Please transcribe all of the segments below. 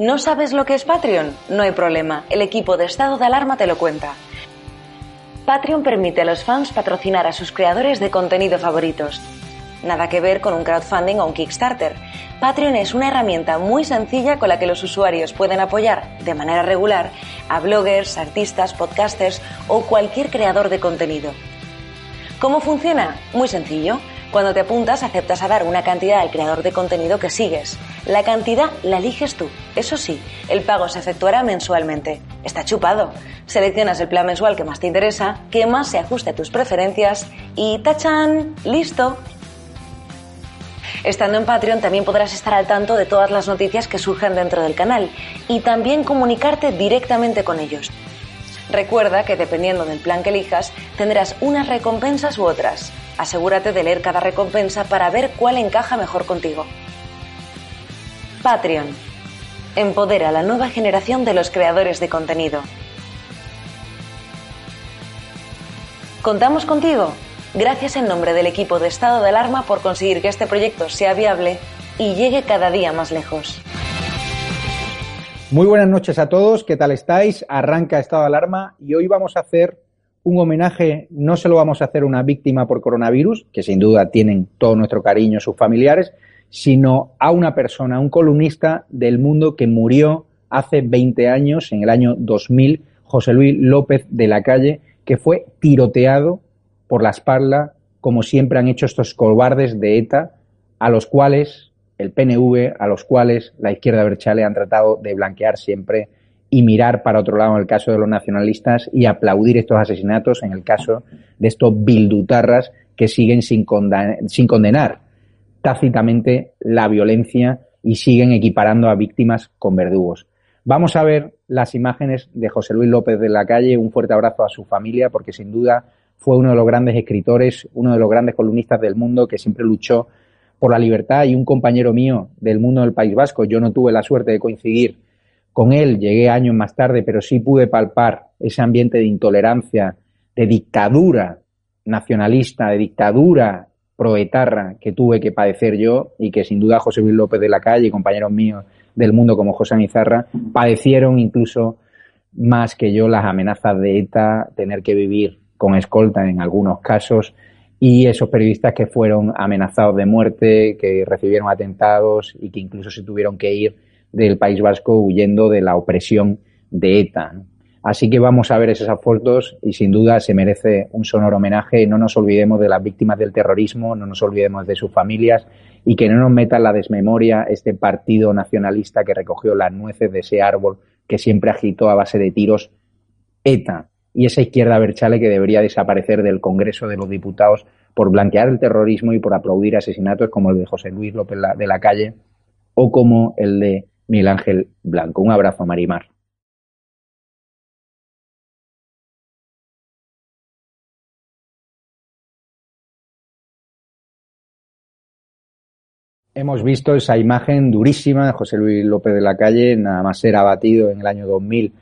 ¿No sabes lo que es Patreon? No hay problema, el equipo de estado de alarma te lo cuenta. Patreon permite a los fans patrocinar a sus creadores de contenido favoritos. Nada que ver con un crowdfunding o un Kickstarter. Patreon es una herramienta muy sencilla con la que los usuarios pueden apoyar de manera regular a bloggers, artistas, podcasters o cualquier creador de contenido. ¿Cómo funciona? Muy sencillo. Cuando te apuntas, aceptas a dar una cantidad al creador de contenido que sigues. La cantidad la eliges tú. Eso sí, el pago se efectuará mensualmente. Está chupado. Seleccionas el plan mensual que más te interesa, que más se ajuste a tus preferencias y ¡tachan! ¡Listo! Estando en Patreon también podrás estar al tanto de todas las noticias que surgen dentro del canal y también comunicarte directamente con ellos. Recuerda que dependiendo del plan que elijas, tendrás unas recompensas u otras. Asegúrate de leer cada recompensa para ver cuál encaja mejor contigo. Patreon. Empodera a la nueva generación de los creadores de contenido. ¿Contamos contigo? Gracias en nombre del equipo de Estado de Alarma por conseguir que este proyecto sea viable y llegue cada día más lejos. Muy buenas noches a todos, ¿qué tal estáis? Arranca Estado de Alarma y hoy vamos a hacer un homenaje, no se lo vamos a hacer a una víctima por coronavirus, que sin duda tienen todo nuestro cariño sus familiares, sino a una persona, un columnista del mundo que murió hace 20 años, en el año 2000, José Luis López de la Calle, que fue tiroteado por la espalda, como siempre han hecho estos cobardes de ETA, a los cuales el PNV, a los cuales la izquierda berchale han tratado de blanquear siempre y mirar para otro lado en el caso de los nacionalistas y aplaudir estos asesinatos en el caso de estos bildutarras que siguen sin, sin condenar tácitamente la violencia y siguen equiparando a víctimas con verdugos. Vamos a ver las imágenes de José Luis López de la Calle. Un fuerte abrazo a su familia porque sin duda fue uno de los grandes escritores, uno de los grandes columnistas del mundo que siempre luchó por la libertad y un compañero mío del mundo del País Vasco. Yo no tuve la suerte de coincidir con él, llegué años más tarde, pero sí pude palpar ese ambiente de intolerancia, de dictadura nacionalista, de dictadura proetarra que tuve que padecer yo y que sin duda José Luis López de la Calle y compañeros míos del mundo como José Mizarra padecieron incluso más que yo las amenazas de ETA, tener que vivir con escolta en algunos casos, y esos periodistas que fueron amenazados de muerte, que recibieron atentados y que incluso se tuvieron que ir del País Vasco huyendo de la opresión de ETA. Así que vamos a ver esas fotos y sin duda se merece un sonoro homenaje. No nos olvidemos de las víctimas del terrorismo, no nos olvidemos de sus familias y que no nos meta en la desmemoria este partido nacionalista que recogió las nueces de ese árbol que siempre agitó a base de tiros ETA y esa izquierda berchale que debería desaparecer del Congreso de los Diputados por blanquear el terrorismo y por aplaudir asesinatos como el de José Luis López de la Calle o como el de Miguel Ángel Blanco. Un abrazo, Marimar. Hemos visto esa imagen durísima de José Luis López de la Calle, nada más ser abatido en el año 2000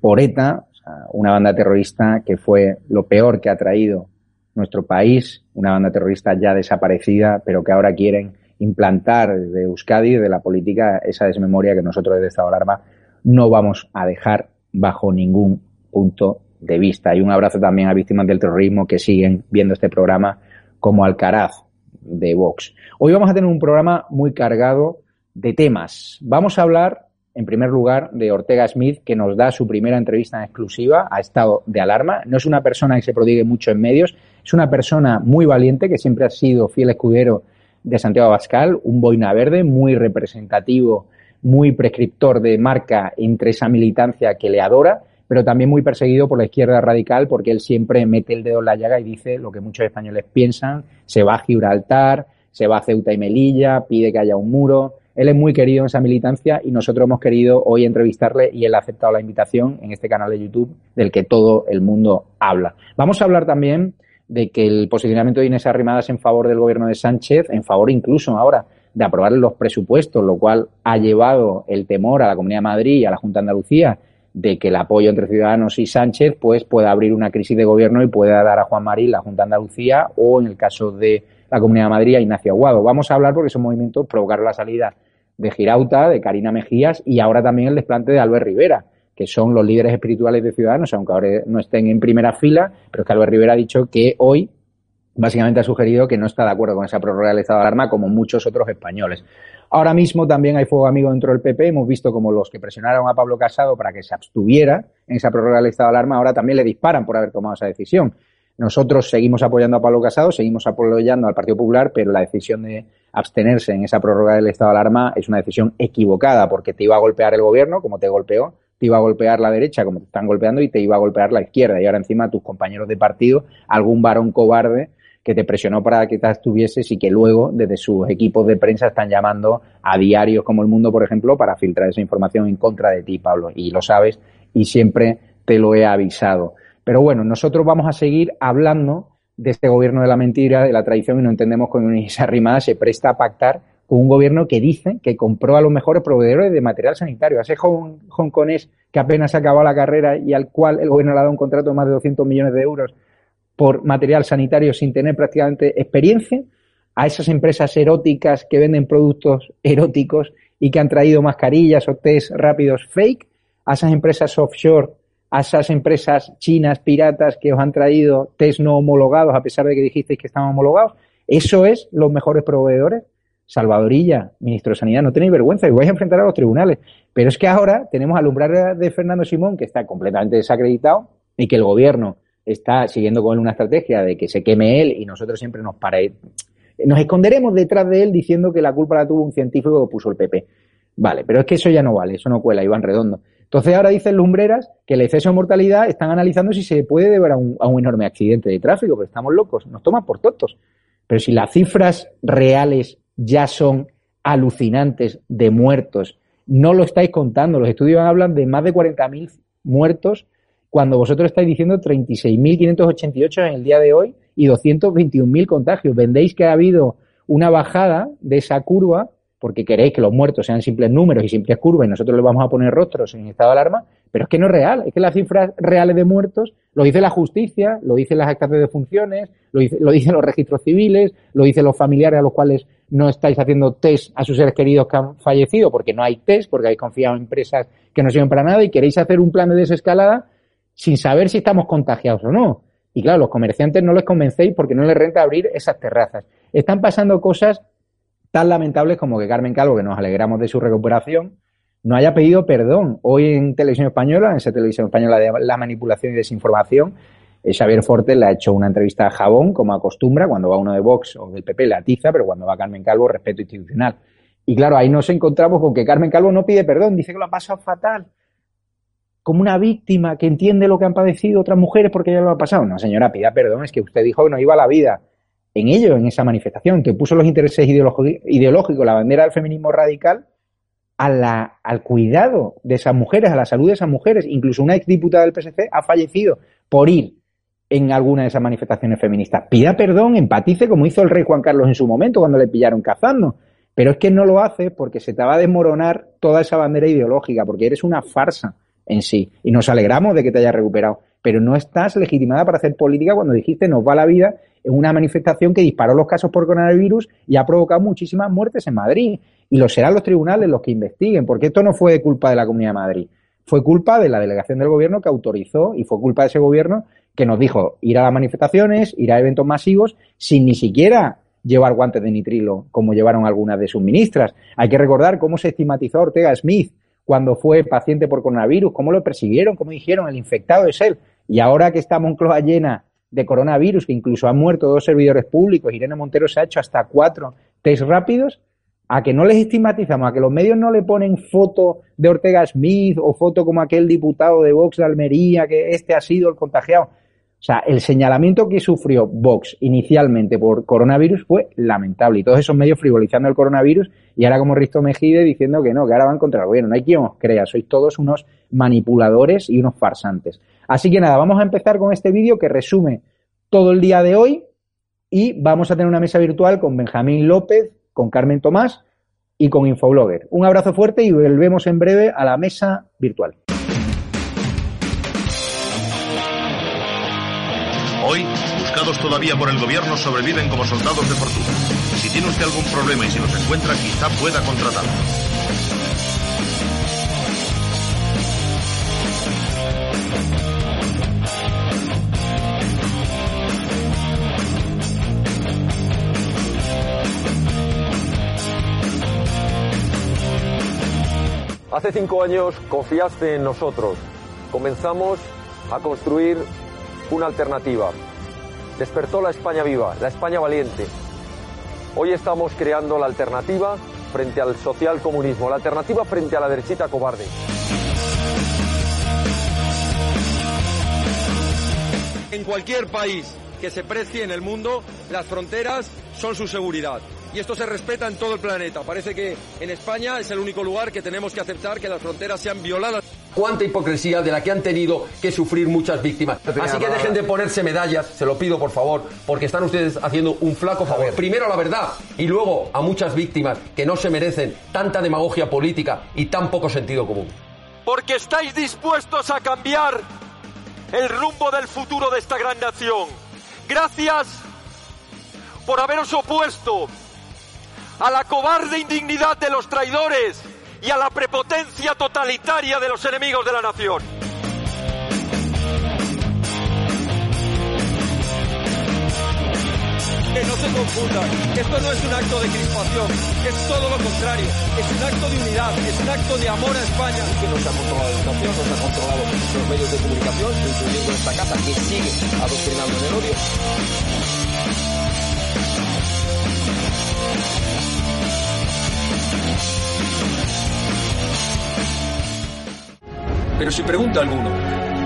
por ETA, una banda terrorista que fue lo peor que ha traído nuestro país, una banda terrorista ya desaparecida, pero que ahora quieren implantar de Euskadi, de la política, esa desmemoria que nosotros desde Estado Alarma no vamos a dejar bajo ningún punto de vista. Y un abrazo también a víctimas del terrorismo que siguen viendo este programa como Alcaraz de Vox. Hoy vamos a tener un programa muy cargado de temas. Vamos a hablar en primer lugar, de Ortega Smith, que nos da su primera entrevista en exclusiva a estado de alarma. No es una persona que se prodigue mucho en medios, es una persona muy valiente, que siempre ha sido fiel escudero de Santiago Abascal, un boina verde muy representativo, muy prescriptor de marca entre esa militancia que le adora, pero también muy perseguido por la izquierda radical porque él siempre mete el dedo en la llaga y dice lo que muchos españoles piensan, se va a Gibraltar, se va a Ceuta y Melilla, pide que haya un muro, él es muy querido en esa militancia y nosotros hemos querido hoy entrevistarle y él ha aceptado la invitación en este canal de YouTube del que todo el mundo habla. Vamos a hablar también de que el posicionamiento de Inés Arrimadas en favor del gobierno de Sánchez, en favor incluso ahora de aprobar los presupuestos, lo cual ha llevado el temor a la Comunidad de Madrid y a la Junta de Andalucía de que el apoyo entre Ciudadanos y Sánchez pues pueda abrir una crisis de gobierno y pueda dar a Juan Marín la Junta de Andalucía o en el caso de la Comunidad de Madrid a Ignacio Aguado. Vamos a hablar porque esos movimientos provocaron la salida de Girauta, de Karina Mejías y ahora también el desplante de Albert Rivera, que son los líderes espirituales de Ciudadanos, aunque ahora no estén en primera fila, pero es que Albert Rivera ha dicho que hoy básicamente ha sugerido que no está de acuerdo con esa prórroga del estado de alarma como muchos otros españoles. Ahora mismo también hay fuego amigo dentro del PP. Hemos visto como los que presionaron a Pablo Casado para que se abstuviera en esa prórroga del estado de alarma ahora también le disparan por haber tomado esa decisión. Nosotros seguimos apoyando a Pablo Casado, seguimos apoyando al Partido Popular, pero la decisión de abstenerse en esa prórroga del estado de alarma es una decisión equivocada porque te iba a golpear el gobierno como te golpeó, te iba a golpear la derecha como te están golpeando y te iba a golpear la izquierda. Y ahora encima tus compañeros de partido, algún varón cobarde que te presionó para que te estuvieses y que luego desde sus equipos de prensa están llamando a diarios como El Mundo, por ejemplo, para filtrar esa información en contra de ti, Pablo. Y lo sabes y siempre te lo he avisado. Pero bueno, nosotros vamos a seguir hablando de este gobierno de la mentira, de la traición, y no entendemos cómo esa rimada se presta a pactar con un gobierno que dice que compró a los mejores proveedores de material sanitario. A ese hongkonés que apenas ha acabado la carrera y al cual el gobierno le ha dado un contrato de más de 200 millones de euros por material sanitario sin tener prácticamente experiencia, a esas empresas eróticas que venden productos eróticos y que han traído mascarillas o test rápidos fake, a esas empresas offshore, a esas empresas chinas piratas que os han traído test no homologados a pesar de que dijisteis que estaban homologados. Eso es los mejores proveedores. Salvadorilla, ministro de Sanidad, no tenéis vergüenza y vais a enfrentar a los tribunales. Pero es que ahora tenemos al umbral de Fernando Simón, que está completamente desacreditado, y que el gobierno está siguiendo con él una estrategia de que se queme él y nosotros siempre nos pare, nos esconderemos detrás de él diciendo que la culpa la tuvo un científico que puso el PP. Vale, pero es que eso ya no vale, eso no cuela, Iván Redondo. Entonces ahora dicen Lumbreras que el exceso de mortalidad están analizando si se puede deber a un, a un enorme accidente de tráfico, pero estamos locos, nos toman por tontos. Pero si las cifras reales ya son alucinantes de muertos, no lo estáis contando, los estudios hablan de más de 40.000 muertos cuando vosotros estáis diciendo 36.588 en el día de hoy y 221.000 contagios. Vendéis que ha habido una bajada de esa curva porque queréis que los muertos sean simples números y simples curvas y nosotros le vamos a poner rostros en estado de alarma, pero es que no es real, es que las cifras reales de muertos lo dice la justicia, lo dicen las actas de funciones, lo, dice, lo dicen los registros civiles, lo dicen los familiares a los cuales no estáis haciendo test a sus seres queridos que han fallecido porque no hay test, porque habéis confiado en empresas que no sirven para nada y queréis hacer un plan de desescalada sin saber si estamos contagiados o no. Y claro, los comerciantes no les convencéis porque no les renta abrir esas terrazas. Están pasando cosas tan lamentables como que Carmen Calvo, que nos alegramos de su recuperación, no haya pedido perdón. Hoy en Televisión Española, en esa Televisión Española de la manipulación y desinformación, eh, Xavier Fortes le ha hecho una entrevista a Jabón, como acostumbra, cuando va uno de Vox o del PP la atiza, pero cuando va Carmen Calvo, respeto institucional. Y claro, ahí nos encontramos con que Carmen Calvo no pide perdón, dice que lo ha pasado fatal como una víctima que entiende lo que han padecido otras mujeres porque ya lo ha pasado. No, señora, pida perdón, es que usted dijo que no iba a la vida en ello, en esa manifestación, que puso los intereses ideológicos, la bandera del feminismo radical, al cuidado de esas mujeres, a la salud de esas mujeres. Incluso una exdiputada del PSC ha fallecido por ir en alguna de esas manifestaciones feministas. Pida perdón, empatice como hizo el rey Juan Carlos en su momento cuando le pillaron cazando. Pero es que no lo hace porque se te va a desmoronar toda esa bandera ideológica, porque eres una farsa en sí. Y nos alegramos de que te hayas recuperado. Pero no estás legitimada para hacer política cuando dijiste nos va la vida en una manifestación que disparó los casos por coronavirus y ha provocado muchísimas muertes en Madrid. Y lo serán los tribunales los que investiguen, porque esto no fue culpa de la Comunidad de Madrid. Fue culpa de la delegación del gobierno que autorizó y fue culpa de ese gobierno que nos dijo ir a las manifestaciones, ir a eventos masivos, sin ni siquiera llevar guantes de nitrilo como llevaron algunas de sus ministras. Hay que recordar cómo se estigmatizó Ortega Smith cuando fue paciente por coronavirus, cómo lo persiguieron, cómo dijeron, el infectado es él. Y ahora que está Moncloa llena de coronavirus, que incluso han muerto dos servidores públicos, Irene Montero se ha hecho hasta cuatro test rápidos, a que no les estigmatizamos, a que los medios no le ponen foto de Ortega Smith o foto como aquel diputado de Vox de Almería, que este ha sido el contagiado. O sea, el señalamiento que sufrió Vox inicialmente por coronavirus fue lamentable y todos esos medios frivolizando el coronavirus y ahora como Risto Mejide diciendo que no, que ahora van contra el gobierno. No hay quien os crea, sois todos unos manipuladores y unos farsantes. Así que nada, vamos a empezar con este vídeo que resume todo el día de hoy y vamos a tener una mesa virtual con Benjamín López, con Carmen Tomás y con Infoblogger. Un abrazo fuerte y volvemos en breve a la mesa virtual. Hoy, buscados todavía por el gobierno, sobreviven como soldados de fortuna. Si tiene usted algún problema y si los encuentra, quizá pueda contratarlos. Hace cinco años confiaste en nosotros. Comenzamos a construir una alternativa. Despertó la España viva, la España valiente. Hoy estamos creando la alternativa frente al socialcomunismo, la alternativa frente a la derechita cobarde. En cualquier país que se precie en el mundo, las fronteras son su seguridad y esto se respeta en todo el planeta. Parece que en España es el único lugar que tenemos que aceptar que las fronteras sean violadas. Cuánta hipocresía de la que han tenido que sufrir muchas víctimas. Así que dejen de ponerse medallas, se lo pido por favor, porque están ustedes haciendo un flaco favor. Primero a la verdad y luego a muchas víctimas que no se merecen tanta demagogia política y tan poco sentido común. Porque estáis dispuestos a cambiar el rumbo del futuro de esta gran nación. Gracias por haberos opuesto a la cobarde indignidad de los traidores y a la prepotencia totalitaria de los enemigos de la nación. Que no se confundan, esto no es un acto de crispación, es todo lo contrario, es un acto de unidad, es un acto de amor a España. Que no se ha controlado la educación, no se ha controlado los medios de comunicación, incluyendo esta casa que sigue adoctrinando en el odio. Pero si pregunta alguno,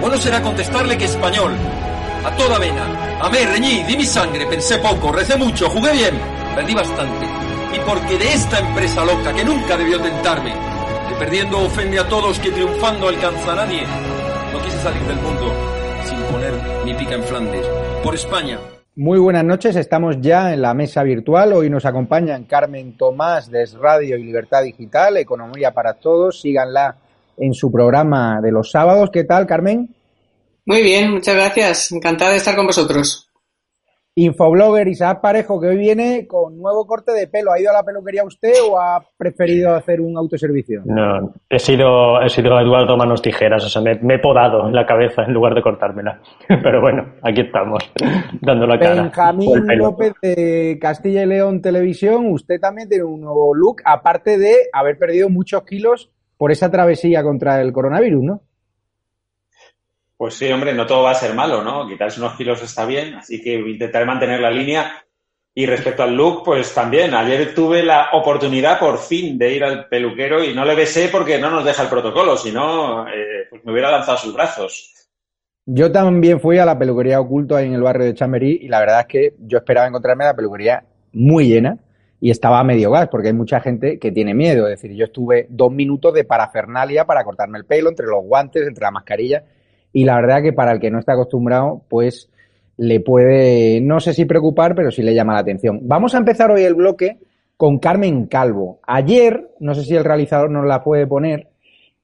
bueno será contestarle que español. A toda vena. Amé, reñí, di mi sangre, pensé poco, recé mucho, jugué bien, perdí bastante. Y porque de esta empresa loca que nunca debió tentarme, que perdiendo ofende a todos, que triunfando alcanza a nadie, no quise salir del mundo sin poner mi pica en Flandes. Por España. Muy buenas noches, estamos ya en la mesa virtual. Hoy nos acompañan Carmen Tomás de Radio y Libertad Digital, Economía para Todos. Síganla en su programa de los sábados. ¿Qué tal, Carmen? Muy bien, muchas gracias. Encantada de estar con vosotros. Infoblogger Isaac Parejo, que hoy viene con nuevo corte de pelo. ¿Ha ido a la peluquería usted o ha preferido hacer un autoservicio? No, he sido, he sido Eduardo Manos Tijeras, o sea, me, he podado en la cabeza en lugar de cortármela. Pero bueno, aquí estamos, dando la cara. Benjamín López de Castilla y León Televisión, usted también tiene un nuevo look, aparte de haber perdido muchos kilos por esa travesía contra el coronavirus, ¿no? Pues sí, hombre, no todo va a ser malo, ¿no? Quitarse unos kilos está bien, así que intentaré mantener la línea. Y respecto al look, pues también, ayer tuve la oportunidad por fin de ir al peluquero y no le besé porque no nos deja el protocolo, si no, eh, pues me hubiera lanzado sus brazos. Yo también fui a la peluquería oculto ahí en el barrio de Chamberí y la verdad es que yo esperaba encontrarme la peluquería muy llena y estaba a medio gas, porque hay mucha gente que tiene miedo. Es decir, yo estuve dos minutos de parafernalia para cortarme el pelo, entre los guantes, entre la mascarilla, y la verdad que para el que no está acostumbrado, pues le puede, no sé si preocupar, pero sí le llama la atención. Vamos a empezar hoy el bloque con Carmen Calvo. Ayer, no sé si el realizador nos la puede poner,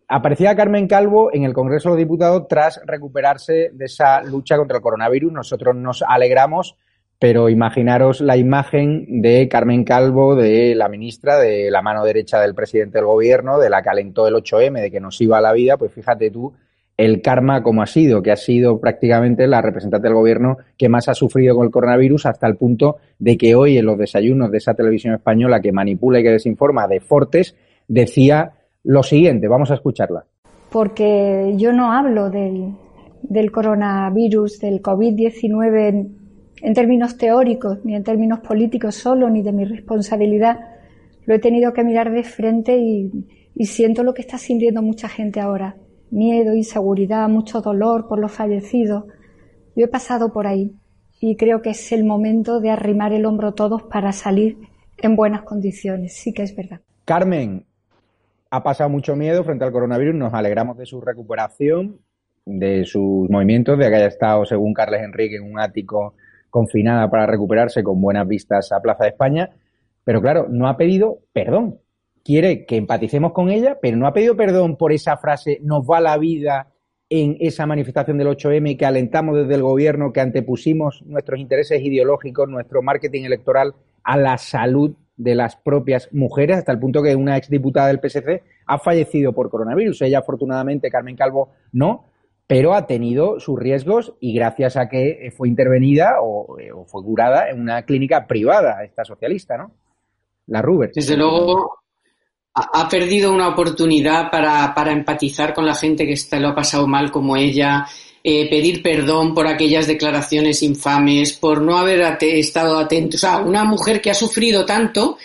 aparecía Carmen Calvo en el Congreso de los Diputados tras recuperarse de esa lucha contra el coronavirus. Nosotros nos alegramos pero imaginaros la imagen de Carmen Calvo, de la ministra, de la mano derecha del presidente del gobierno, de la que alentó el 8M, de que nos iba a la vida, pues fíjate tú el karma como ha sido, que ha sido prácticamente la representante del gobierno que más ha sufrido con el coronavirus hasta el punto de que hoy en los desayunos de esa televisión española que manipula y que desinforma de Fortes decía lo siguiente, vamos a escucharla. Porque yo no hablo del, del coronavirus, del COVID-19 en términos teóricos, ni en términos políticos solo, ni de mi responsabilidad. Lo he tenido que mirar de frente y, siento lo que está sintiendo mucha gente ahora. Miedo, inseguridad, mucho dolor por los fallecidos. Yo he pasado por ahí y creo que es el momento de arrimar el hombro todos para salir en buenas condiciones. Sí que es verdad. Carmen, ha pasado mucho miedo frente al coronavirus. Nos alegramos de su recuperación, de sus movimientos, de que haya estado, según Carles Enrique, en un ático confinada para recuperarse con buenas vistas a Plaza de España, pero claro, no ha pedido perdón. Quiere que empaticemos con ella, pero no ha pedido perdón por esa frase nos va la vida en esa manifestación del 8M que alentamos desde el gobierno, que antepusimos nuestros intereses ideológicos, nuestro marketing electoral a la salud de las propias mujeres, hasta el punto que una exdiputada del PSC ha fallecido por coronavirus. Ella, afortunadamente, Carmen Calvo, no, pero ha tenido sus riesgos y gracias a que fue intervenida o, eh, fue curada en una clínica privada, esta socialista, ¿no? La Ruber. Desde luego, ha perdido una oportunidad para, para, empatizar con la gente que está, lo ha pasado mal como ella, eh, pedir perdón por aquellas declaraciones infames, por no haber estado atento. O sea, una mujer que ha sufrido tanto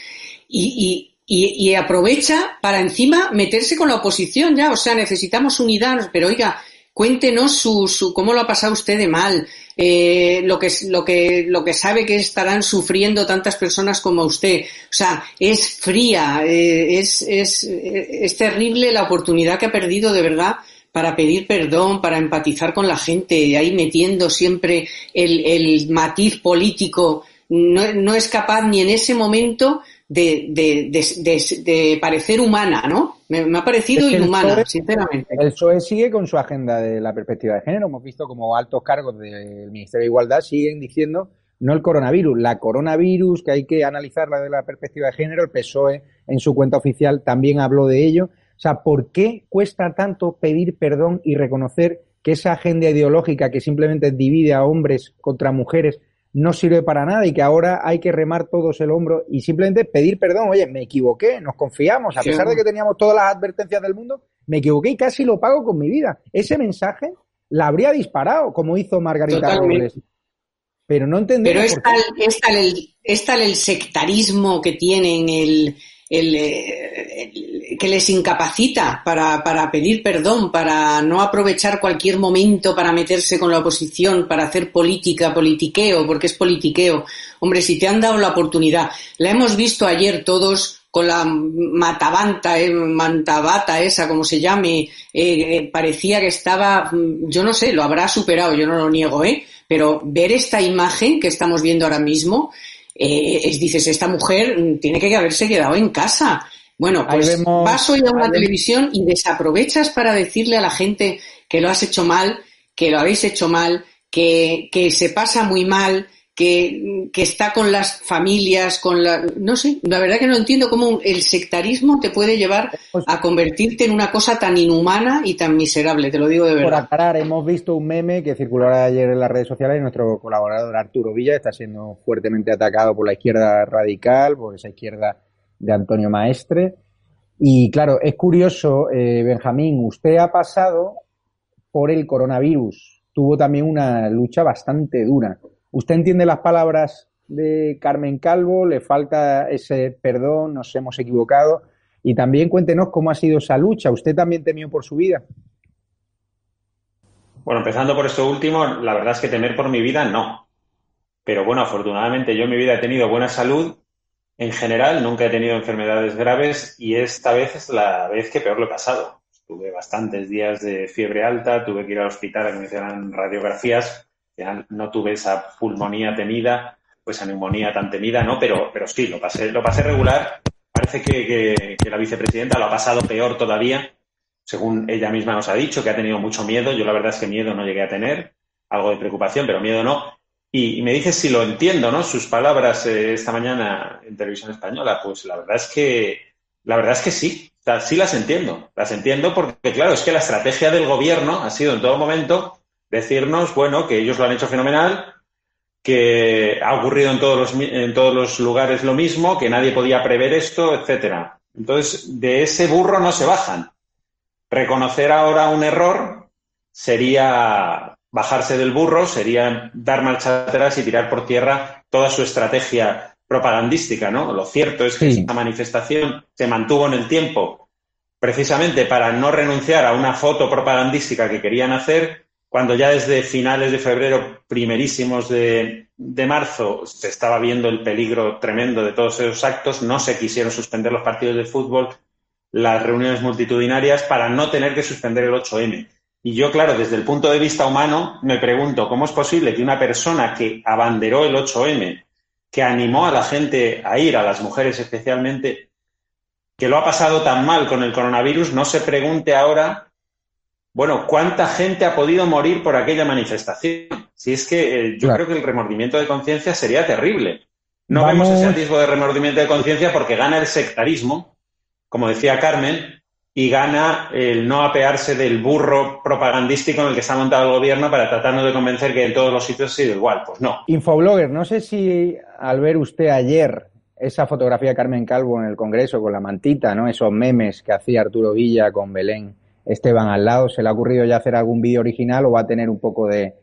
y, y, y, aprovecha para encima meterse con la oposición ya. O sea, necesitamos unidad, pero oiga, cuéntenos su, su, cómo lo ha pasado usted de mal, eh, lo, que, lo, que, lo que sabe que estarán sufriendo tantas personas como usted. O sea, es fría, eh, es, es, es terrible la oportunidad que ha perdido de verdad para pedir perdón, para empatizar con la gente, ahí metiendo siempre el, el matiz político. No, no, es capaz ni en ese momento de, de, de, de parecer humana, ¿no? Me, ha parecido inhumana, sinceramente. El PSOE sigue con su agenda de la perspectiva de género. Hemos visto como altos cargos del Ministerio de Igualdad siguen diciendo no el coronavirus, la coronavirus, que hay que analizarla de la perspectiva de género. El PSOE en su cuenta oficial también habló de ello. O sea, ¿por qué cuesta tanto pedir perdón y reconocer que esa agenda ideológica que simplemente divide a hombres contra mujeres no sirve para nada y que ahora hay que remar todos el hombro y simplemente pedir perdón. Oye, me equivoqué, nos confiamos, a pesar de que teníamos todas las advertencias del mundo, me equivoqué y casi lo pago con mi vida. Ese mensaje la habría disparado, como hizo Margarita Robles. Pero no entendemos. Pero es tal, es, tal el, es tal el sectarismo que tienen el, el, el, que les incapacita para, para, pedir perdón, para no aprovechar cualquier momento para meterse con la oposición, para hacer política, politiqueo, porque es politiqueo. Hombre, si te han dado la oportunidad, la hemos visto ayer todos con la matabanta, eh, mantabata esa, como se llame, eh, eh, parecía que estaba, yo no sé, lo habrá superado, yo no lo niego, ¿eh? Pero ver esta imagen que estamos viendo ahora mismo, eh, es, dices, esta mujer tiene que haberse quedado en casa. Bueno, pues vas hoy a una televisión y desaprovechas para decirle a la gente que lo has hecho mal, que lo habéis hecho mal, que, que se pasa muy mal, que, que, está con las familias, con la... No sé, la verdad que no entiendo cómo el sectarismo te puede llevar pues a convertirte en una cosa tan inhumana y tan miserable, te lo digo de verdad. Por aclarar, hemos visto un meme que circuló ayer en las redes sociales y nuestro colaborador Arturo Villa está siendo fuertemente atacado por la izquierda radical, por esa izquierda de Antonio Maestre. Y claro, es curioso, eh, Benjamín, usted ha pasado por el coronavirus, tuvo también una lucha bastante dura. ¿Usted entiende las palabras de Carmen Calvo? ¿Le falta ese perdón? ¿Nos hemos equivocado? Y también cuéntenos cómo ha sido esa lucha. ¿Usted también temió por su vida? Bueno, empezando por esto último, la verdad es que temer por mi vida no. Pero bueno, afortunadamente yo en mi vida he tenido buena salud. En general, nunca he tenido enfermedades graves y esta vez es la vez que peor lo he pasado. Tuve bastantes días de fiebre alta, tuve que ir al hospital a que me hicieran radiografías no tuve esa pulmonía temida, pues esa neumonía tan temida, ¿no? Pero, pero sí, lo pasé, lo pasé regular. Parece que, la vicepresidenta lo ha pasado peor todavía, según ella misma nos ha dicho, que ha tenido mucho miedo. Yo la verdad es que miedo no llegué a tener, algo de preocupación, pero miedo no. Y, me dice si lo entiendo, ¿no? Sus palabras eh, esta mañana en televisión española, pues la verdad es que, la verdad es que sí. sí las entiendo. Las entiendo porque, claro, es que la estrategia del gobierno ha sido en todo momento decirnos, bueno, que ellos lo han hecho fenomenal, que ha ocurrido en todos los, en todos los lugares lo mismo, que nadie podía prever esto, etcétera. Entonces, de ese burro no se bajan. Reconocer ahora un error sería bajarse del burro, sería dar marcha atrás y tirar por tierra toda su estrategia propagandística, ¿no? Lo cierto es que esta manifestación se mantuvo en el tiempo precisamente para no renunciar a una foto propagandística que querían hacer cuando ya desde finales de febrero, primerísimos de, marzo, se estaba viendo el peligro tremendo de todos esos actos, no se quisieron suspender los partidos de fútbol, las reuniones multitudinarias, para no tener que suspender el 8M. Y yo, claro, desde el punto de vista humano, me pregunto cómo es posible que una persona que abanderó el 8M, que animó a la gente a ir, a las mujeres especialmente, que lo ha pasado tan mal con el coronavirus, no se pregunte ahora bueno, ¿cuánta gente ha podido morir por aquella manifestación? Si es que eh, yo creo que el remordimiento de conciencia sería terrible. No vemos ese atisbo de remordimiento de conciencia porque gana el sectarismo, como decía Carmen, y gana el no apearse del burro propagandístico en el que se ha montado el gobierno para tratarnos de convencer que en todos los sitios ha sido igual. Pues no. Infoblogger, no sé si al ver usted ayer esa fotografía de Carmen Calvo en el Congreso con la mantita, ¿no? Esos memes que hacía Arturo Villa con Belén Esteban al lado, ¿se le ha ocurrido ya hacer algún vídeo original o va a tener un poco de,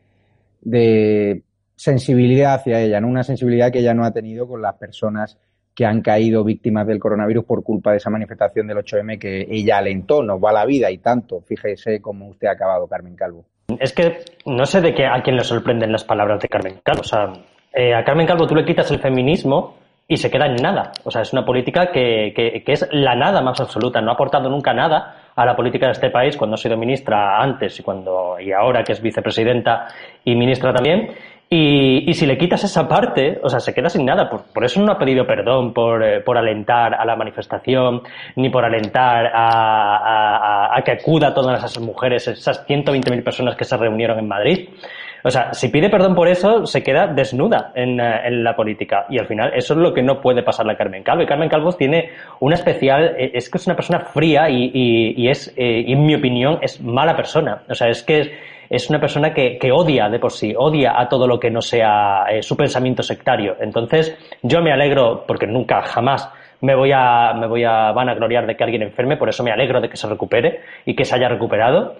sensibilidad hacia ella, ¿no? Una sensibilidad que ella no ha tenido con las personas que han caído víctimas del coronavirus por culpa de esa manifestación del 8M que ella alentó, nos va la vida y tanto. Fíjese cómo usted ha acabado, Carmen Calvo. Es que no sé de qué a quién le sorprenden las palabras de Carmen Calvo. O sea, eh, a Carmen Calvo tú le quitas el feminismo y se queda en nada. O sea, es una política que, que, es la nada más absoluta. No ha aportado nunca nada a la política de este país cuando ha sido ministra antes y cuando y ahora que es vicepresidenta y ministra también. Y, y, si le quitas esa parte, o sea, se queda sin nada. Por, por eso no ha pedido perdón por, eh, por, alentar a la manifestación, ni por alentar a, a, a que acuda todas esas mujeres, esas 120.000 personas que se reunieron en Madrid. O sea, si pide perdón por eso, se queda desnuda en, eh, en, la política. Y al final, eso es lo que no puede pasarle a Carmen Calvo. Y Carmen Calvo tiene una especial, eh, es que es una persona fría y, y, y es, eh, y en mi opinión, es mala persona. O sea, es que es, es una persona que, que, odia de por sí, odia a todo lo que no sea eh, su pensamiento sectario. Entonces, yo me alegro, porque nunca, jamás me voy a, me voy a vanagloriar de que alguien enferme, por eso me alegro de que se recupere y que se haya recuperado.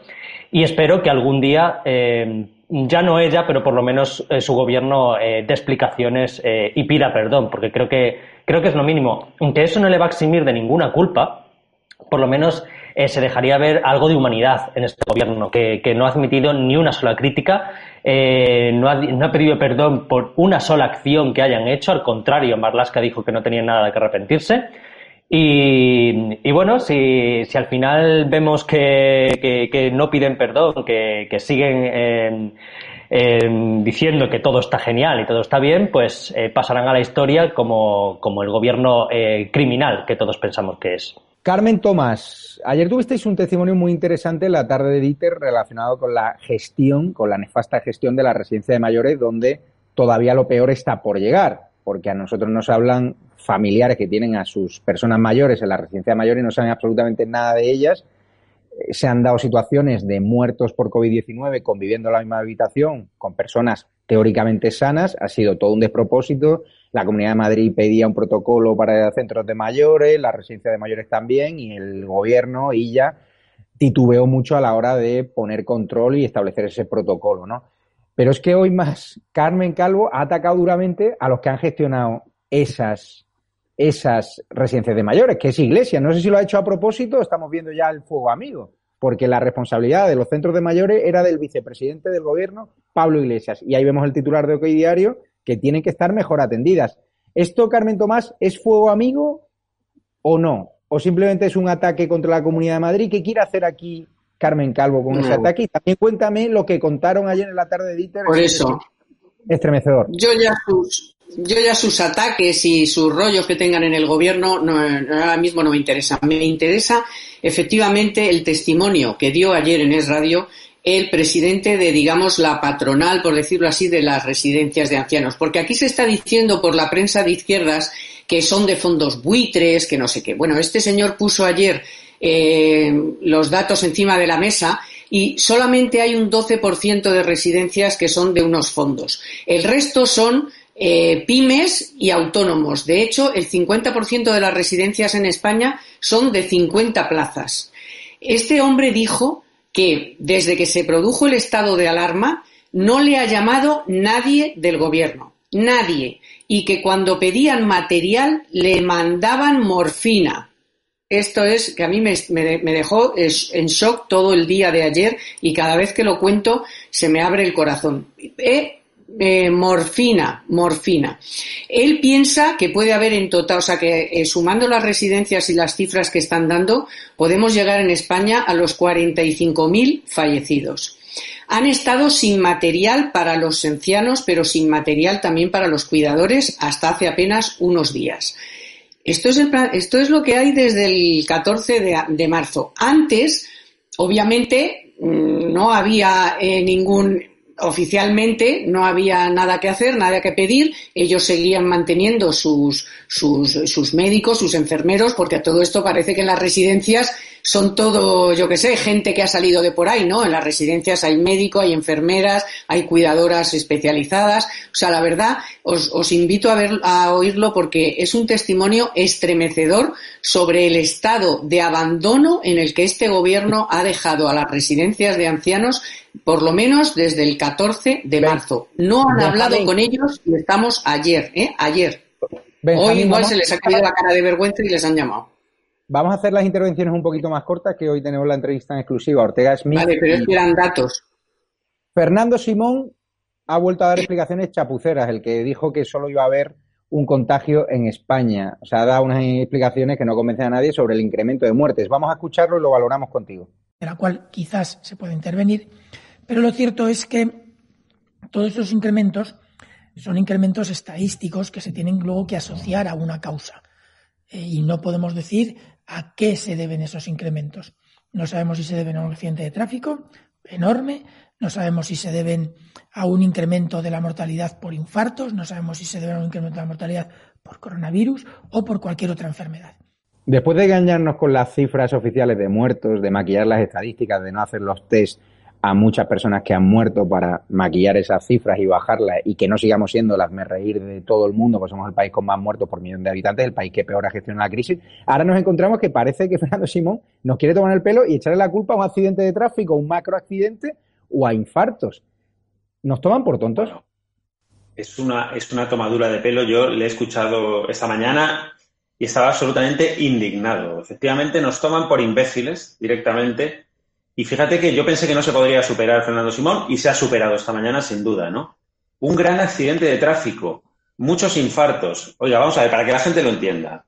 Y espero que algún día, eh, ya no ella, pero por lo menos eh, su gobierno eh, dé explicaciones eh, y pida perdón, porque creo que, creo que es lo mínimo. Aunque eso no le va a eximir de ninguna culpa, por lo menos eh, se dejaría ver algo de humanidad en este gobierno, que, que no ha admitido ni una sola crítica, no, ha, no, ha, pedido perdón por una sola acción que hayan hecho, al contrario, Marlaska dijo que no tenía nada que arrepentirse. Y, bueno, si, al final vemos que, no piden perdón, que, siguen eh, eh, diciendo que todo está genial y todo está bien, pues eh, pasarán a la historia como, como el gobierno eh, criminal que todos pensamos que es. Carmen Tomás, ayer tuvisteis un testimonio muy interesante en la tarde de Dieter relacionado con la gestión, con la nefasta gestión de la residencia de mayores, donde todavía lo peor está por llegar, porque a nosotros nos hablan familiares que tienen a sus personas mayores en la residencia de mayores y no saben absolutamente nada de ellas. Se han dado situaciones de muertos por COVID-19 conviviendo en la misma habitación con personas teóricamente sanas. Ha sido todo un despropósito. La Comunidad de Madrid pedía un protocolo para centros de mayores, la residencia de mayores también, y el gobierno y ya titubeó mucho a la hora de poner control y establecer ese protocolo, ¿no? Pero es que hoy más Carmen Calvo ha atacado duramente a los que han gestionado esas esas residencias de mayores, que es Iglesia. No sé si lo ha hecho a propósito, estamos viendo ya el fuego amigo, porque la responsabilidad de los centros de mayores era del vicepresidente del gobierno, Pablo Iglesias. Y ahí vemos el titular de OK Diario, que tienen que estar mejor atendidas. ¿Esto, Carmen Tomás, es fuego amigo o no? ¿O simplemente es un ataque contra la Comunidad de Madrid? ¿Qué quiere hacer aquí Carmen Calvo con no. ese ataque? Y también cuéntame lo que contaron ayer en la tarde de Dieter. Por eso. Estremecedor. Yo ya sus, yo ya sus ataques y sus rollos que tengan en el gobierno no, ahora mismo no me interesa. Me interesa efectivamente el testimonio que dio ayer en Es Radio el presidente de, digamos, la patronal, por decirlo así, de las residencias de ancianos. Porque aquí se está diciendo por la prensa de izquierdas que son de fondos buitres, que no sé qué. Bueno, este señor puso ayer eh, los datos encima de la mesa y solamente hay un 12% de residencias que son de unos fondos. El resto son eh, pymes y autónomos. De hecho, el 50% de las residencias en España son de 50 plazas. Este hombre dijo que desde que se produjo el estado de alarma no le ha llamado nadie del gobierno, nadie, y que cuando pedían material le mandaban morfina. Esto es que a mí me, dejó en shock todo el día de ayer y cada vez que lo cuento se me abre el corazón. Eh, morfina, morfina. Él piensa que puede haber en total, o sea que eh, sumando las residencias y las cifras que están dando, podemos llegar en España a los 45.000 fallecidos. Han estado sin material para los ancianos, pero sin material también para los cuidadores hasta hace apenas unos días. Esto es, el, esto es lo que hay desde el 14 de, de marzo. Antes, obviamente, mm, no había eh, ningún oficialmente no había nada que hacer, nada que pedir. Ellos seguían manteniendo sus, sus, sus médicos, sus enfermeros, porque a todo esto parece que en las residencias son todo, yo qué sé, gente que ha salido de por ahí, ¿no? En las residencias hay médico, hay enfermeras, hay cuidadoras especializadas. O sea, la verdad, os, os invito a, ver, a oírlo porque es un testimonio estremecedor sobre el estado de abandono en el que este gobierno ha dejado a las residencias de ancianos por lo menos desde el 14 de marzo. No han hablado con ellos y estamos ayer, ¿eh? Ayer. hoy igual se les ha caído la cara de vergüenza y les han llamado. Vamos a hacer las intervenciones un poquito más cortas, que hoy tenemos la entrevista en exclusiva. Ortega Smith. Vale, pero eran datos. Fernando Simón ha vuelto a dar explicaciones chapuceras, el que dijo que solo iba a haber un contagio en España. O sea, ha dado unas explicaciones que no convencen a nadie sobre el incremento de muertes. Vamos a escucharlo y lo valoramos contigo. De la cual quizás se puede intervenir pero lo cierto es que todos esos incrementos son incrementos estadísticos que se tienen luego que asociar a una causa. Eh, y no podemos decir a qué se deben esos incrementos. No sabemos si se deben a un accidente de tráfico enorme, no sabemos si se deben a un incremento de la mortalidad por infartos, no sabemos si se deben a un incremento de la mortalidad por coronavirus o por cualquier otra enfermedad. Después de engañarnos con las cifras oficiales de muertos, de maquillar las estadísticas, de no hacer los test a muchas personas que han muerto para maquillar esas cifras y bajarlas y que no sigamos siendo las me reír de todo el mundo, pues somos el país con más muertos por millón de habitantes, el país que peor ha gestionado la crisis. Ahora nos encontramos que parece que Fernando Simón nos quiere tomar el pelo y echarle la culpa a un accidente de tráfico, un macro accidente o a infartos. ¿Nos toman por tontos? es una, es una tomadura de pelo. Yo le he escuchado esta mañana y estaba absolutamente indignado. Efectivamente, nos toman por imbéciles directamente y fíjate que yo pensé que no se podría superar Fernando Simón y se ha superado esta mañana sin duda, ¿no? Un gran accidente de tráfico, muchos infartos. Oiga, vamos a ver, para que la gente lo entienda.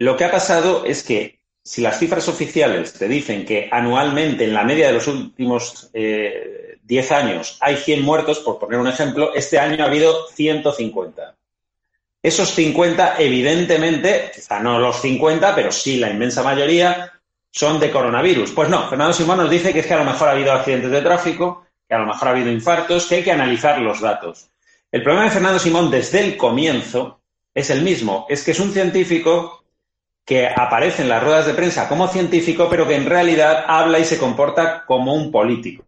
Lo que ha pasado es que si las cifras oficiales te dicen que anualmente, en la media de los últimos eh, 10 años, hay 100 muertos, por poner un ejemplo, este año ha habido 150. Esos 50, evidentemente, quizá no los 50, pero sí la inmensa mayoría, son de coronavirus. Pues no, Fernando Simón nos dice que es que a lo mejor ha habido accidentes de tráfico, que a lo mejor ha habido infartos, que hay que analizar los datos. El problema de Fernando Simón desde el comienzo es el mismo, es que es un científico que aparece en las ruedas de prensa como científico, pero que en realidad habla y se comporta como un político.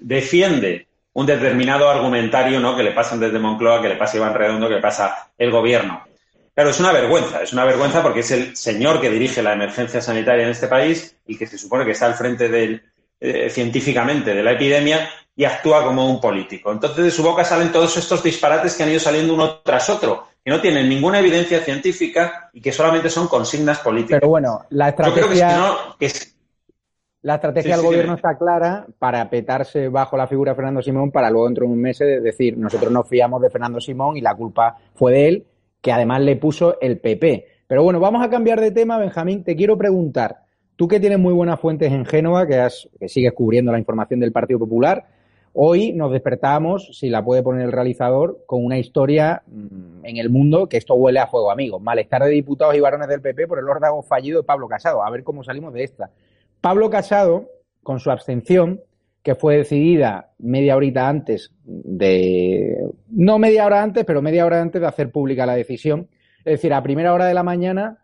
Defiende un determinado argumentario ¿no? que le pasan desde Moncloa, que le pasa Iván Redondo, que le pasa el gobierno. Claro, es una vergüenza, es una vergüenza porque es el señor que dirige la emergencia sanitaria en este país y que se supone que está al frente del, eh, científicamente de la epidemia y actúa como un político. Entonces de su boca salen todos estos disparates que han ido saliendo uno tras otro, que no tienen ninguna evidencia científica y que solamente son consignas políticas. Pero bueno, la estrategia... La estrategia del gobierno está clara para petarse bajo la figura de Fernando Simón para luego dentro de un mes decir nosotros nos fiamos de Fernando Simón y la culpa fue de él que además le puso el PP. Pero bueno, vamos a cambiar de tema, Benjamín. Te quiero preguntar, tú que tienes muy buenas fuentes en Génova, que, has, que sigues cubriendo la información del Partido Popular, hoy nos despertamos, si la puede poner el realizador, con una historia mm, en el mundo que esto huele a fuego, amigos. Malestar de diputados y varones del PP por el órdago fallido de Pablo Casado. A ver cómo salimos de esta. Pablo Casado, con su abstención, que fue decidida media horita antes de, no media hora antes, pero media hora antes de hacer pública la decisión. Es decir, a primera hora de la mañana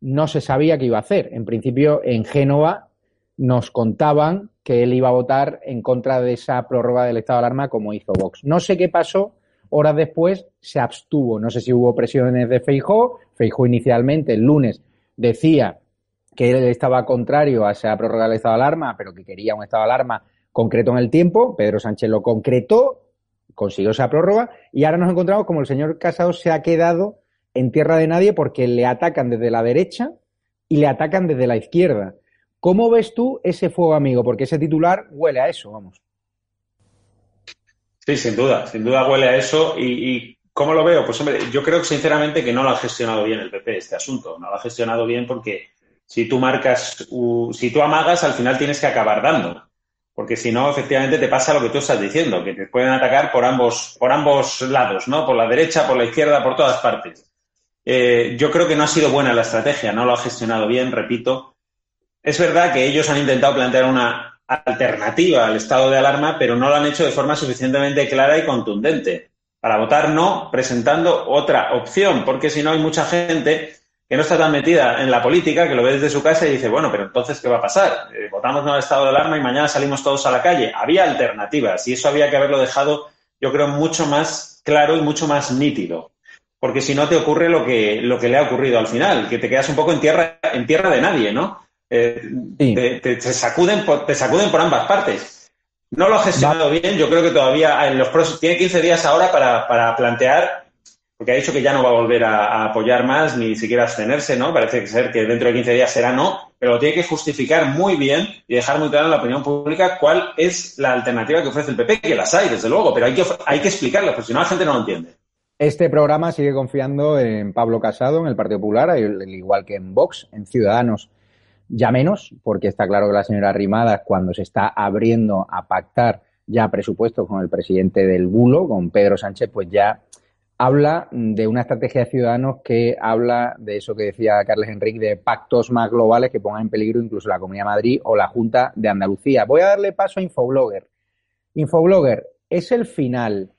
no se sabía qué iba a hacer. En principio, en Génova nos contaban que él iba a votar en contra de esa prórroga del estado de alarma como hizo Vox. No sé qué pasó, horas después se abstuvo. No sé si hubo presiones de Feijó. Feijó inicialmente el lunes decía que él estaba contrario a esa prórroga del estado de alarma, pero que quería un estado de alarma concreto en el tiempo, Pedro Sánchez lo concretó, consiguió esa prórroga y ahora nos encontramos como el señor Casado se ha quedado en tierra de nadie porque le atacan desde la derecha y le atacan desde la izquierda. ¿Cómo ves tú ese fuego amigo? Porque ese titular huele a eso, vamos. Sí, sin duda, sin duda huele a eso. Y, ¿cómo lo veo? Pues hombre, yo creo sinceramente que no lo ha gestionado bien el PP este asunto. No lo ha gestionado bien porque si tú marcas, si tú amagas, al final tienes que acabar dando porque si no, efectivamente te pasa lo que tú estás diciendo, que te pueden atacar por ambos, por ambos lados, ¿no? Por la derecha, por la izquierda, por todas partes. Eh, yo creo que no ha sido buena la estrategia, no lo ha gestionado bien, repito. Es verdad que ellos han intentado plantear una alternativa al estado de alarma, pero no lo han hecho de forma suficientemente clara y contundente para votar no presentando otra opción, porque si no hay mucha gente que no está tan metida en la política, que lo ve desde su casa y dice, bueno, pero entonces, ¿qué va a pasar? Eh, votamos no al estado de alarma y mañana salimos todos a la calle. Había alternativas y eso había que haberlo dejado, yo creo, mucho más claro y mucho más nítido. Porque si no te ocurre lo que, lo que le ha ocurrido al final, que te quedas un poco en tierra, en tierra de nadie, ¿no? Eh, te, sacuden por, te sacuden por ambas partes. No lo ha gestionado bien, yo creo que todavía en los próximos, tiene 15 días ahora para, para plantear porque ha dicho que ya no va a volver a, apoyar más ni siquiera abstenerse, ¿no? Parece ser que dentro de 15 días será no, pero lo tiene que justificar muy bien y dejar muy claro en la opinión pública cuál es la alternativa que ofrece el PP, que las hay, desde luego, pero hay que, hay que explicarlo, porque si no la gente no lo entiende. Este programa sigue confiando en Pablo Casado, en el Partido Popular, al igual que en Vox, en Ciudadanos ya menos, porque está claro que la señora Rimadas, cuando se está abriendo a pactar ya presupuestos con el presidente del bulo, con Pedro Sánchez, pues ya habla de una estrategia de ciudadanos que habla de eso que decía Carles Enrique, de pactos más globales que pongan en peligro incluso la Comunidad de Madrid o la Junta de Andalucía. Voy a darle paso a Infoblogger. Infoblogger, ¿es el final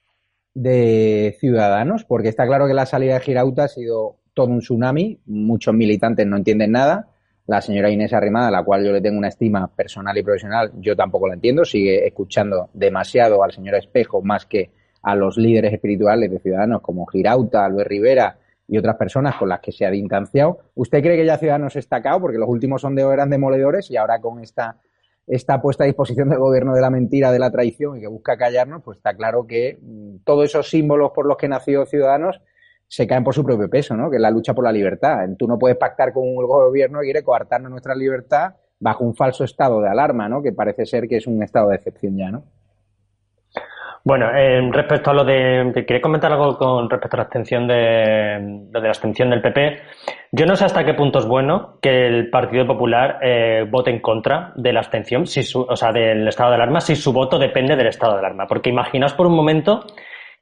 de Ciudadanos? Porque está claro que la salida de Girauta ha sido todo un tsunami, muchos militantes no entienden nada. La señora Inés Arrimada, a la cual yo le tengo una estima personal y profesional, yo tampoco la entiendo, sigue escuchando demasiado al señor Espejo más que a los líderes espirituales de Ciudadanos como Girauta, Luis Rivera y otras personas con las que se ha distanciado. ¿Usted cree que ya Ciudadanos está cao? Porque los últimos sondeos eran demoledores y ahora con esta, esta puesta a disposición del gobierno de la mentira, de la traición y que busca callarnos, pues está claro que mm, todos esos símbolos por los que nació Ciudadanos se caen por su propio peso, ¿no? Que es la lucha por la libertad. Tú no puedes pactar con un gobierno que quiere coartarnos nuestra libertad bajo un falso estado de alarma, ¿no? Que parece ser que es un estado de excepción ya, ¿no? Bueno, eh, respecto a lo de, quería comentar algo con respecto a la abstención de, lo de la abstención del PP. Yo no sé hasta qué punto es bueno que el Partido Popular eh, vote en contra de la abstención, si su, o sea, del estado de alarma, si su voto depende del estado de alarma. Porque imaginaos por un momento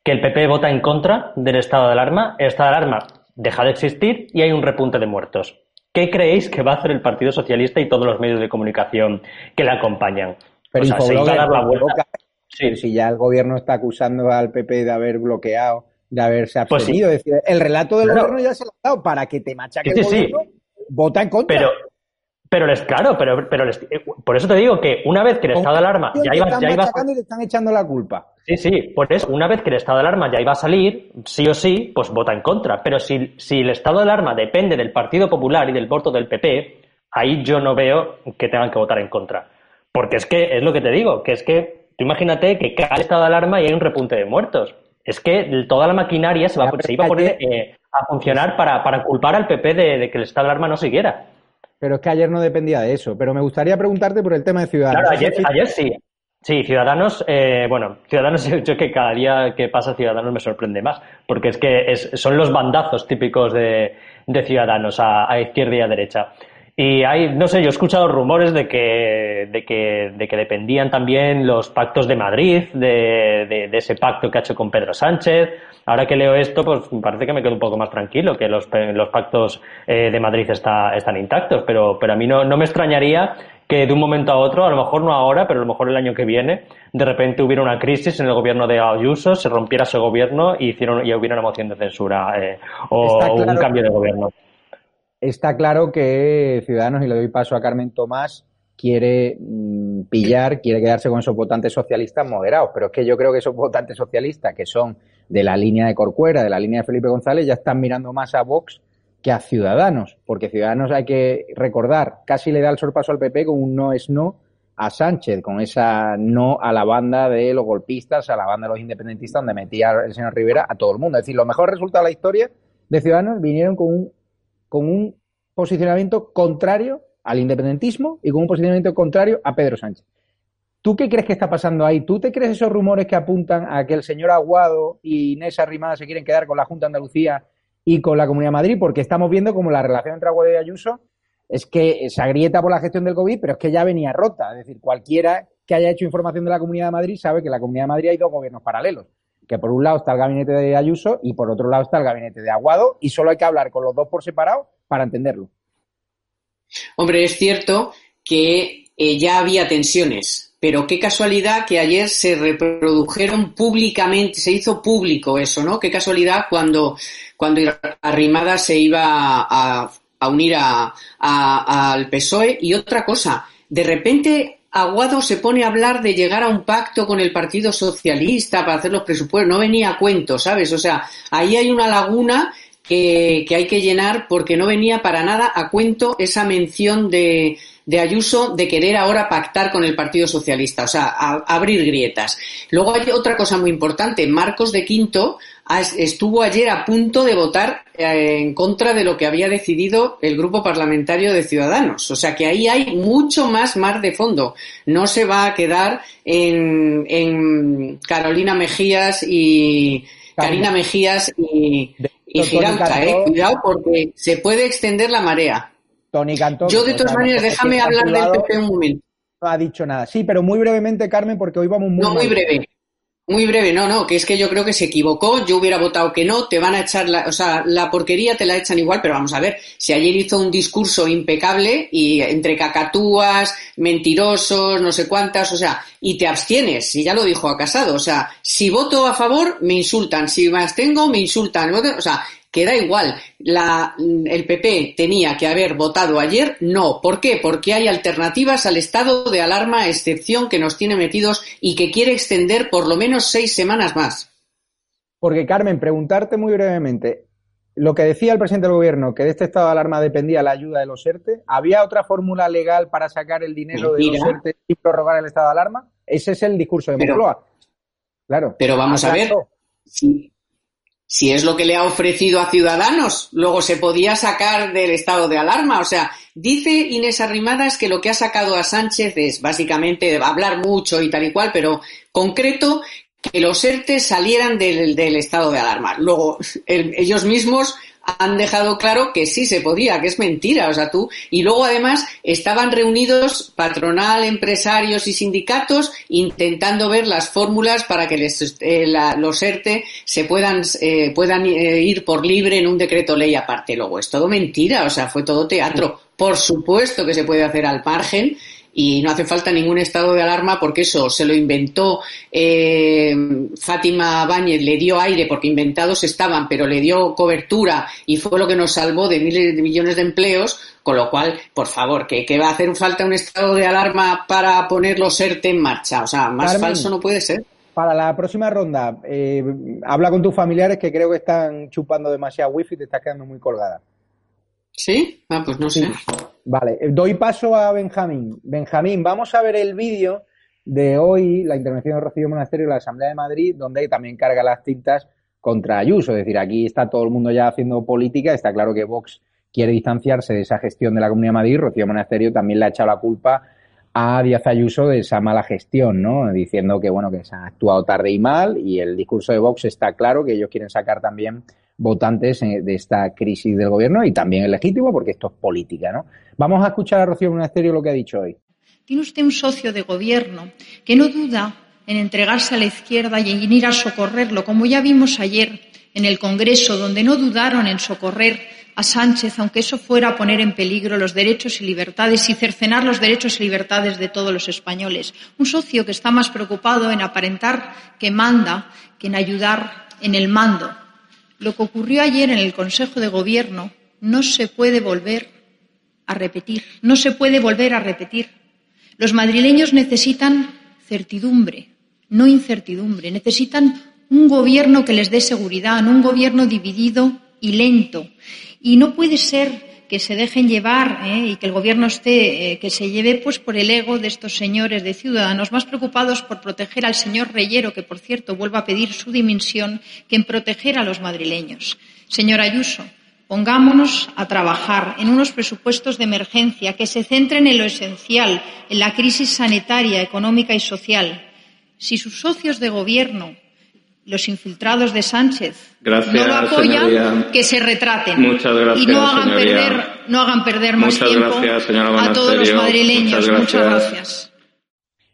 que el PP vota en contra del estado de alarma, el estado de alarma deja de existir y hay un repunte de muertos. ¿Qué creéis que va a hacer el Partido Socialista y todos los medios de comunicación que le acompañan? Pero o sea, dar la vuelta. Sí. Si ya el gobierno está acusando al PP de haber bloqueado, de haberse pues abstenido. decir, el relato del gobierno ya se lo ha dado para que te machaque el gobierno, vota en contra. Pero, pero les, claro, pero, pero les, eh, por eso te digo que una vez que el estado de alarma ya iba, ya iba y te están echando la culpa. Sí, sí, por eso, una vez que el estado de alarma ya iba a salir, sí o sí, pues vota en contra. Pero si, si el estado de alarma depende del Partido Popular y del voto del PP, ahí yo no veo que tengan que votar en contra. Porque es que, es lo que te digo, que es que Tú imagínate que cae el estado de alarma y hay un repunte de muertos. Es que toda la maquinaria se, va, se iba a poner eh, a funcionar para, para, culpar al PP de, que el estado de alarma no siguiera. Pero es que ayer no dependía de eso. Pero me gustaría preguntarte por el tema de Ciudadanos. Claro, ayer, sí. Sí, Ciudadanos, eh, bueno, Ciudadanos, yo que cada día que pasa Ciudadanos me sorprende más, porque es que son los bandazos típicos de, Ciudadanos a, izquierda y a derecha. Y hay, no sé, yo he escuchado rumores de que, de que, de que dependían también los pactos de Madrid, de, de, ese pacto que ha hecho con Pedro Sánchez. Ahora que leo esto, pues parece que me quedo un poco más tranquilo, que los, los pactos eh, de Madrid está, están intactos, pero, pero a mí no, no me extrañaría que de un momento a otro, a lo mejor no ahora, pero a lo mejor el año que viene, de repente hubiera una crisis en el gobierno de Ayuso, se rompiera ese gobierno y, hicieron, y hubiera una moción de censura eh, o un cambio de gobierno está claro que Ciudadanos, y le doy paso a Carmen Tomás, quiere mm, pillar, quiere quedarse con esos votantes socialistas moderados. Pero es que yo creo que esos votantes socialistas que son de la línea de Corcuera, de la línea de Felipe González, ya están mirando más a Vox que a Ciudadanos. Porque Ciudadanos hay que recordar, casi le da el sorpaso al PP con un no es no a Sánchez, con esa no a la banda de los golpistas, a la banda de los independentistas, donde metía el señor Rivera a todo el mundo. Es decir, los mejores resultados de la historia de Ciudadanos vinieron con un con un posicionamiento contrario al independentismo y con un posicionamiento contrario a Pedro Sánchez. ¿Tú qué crees que está pasando ahí? ¿Tú te crees esos rumores que apuntan a que el señor Aguado y Inés Arrimada se quieren quedar con la Junta de Andalucía y con la Comunidad de Madrid? Porque estamos viendo como la relación entre Aguado y Ayuso es que se agrieta por la gestión del COVID, pero es que ya venía rota. Es decir, cualquiera que haya hecho información de la Comunidad de Madrid sabe que en la Comunidad de Madrid hay dos gobiernos paralelos que por un lado está el gabinete de Ayuso y por otro lado está el gabinete de Aguado y solo hay que hablar con los dos por separado para entenderlo. Hombre, es cierto que eh, ya había tensiones. Pero qué casualidad que ayer se reprodujeron públicamente, se hizo público eso, ¿no? Qué casualidad cuando, cuando Arrimada se iba a, unir al PSOE. Y otra cosa, de repente Aguado se pone a hablar de llegar a un pacto con el Partido Socialista para hacer los presupuestos. No venía a cuento, ¿sabes? O sea, ahí hay una laguna que, hay que llenar porque no venía para nada a cuento esa mención de, de Ayuso de querer ahora pactar con el Partido Socialista, o sea, abrir grietas. Luego hay otra cosa muy importante. Marcos de Quinto estuvo ayer a punto de votar eh, en contra de lo que había decidido el grupo parlamentario de Ciudadanos. O sea que ahí hay mucho más mar de fondo. No se va a quedar en, Carolina Mejías y Karina Mejías y, y ¿eh? Cuidado porque se puede extender la marea. Tony Cantón. Yo de todas maneras, déjame hablar del PP un momento. No ha dicho nada. Sí, pero muy brevemente, Carmen, porque hoy vamos muy. No, muy breve. Muy breve, no, no, que es que yo creo que se equivocó, yo hubiera votado que no, te van a echar la, o sea, la porquería te la echan igual, pero vamos a ver, si ayer hizo un discurso impecable y entre cacatúas, mentirosos, no sé cuántas, o sea, y te abstienes, y ya lo dijo a Casado, o sea, si voto a favor, me insultan, si me abstengo, me insultan, o sea, que da igual, la, el PP tenía que haber votado ayer, no. ¿Por qué? Porque hay alternativas al estado de alarma, excepción que nos tiene metidos y que quiere extender por lo menos seis semanas más. Porque, Carmen, preguntarte muy brevemente, lo que decía el presidente del gobierno, que de este estado de alarma dependía la ayuda de los ERTE, ¿había otra fórmula legal para sacar el dinero de los ERTE y prorrogar el estado de alarma? Ese es el discurso de Moncloa. Claro. Pero vamos a ver, si, si es lo que le ha ofrecido a Ciudadanos, luego se podía sacar del estado de alarma. O sea, dice Inés Arrimadas que lo que ha sacado a Sánchez es básicamente hablar mucho y tal y cual, pero concreto que los ERTE salieran del, estado de alarma. Luego, ellos mismos han dejado claro que sí se podía, que es mentira. O sea, tú. Y luego, además, estaban reunidos patronal, empresarios y sindicatos intentando ver las fórmulas para que les, eh, los ERTE se puedan, eh, puedan eh, ir por libre en un decreto ley aparte. Luego, es todo mentira. O sea, fue todo teatro. Por supuesto que se puede hacer al margen y no hace falta ningún estado de alarma porque eso se lo inventó eh, Fátima Báñez, le dio aire porque inventados estaban, pero le dio cobertura y fue lo que nos salvó de miles de millones de empleos, con lo cual, por favor, que, va a hacer falta un estado de alarma para poner los ERTE en marcha. O sea, más falso no puede ser. Para la próxima ronda, eh, habla con tus familiares que creo que están chupando demasiado wifi y te estás quedando muy colgada. ¿Sí? Ah, pues no sé. Vale, doy paso a Benjamín. Benjamín, vamos a ver el vídeo de hoy, la intervención de Rocío Monasterio en la Asamblea de Madrid, donde también carga las tintas contra Ayuso. Es decir, aquí está todo el mundo ya haciendo política, está claro que Vox quiere distanciarse de esa gestión de la Comunidad de Madrid. Rocío Monasterio también le ha echado la culpa a Díaz Ayuso de esa mala gestión, ¿no? Diciendo que, bueno, que se ha actuado tarde y mal y el discurso de Vox está claro que ellos quieren sacar también votantes eh, de esta crisis del gobierno y también es legítimo porque esto es política, ¿no? Vamos a escuchar a Rocío Monasterio lo que ha dicho hoy. Tiene usted un socio de gobierno que no duda en entregarse a la izquierda y en ir a socorrerlo, como ya vimos ayer en el Congreso, donde no dudaron en socorrer a Sánchez, aunque eso fuera poner en peligro los derechos y libertades y cercenar los derechos y libertades de todos los españoles. Un socio que está más preocupado en aparentar que manda que en ayudar en el mando. Lo que ocurrió ayer en el Consejo de Gobierno no se puede volver a repetir, no se puede volver a repetir. Los madrileños necesitan certidumbre, no incertidumbre. Necesitan un gobierno que les dé seguridad, no un gobierno dividido y lento. Y no puede ser que se dejen llevar ¿eh? y que el gobierno esté, eh, que se lleve pues por el ego de estos señores de ciudadanos más preocupados por proteger al señor Reyero, que por cierto vuelva a pedir su dimisión, que en proteger a los madrileños. Señor Ayuso, pongámonos a trabajar en unos presupuestos de emergencia que se centren en lo esencial, en la crisis sanitaria, económica y social. Si sus socios de gobierno los infiltrados de Sánchez no lo apoyan, que se retraten Muchas gracias, y no hagan perder, no hagan perder más tiempo a todos los madrileños. Muchas gracias.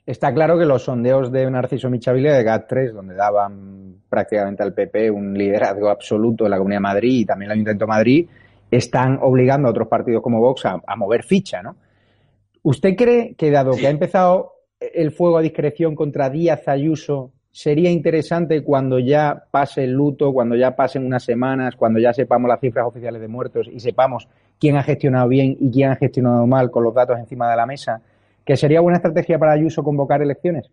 Está claro que los sondeos de Narciso Michavile de GAT3, donde daban prácticamente al PP un liderazgo absoluto en la Comunidad de Madrid y también el Ayuntamiento de Madrid, están obligando a otros partidos como Vox a, a mover ficha, ¿no? ¿Usted cree que dado que ha empezado el fuego a discreción contra Díaz Ayuso, sería interesante cuando ya pase el luto, cuando ya pasen unas semanas, cuando ya sepamos las cifras oficiales de muertos y sepamos quién ha gestionado bien y quién ha gestionado mal con los datos encima de la mesa, que sería buena estrategia para Ayuso convocar elecciones?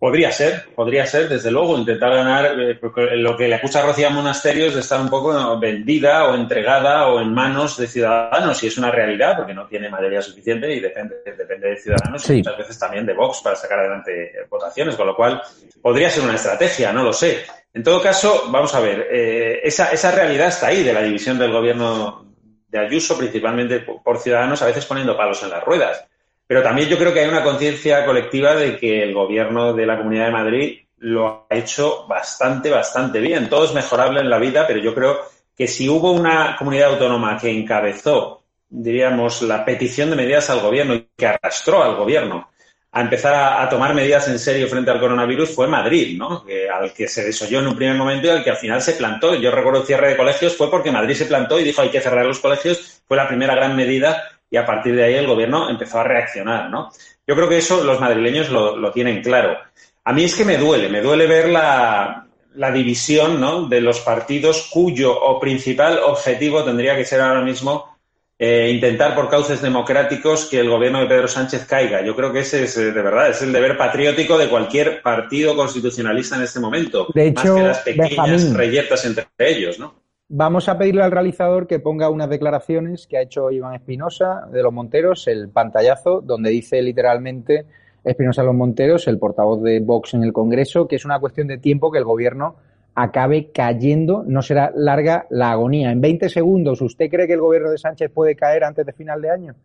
Podría ser, podría ser, desde luego, intentar ganar, eh, lo que le acusa a Rocía Monasterio es de estar un poco vendida o entregada o en manos de ciudadanos, y es una realidad, porque no tiene mayoría suficiente y depende, depende de ciudadanos y muchas veces también de Vox para sacar adelante votaciones, con lo cual podría ser una estrategia, no lo sé. En todo caso, vamos a ver, eh, esa, esa realidad está ahí de la división del gobierno de Ayuso, principalmente por ciudadanos, a veces poniendo palos en las ruedas. Pero también yo creo que hay una conciencia colectiva de que el gobierno de la Comunidad de Madrid lo ha hecho bastante, bastante bien. Todo es mejorable en la vida, pero yo creo que si hubo una comunidad autónoma que encabezó, diríamos, la petición de medidas al gobierno y que arrastró al gobierno a empezar a, tomar medidas en serio frente al coronavirus fue Madrid, ¿no? al que se desoyó en un primer momento y al que al final se plantó. Yo recuerdo el cierre de colegios fue porque Madrid se plantó y dijo hay que cerrar los colegios. Fue la primera gran medida y a partir de ahí el gobierno empezó a reaccionar, ¿no? Yo creo que eso los madrileños lo, tienen claro. A mí es que me duele, me duele ver la, división ¿no? de los partidos cuyo o principal objetivo tendría que ser ahora mismo eh, intentar por cauces democráticos que el gobierno de Pedro Sánchez caiga. Yo creo que ese es, eh, de verdad, es el deber patriótico de cualquier partido constitucionalista en este momento. De hecho, más que las pequeñas reyertas entre ellos, ¿no? Vamos a pedirle al realizador que ponga unas declaraciones que ha hecho Iván Espinosa de los Monteros, el pantallazo, donde dice literalmente Espinosa los Monteros, el portavoz de Vox en el Congreso, que es una cuestión de tiempo que el gobierno acabe cayendo, no será larga la agonía. En 20 segundos, ¿usted cree que el gobierno de Sánchez puede caer antes de final de año?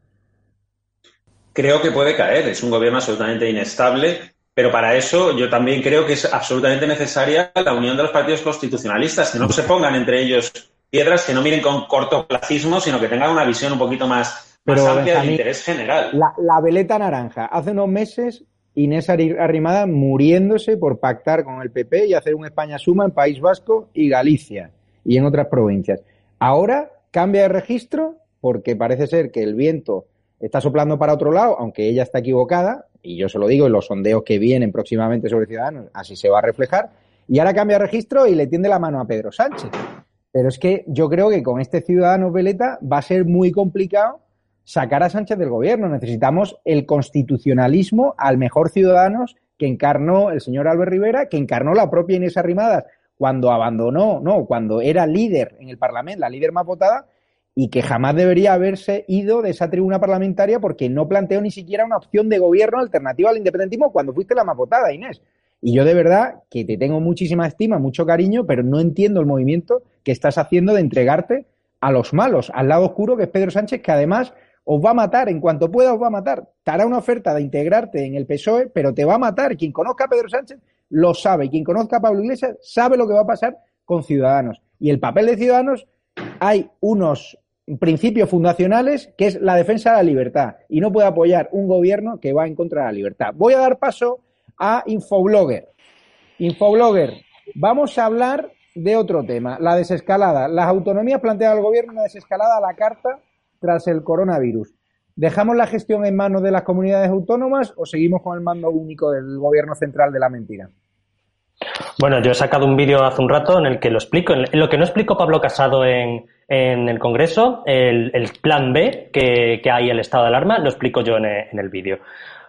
Creo que puede caer, es un gobierno absolutamente inestable, pero para eso yo también creo que es absolutamente necesaria la unión de los partidos constitucionalistas, que no se pongan entre ellos piedras, que no miren con cortoplacismo, sino que tengan una visión un poquito más, amplia del interés general. La, veleta naranja. Hace unos meses Inés Arrimada muriéndose por pactar con el PP y hacer un España suma en País Vasco y Galicia y en otras provincias. Ahora cambia de registro porque parece ser que el viento está soplando para otro lado, aunque ella está equivocada, y yo se lo digo en los sondeos que vienen próximamente sobre Ciudadanos, así se va a reflejar, y ahora cambia registro y le tiende la mano a Pedro Sánchez. Pero es que yo creo que con este Ciudadanos Veleta va a ser muy complicado sacar a Sánchez del gobierno. Necesitamos el constitucionalismo al mejor Ciudadanos que encarnó el señor Albert Rivera, que encarnó la propia Inés Arrimadas cuando abandonó, no, cuando era líder en el Parlamento, la líder más votada, y que jamás debería haberse ido de esa tribuna parlamentaria porque no planteó ni siquiera una opción de gobierno alternativa al independentismo cuando fuiste la más votada, Inés. Y yo de verdad que te tengo muchísima estima, mucho cariño, pero no entiendo el movimiento que estás haciendo de entregarte a los malos, al lado oscuro que es Pedro Sánchez, que además os va a matar, en cuanto pueda os va a matar. Te hará una oferta de integrarte en el PSOE, pero te va a matar. Quien conozca a Pedro Sánchez lo sabe. Quien conozca a Pablo Iglesias sabe lo que va a pasar con Ciudadanos. Y el papel de Ciudadanos, hay unos principios fundacionales, que es la defensa de la libertad. Y no puede apoyar un gobierno que va en contra de la libertad. Voy a dar paso a Infoblogger. Infoblogger, vamos a hablar de otro tema, la desescalada. Las autonomías plantean al gobierno una desescalada a la carta tras el coronavirus. ¿Dejamos la gestión en manos de las comunidades autónomas o seguimos con el mando único del gobierno central de la mentira? Bueno, yo he sacado un vídeo hace un rato en el que lo explico. En lo que no explicó Pablo Casado en, en el Congreso, el, plan B que, hay el estado de alarma, lo explico yo en, el vídeo.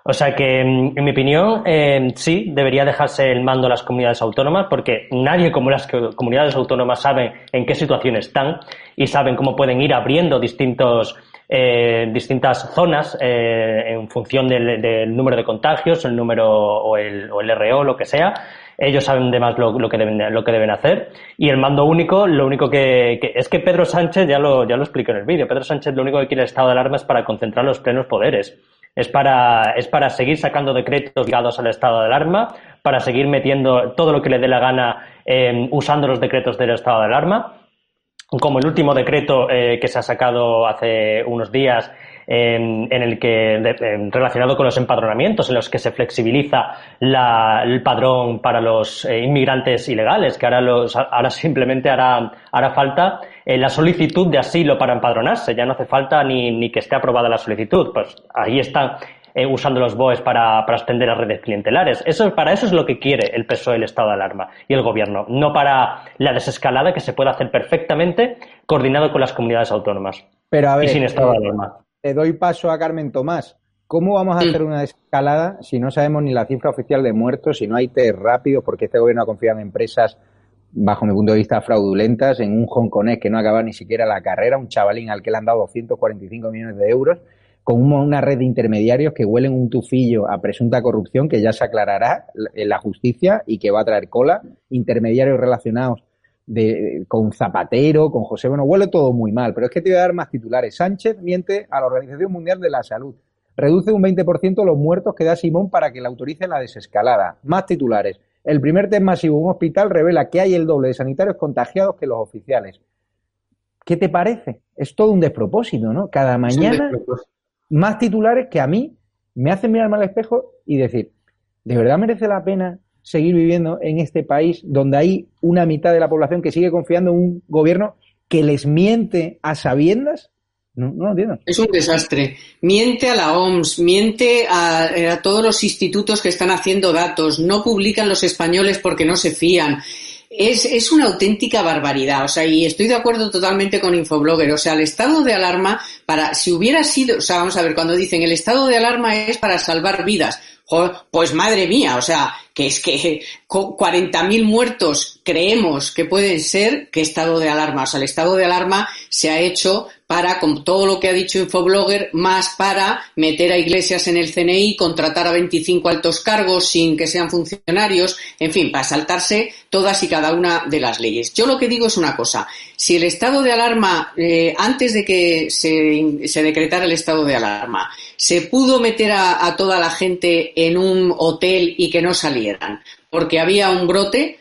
O sea que, en mi opinión, eh, sí, debería dejarse el mando a las comunidades autónomas porque nadie como las comunidades autónomas sabe en qué situación están y saben cómo pueden ir abriendo distintos, eh, distintas zonas eh, en función del, número de contagios, el número o el, o el RO, lo que sea ellos saben de más lo, que deben, lo que deben hacer. Y el mando único, lo único que, es que Pedro Sánchez, ya lo, ya lo expliqué en el vídeo, Pedro Sánchez lo único que quiere el estado de alarma es para concentrar los plenos poderes. Es para, es para seguir sacando decretos ligados al estado de alarma, para seguir metiendo todo lo que le dé la gana eh, usando los decretos del estado de alarma como el último decreto eh, que se ha sacado hace unos días en, el que, relacionado con los empadronamientos, en los que se flexibiliza el padrón para los eh, inmigrantes ilegales, que ahora, los, ahora simplemente hará, hará falta eh, la solicitud de asilo para empadronarse. Ya no hace falta ni, ni que esté aprobada la solicitud. Pues ahí están eh, usando los BOEs para, para extender las redes clientelares. Eso, para eso es lo que quiere el PSOE, el Estado de Alarma y el Gobierno, no para la desescalada que se puede hacer perfectamente coordinado con las comunidades autónomas. Pero a ver, y sin estado de eh, alarma. Te doy paso a Carmen Tomás. ¿Cómo vamos a hacer una desescalada si no sabemos ni la cifra oficial de muertos, si no hay test rápidos, porque este gobierno ha confiado en empresas, bajo mi punto de vista, fraudulentas, en un hongkonés que no acaba ni siquiera la carrera, un chavalín al que le han dado 245 millones de euros, con una red de intermediarios que huelen un tufillo a presunta corrupción que ya se aclarará en la justicia y que va a traer cola, intermediarios relacionados de, con Zapatero, con José Bueno, huele todo muy mal, pero es que te voy a dar más titulares. Sánchez miente a la Organización Mundial de la Salud. Reduce un 20% los muertos que da Simón para que le autorice la desescalada. Más titulares. El primer test masivo en un hospital revela que hay el doble de sanitarios contagiados que los oficiales. ¿Qué te parece? Es todo un despropósito, ¿no? Cada mañana más titulares que a mí me hacen mirarme al espejo y decir, ¿de verdad merece la pena seguir viviendo en este país donde hay una mitad de la población que sigue confiando en un gobierno que les miente a sabiendas? No, no lo entiendo. Es un desastre. Miente a la OMS, miente a, a, todos los institutos que están haciendo datos, no publican los españoles porque no se fían. Es, es, una auténtica barbaridad. O sea, y estoy de acuerdo totalmente con Infoblogger. O sea, el estado de alarma, para, si hubiera sido, o sea, vamos a ver, cuando dicen el estado de alarma es para salvar vidas. Pues madre mía, o sea, que es que 40.000 muertos creemos que pueden ser, ¿qué estado de alarma? O sea, el estado de alarma se ha hecho para, con todo lo que ha dicho Infoblogger, más para meter a iglesias en el CNI, contratar a 25 altos cargos sin que sean funcionarios, en fin, para saltarse todas y cada una de las leyes. Yo lo que digo es una cosa, si el estado de alarma, eh, antes de que se, se, decretara el estado de alarma, se pudo meter a, a toda la gente en un hotel y que no salieran, porque había un brote,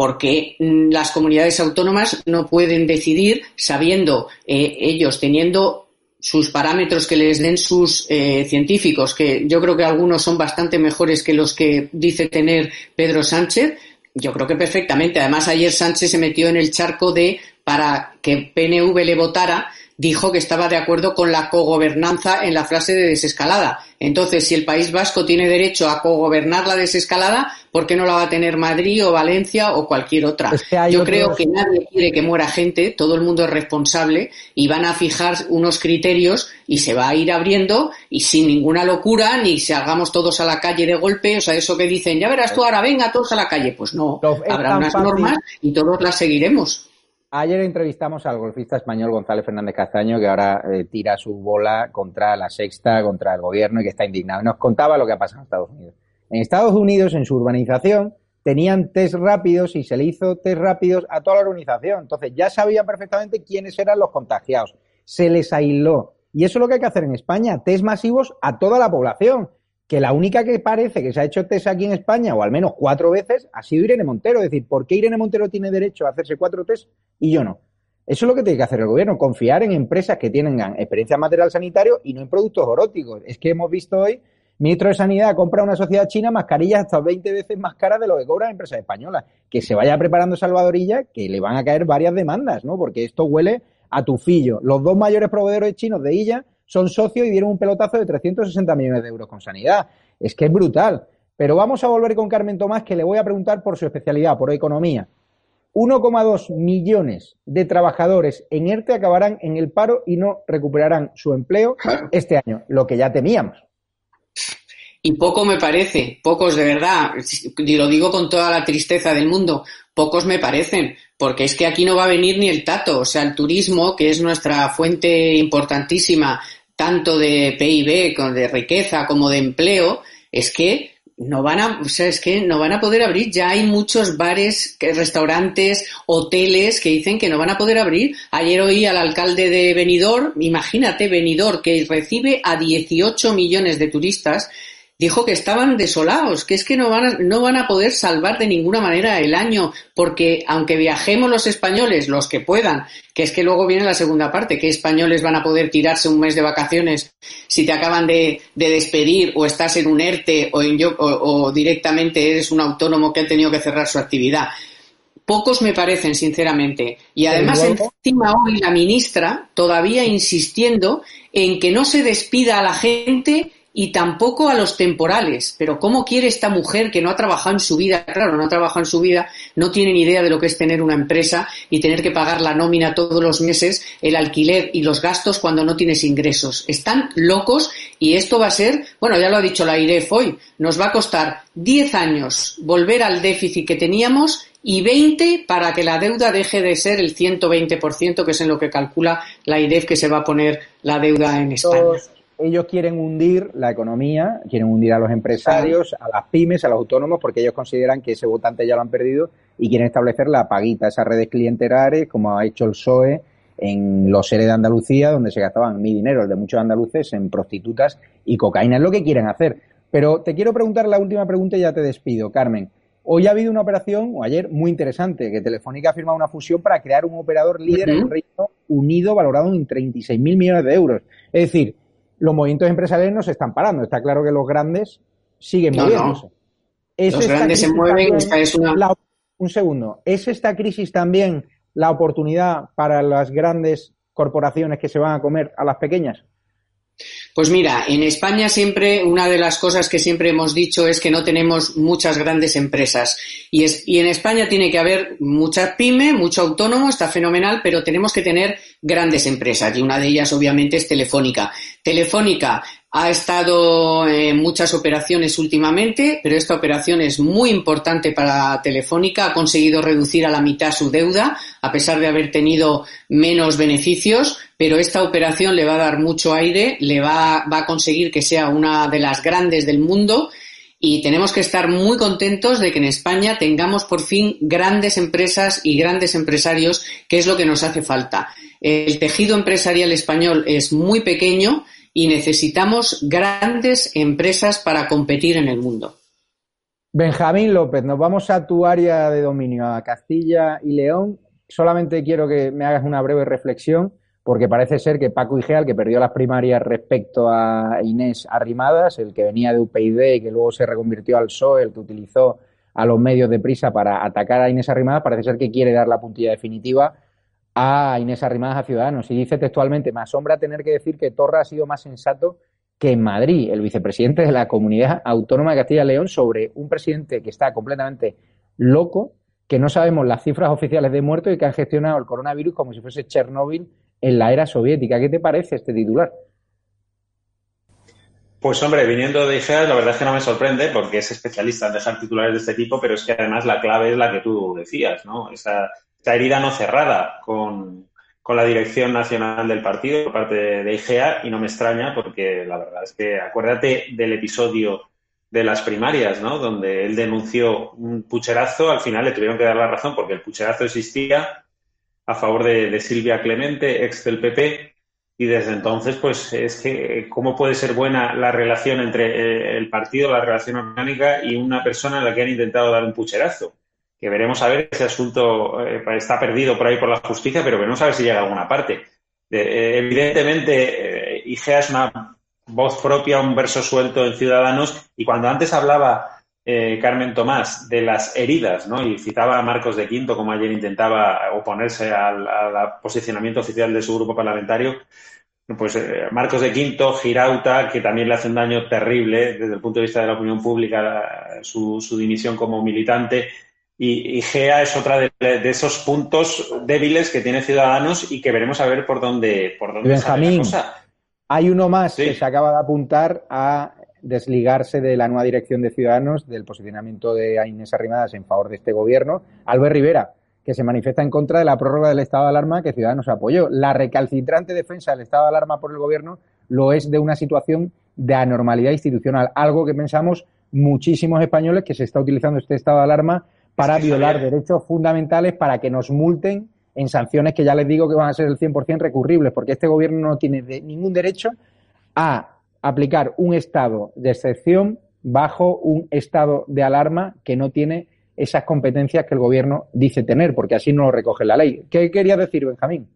porque las comunidades autónomas no pueden decidir sabiendo eh, ellos teniendo sus parámetros que les den sus eh, científicos, que yo creo que algunos son bastante mejores que los que dice tener Pedro Sánchez. Yo creo que perfectamente. Además, ayer Sánchez se metió en el charco de para que PNV le votara dijo que estaba de acuerdo con la cogobernanza en la frase de desescalada. Entonces, si el País Vasco tiene derecho a cogobernar la desescalada, ¿por qué no la va a tener Madrid o Valencia o cualquier otra? Es que Yo otros... creo que nadie quiere que muera gente, todo el mundo es responsable y van a fijar unos criterios y se va a ir abriendo y sin ninguna locura ni salgamos todos a la calle de golpe, o sea, eso que dicen, ya verás tú ahora, venga todos a la calle, pues no, habrá unas normas y todos las seguiremos. Ayer entrevistamos al golfista español González Fernández Castaño, que ahora eh, tira su bola contra la sexta, contra el gobierno y que está indignado. Nos contaba lo que ha pasado en Estados Unidos. En Estados Unidos, en su urbanización, tenían test rápidos y se le hizo test rápidos a toda la urbanización. Entonces ya sabían perfectamente quiénes eran los contagiados. Se les aisló. Y eso es lo que hay que hacer en España, test masivos a toda la población que la única que parece que se ha hecho test aquí en España, o al menos cuatro veces, ha sido Irene Montero. Es decir, ¿por qué Irene Montero tiene derecho a hacerse cuatro test y yo no? Eso es lo que tiene que hacer el gobierno, confiar en empresas que tengan experiencia en material sanitario y no en productos oróticos. Es que hemos visto hoy, ministro de Sanidad compra una sociedad china mascarillas hasta 20 veces más caras de lo que cobran empresas españolas. Que se vaya preparando Salvadorilla, que le van a caer varias demandas, ¿no? Porque esto huele a tufillo. Los dos mayores proveedores chinos de ella son socios y dieron un pelotazo de 360 millones de euros con sanidad. Es que es brutal. Pero vamos a volver con Carmen Tomás, que le voy a preguntar por su especialidad, por economía. 1,2 millones de trabajadores en ERTE acabarán en el paro y no recuperarán su empleo este año, lo que ya temíamos. Y poco me parece, pocos de verdad, y lo digo con toda la tristeza del mundo, pocos me parecen, porque es que aquí no va a venir ni el tato, o sea, el turismo, que es nuestra fuente importantísima tanto de PIB, de riqueza como de empleo, es que no van a, o sea, es que no van a poder abrir. Ya hay muchos bares, restaurantes, hoteles que dicen que no van a poder abrir. Ayer oí al alcalde de Benidorm, imagínate Benidorm, que recibe a 18 millones de turistas, dijo que estaban desolados, que es que no van, a, no van a poder salvar de ninguna manera el año, porque aunque viajemos los españoles, los que puedan, que es que luego viene la segunda parte, que españoles van a poder tirarse un mes de vacaciones si te acaban de, de despedir o estás en un ERTE o, en, o, o directamente eres un autónomo que ha tenido que cerrar su actividad pocos me parecen, sinceramente. Y además, encima hoy la ministra todavía insistiendo en que no se despida a la gente y tampoco a los temporales. Pero ¿cómo quiere esta mujer que no ha trabajado en su vida? Claro, no ha trabajado en su vida, no tiene ni idea de lo que es tener una empresa y tener que pagar la nómina todos los meses, el alquiler y los gastos cuando no tienes ingresos. Están locos y esto va a ser, bueno, ya lo ha dicho la IREF hoy, nos va a costar 10 años volver al déficit que teníamos y 20 para que la deuda deje de ser el 120%, que es en lo que calcula la IREF que se va a poner la deuda en España. Ellos quieren hundir la economía, quieren hundir a los empresarios, a las pymes, a los autónomos, porque ellos consideran que ese votante ya lo han perdido y quieren establecer la paguita, esas redes clientelares, como ha hecho el PSOE en los seres de Andalucía, donde se gastaban mi dinero, el de muchos andaluces, en prostitutas y cocaína. Es lo que quieren hacer. Pero te quiero preguntar la última pregunta y ya te despido, Carmen. Hoy ha habido una operación, o ayer, muy interesante, que Telefónica ha firmado una fusión para crear un operador líder en el Reino Unido valorado en 36.000 millones de euros. Es decir, los movimientos empresariales no se están parando. Está claro que los grandes siguen moviéndose. los grandes se mueven. es una... un segundo. ¿Es esta crisis también la oportunidad para las grandes corporaciones que se van a comer a las pequeñas? Pues mira, en España siempre una de las cosas que siempre hemos dicho es que no tenemos muchas grandes empresas y, es, y en España tiene que haber mucha pyme, mucho autónomo, está fenomenal, pero tenemos que tener grandes empresas y una de ellas obviamente es Telefónica. Telefónica ha estado en muchas operaciones últimamente, pero esta operación es muy importante para Telefónica. Ha conseguido reducir a la mitad su deuda, a pesar de haber tenido menos beneficios, pero esta operación le va a dar mucho aire, le va, a conseguir que sea una de las grandes del mundo y tenemos que estar muy contentos de que en España tengamos por fin grandes empresas y grandes empresarios, que es lo que nos hace falta. El tejido empresarial español es muy pequeño y necesitamos grandes empresas para competir en el mundo. Benjamín López, nos vamos a tu área de dominio, a Castilla y León. Solamente quiero que me hagas una breve reflexión, porque parece ser que Paco Igea, el que perdió las primarias respecto a Inés Arrimadas, el que venía de UPyD y que luego se reconvirtió al PSOE, el que utilizó a los medios de prisa para atacar a Inés Arrimadas, parece ser que quiere dar la puntilla definitiva a Inés Arrimadas a Ciudadanos. Y dice textualmente, me asombra tener que decir que Torra ha sido más sensato que en Madrid, el vicepresidente de la Comunidad Autónoma de Castilla y León, sobre un presidente que está completamente loco, que no sabemos las cifras oficiales de muertos y que han gestionado el coronavirus como si fuese Chernóbil en la era soviética. ¿Qué te parece este titular? Pues hombre, viniendo de IGEA, la verdad es que no me sorprende porque es especialista en dejar titulares de este tipo, pero es que además la clave es la que tú decías, ¿no? Esa esta herida no cerrada con, la dirección nacional del partido por parte de IGEA y no me extraña porque la verdad es que acuérdate del episodio de las primarias, ¿no? Donde él denunció un pucherazo, al final le tuvieron que dar la razón porque el pucherazo existía a favor de, Silvia Clemente, ex del PP, y desde entonces, pues es que, ¿cómo puede ser buena la relación entre eh, el partido, la relación orgánica y una persona a la que han intentado dar un pucherazo? que veremos a ver ese asunto eh, está perdido por ahí por la justicia, pero veremos a ver si llega a alguna parte. Eh, evidentemente, IGEA es una voz propia, un verso suelto en Ciudadanos, y cuando antes hablaba Carmen Tomás de las heridas, ¿no? y citaba a Marcos de Quinto, como ayer intentaba oponerse al, posicionamiento oficial de su grupo parlamentario, pues Marcos de Quinto, Girauta, que también le hace un daño terrible desde el punto de vista de la opinión pública, su, su dimisión como militante, y, GEA es otra de, esos puntos débiles que tiene Ciudadanos y que veremos a ver por dónde, por dónde Benjamín, Hay uno más que se acaba de apuntar a desligarse de la nueva dirección de Ciudadanos del posicionamiento de Inés Arrimadas en favor de este gobierno, Albert Rivera, que se manifiesta en contra de la prórroga del estado de alarma que Ciudadanos apoyó. La recalcitrante defensa del estado de alarma por el gobierno lo es de una situación de anormalidad institucional, algo que pensamos muchísimos españoles que se está utilizando este estado de alarma para violar derechos fundamentales para que nos multen en sanciones que ya les digo que van a ser el 100% recurribles, porque este gobierno no tiene ningún derecho a aplicar un estado de excepción bajo un estado de alarma que no tiene esas competencias que el gobierno dice tener, porque así no lo recoge la ley. ¿Qué quería decir, Benjamín?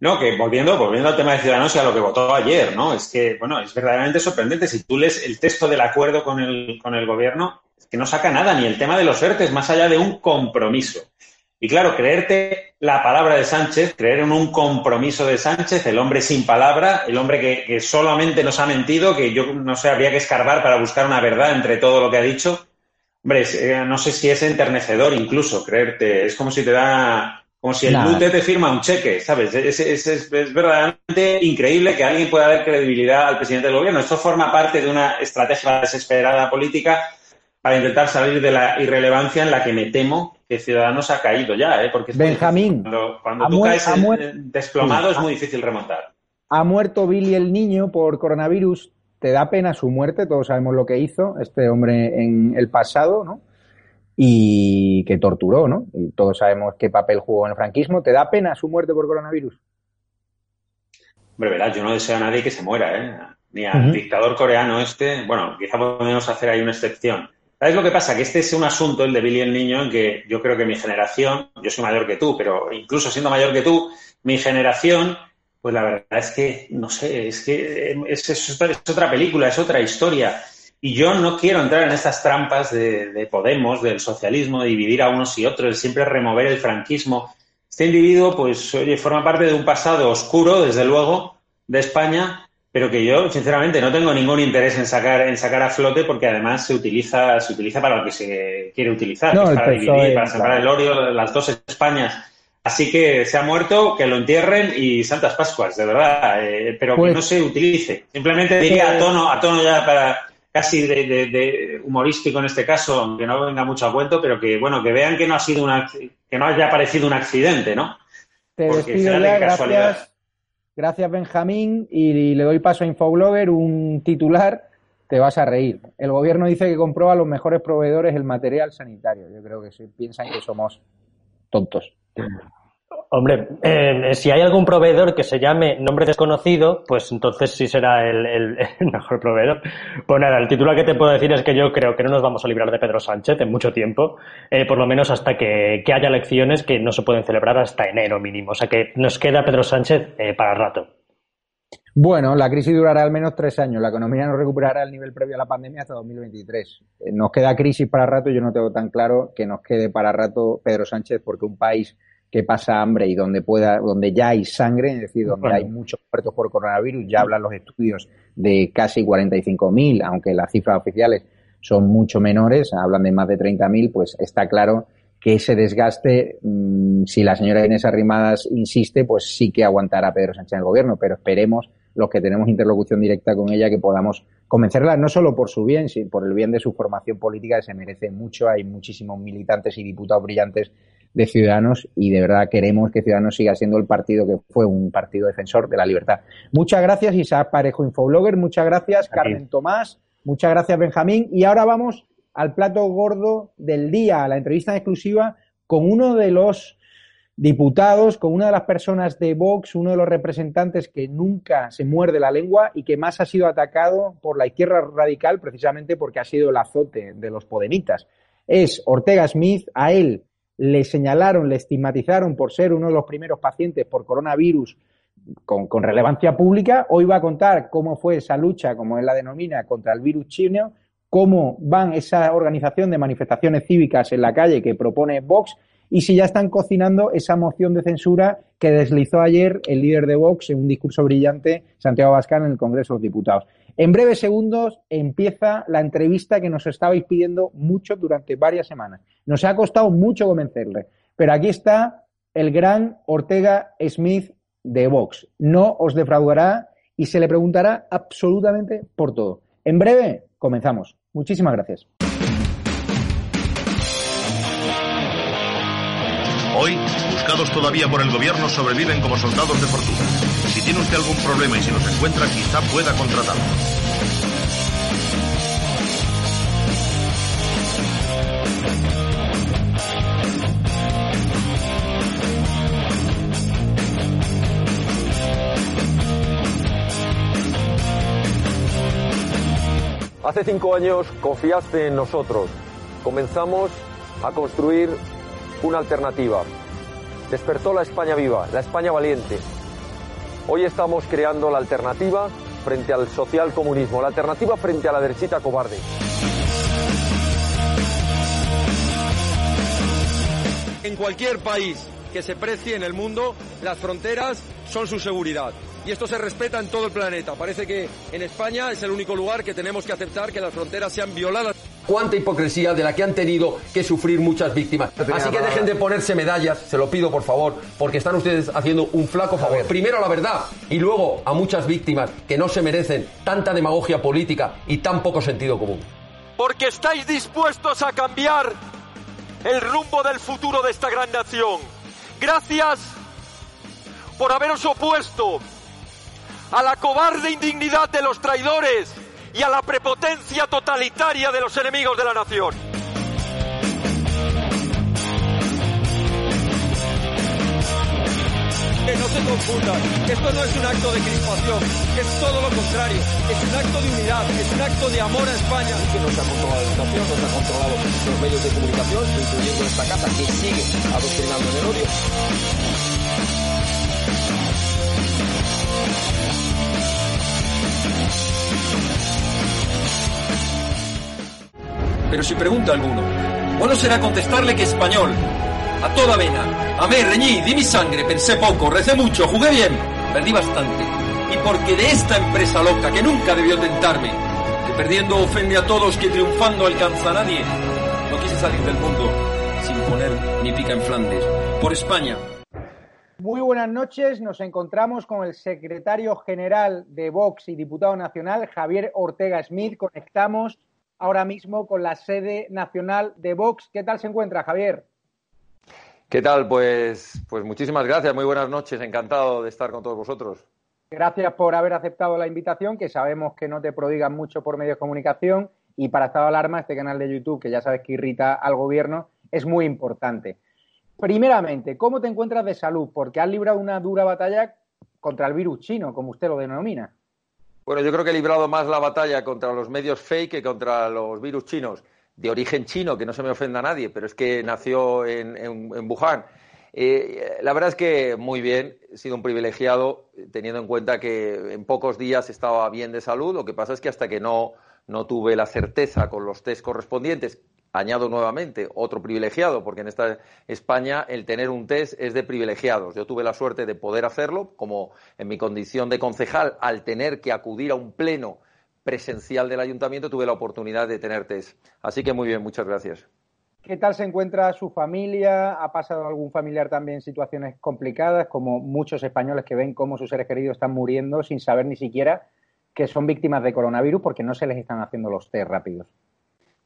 No, que volviendo, volviendo al tema de Ciudadanos y a lo que votó ayer, ¿no? Es que, bueno, es verdaderamente sorprendente. Si tú lees el texto del acuerdo con el, con el gobierno, Es que no saca nada, ni el tema de los ERTES, más allá de un compromiso. Y claro, creerte la palabra de Sánchez, creer en un compromiso de Sánchez, el hombre sin palabra, el hombre que, solamente nos ha mentido, que yo no sé, habría que escarbar para buscar una verdad entre todo lo que ha dicho. Hombre, eh, no sé si es enternecedor incluso creerte. Es como si te da, como si el Lute te firma un cheque, ¿sabes? Es, es, verdaderamente increíble que alguien pueda dar credibilidad al presidente del gobierno. Esto forma parte de una estrategia desesperada política para intentar salir de la irrelevancia en la que me temo que Ciudadanos ha caído ya, ¿eh? Porque Benjamín, cuando, tú caes desplomado es muy difícil remontar. Ha muerto Billy el niño por coronavirus. Te da pena su muerte, todos sabemos lo que hizo este hombre en el pasado, ¿no? Y que torturó, ¿no? Y todos sabemos qué papel jugó en el franquismo. ¿Te da pena su muerte por coronavirus? Hombre, verás, yo no deseo a nadie que se muera, ¿eh? Ni al dictador coreano este. Bueno, quizá podemos hacer ahí una excepción ¿Sabes lo que pasa? Que este es un asunto, el de Billy el Niño, en que yo creo que mi generación, yo soy mayor que tú, pero incluso siendo mayor que tú, mi generación, pues la verdad es que, no sé, es que es, otra película, es otra historia. Y yo no quiero entrar en estas trampas de, Podemos, del socialismo, de dividir a unos y otros, de siempre remover el franquismo. Este individuo, pues, oye, forma parte de un pasado oscuro, desde luego, de España, pero que yo, sinceramente, no tengo ningún interés en sacar, en sacar a flote porque además se utiliza, se utiliza para lo que se quiere utilizar, para dividir, para separar el odio, las dos Españas. Así que se ha muerto, que lo entierren y Santas Pascuas, de verdad, eh, pero que pues no se utilice. Simplemente diría a tono, a tono ya para casi de, humorístico en este caso, aunque no venga mucho a cuento, pero que bueno, que vean que no ha sido una, que no haya parecido un accidente, ¿no? Te despido ya, gracias. Gracias, Benjamín. Y le doy paso a Infoblogger, un titular. Te vas a reír. El gobierno dice que compró a los mejores proveedores el material sanitario. Yo creo que se piensan que somos tontos. Hombre, eh, si hay algún proveedor que se llame nombre desconocido, pues entonces sí será el, mejor proveedor. Pues nada, el titular que te puedo decir es que yo creo que no nos vamos a librar de Pedro Sánchez en mucho tiempo, eh, por lo menos hasta que, haya elecciones que no se pueden celebrar hasta enero mínimo. O sea que nos queda Pedro Sánchez eh, para rato. Bueno, la crisis durará al menos tres años. La economía no recuperará el nivel previo a la pandemia hasta 2023. Nos queda crisis para rato. Yo no tengo tan claro que nos quede para rato Pedro Sánchez porque un país que pasa hambre y donde pueda, donde ya hay sangre, es decir, donde hay muchos muertos por coronavirus, ya hablan los estudios de casi 45.000, aunque las cifras oficiales son mucho menores, hablan de más de 30.000, pues está claro que ese desgaste, mm, si la señora Inés Arrimadas insiste, pues sí que aguantará Pedro Sánchez en el gobierno, pero esperemos los que tenemos interlocución directa con ella que podamos convencerla, no solo por su bien, sino por el bien de su formación política, que se merece mucho. Hay muchísimos militantes y diputados brillantes de Ciudadanos y de verdad queremos que Ciudadanos siga siendo el partido que fue un partido defensor de la libertad. Muchas gracias Isaac Parejo Infoblogger, muchas gracias Carmen Tomás, muchas gracias Benjamín y ahora vamos al plato gordo del día, a la entrevista exclusiva con uno de los diputados, con una de las personas de Vox, uno de los representantes que nunca se muerde la lengua y que más ha sido atacado por la izquierda radical precisamente porque ha sido el azote de los podemitas. Es Ortega Smith, a él le señalaron, le estigmatizaron por ser uno de los primeros pacientes por coronavirus con, relevancia pública. Hoy va a contar cómo fue esa lucha, como él la denomina, contra el virus chino, cómo van esa organización de manifestaciones cívicas en la calle que propone Vox y si ya están cocinando esa moción de censura que deslizó ayer el líder de Vox en un discurso brillante, Santiago Bascán, en el Congreso de los Diputados. En breves segundos empieza la entrevista que nos estabais pidiendo mucho durante varias semanas. Nos ha costado mucho convencerle, pero aquí está el gran Ortega Smith de Vox. No os defraudará y se le preguntará absolutamente por todo. En breve, comenzamos. Muchísimas gracias. Hoy, todavía por el gobierno, sobreviven como soldados de fortuna. Si tiene usted algún problema y si nos encuentra, quizá pueda contratarlo. Hace cinco años confiaste en nosotros. Comenzamos a construir una alternativa. Despertó la España viva, la España valiente. Hoy estamos creando la alternativa frente al social comunismo, la alternativa frente a la derechita cobarde. En cualquier país que se precie en el mundo, las fronteras son su seguridad. Y esto se respeta en todo el planeta. Parece que en España es el único lugar que tenemos que aceptar que las fronteras sean violadas. Cuánta hipocresía de la que han tenido que sufrir muchas víctimas. Así que dejen de ponerse medallas, se lo pido por favor, porque están ustedes haciendo un flaco favor. Primero a la verdad y luego a muchas víctimas que no se merecen tanta demagogia política y tan poco sentido común. Porque estáis dispuestos a cambiar el rumbo del futuro de esta gran nación. Gracias por haberos opuesto a la cobarde indignidad de los traidores y a la prepotencia totalitaria de los enemigos de la nación. Que no se confundan, que esto no es un acto de crispación, que es todo lo contrario, es un acto de unidad, es un acto de amor a España. Que no se ha controlado la educación, no se ha controlado los medios de comunicación, incluyendo esta casa que sigue adoctrinando en el odio. Pero si pregunta alguno, bueno será contestarle que español, a toda vena, amé, reñí, di mi sangre, pensé poco, recé mucho, jugué bien, perdí bastante. Y porque de esta empresa loca que nunca debió tentarme, que perdiendo ofende a todos, que triunfando alcanza a nadie, no quise salir del mundo sin poner mi pica en Flandes. Por España. Muy buenas noches, nos encontramos con el secretario general de Vox y diputado nacional, Javier Ortega Smith. Conectamos ahora mismo con la sede nacional de Vox. ¿Qué tal se encuentra, Javier? ¿Qué tal? Pues, pues muchísimas gracias, muy buenas noches, encantado de estar con todos vosotros. Gracias por haber aceptado la invitación, que sabemos que no te prodigan mucho por medios de comunicación y para Estado de Alarma, este canal de YouTube, que ya sabes que irrita al gobierno, es muy importante. Primeramente, ¿cómo te encuentras de salud? Porque has librado una dura batalla contra el virus chino, como usted lo denomina. Bueno, yo creo que he librado más la batalla contra los medios fake que contra los virus chinos, de origen chino, que no se me ofenda a nadie, pero es que nació en, Wuhan. Eh, la verdad es que muy bien, he sido un privilegiado, teniendo en cuenta que en pocos días estaba bien de salud. Lo que pasa es que hasta que no, no tuve la certeza con los test correspondientes, añado nuevamente otro privilegiado, porque en esta España el tener un test es de privilegiados. Yo tuve la suerte de poder hacerlo, como en mi condición de concejal, al tener que acudir a un pleno presencial del ayuntamiento, tuve la oportunidad de tener test. Así que muy bien, muchas gracias. ¿Qué tal se encuentra su familia? ¿Ha pasado algún familiar también situaciones complicadas, como muchos españoles que ven cómo sus seres queridos están muriendo sin saber ni siquiera que son víctimas de coronavirus porque no se les están haciendo los test rápidos?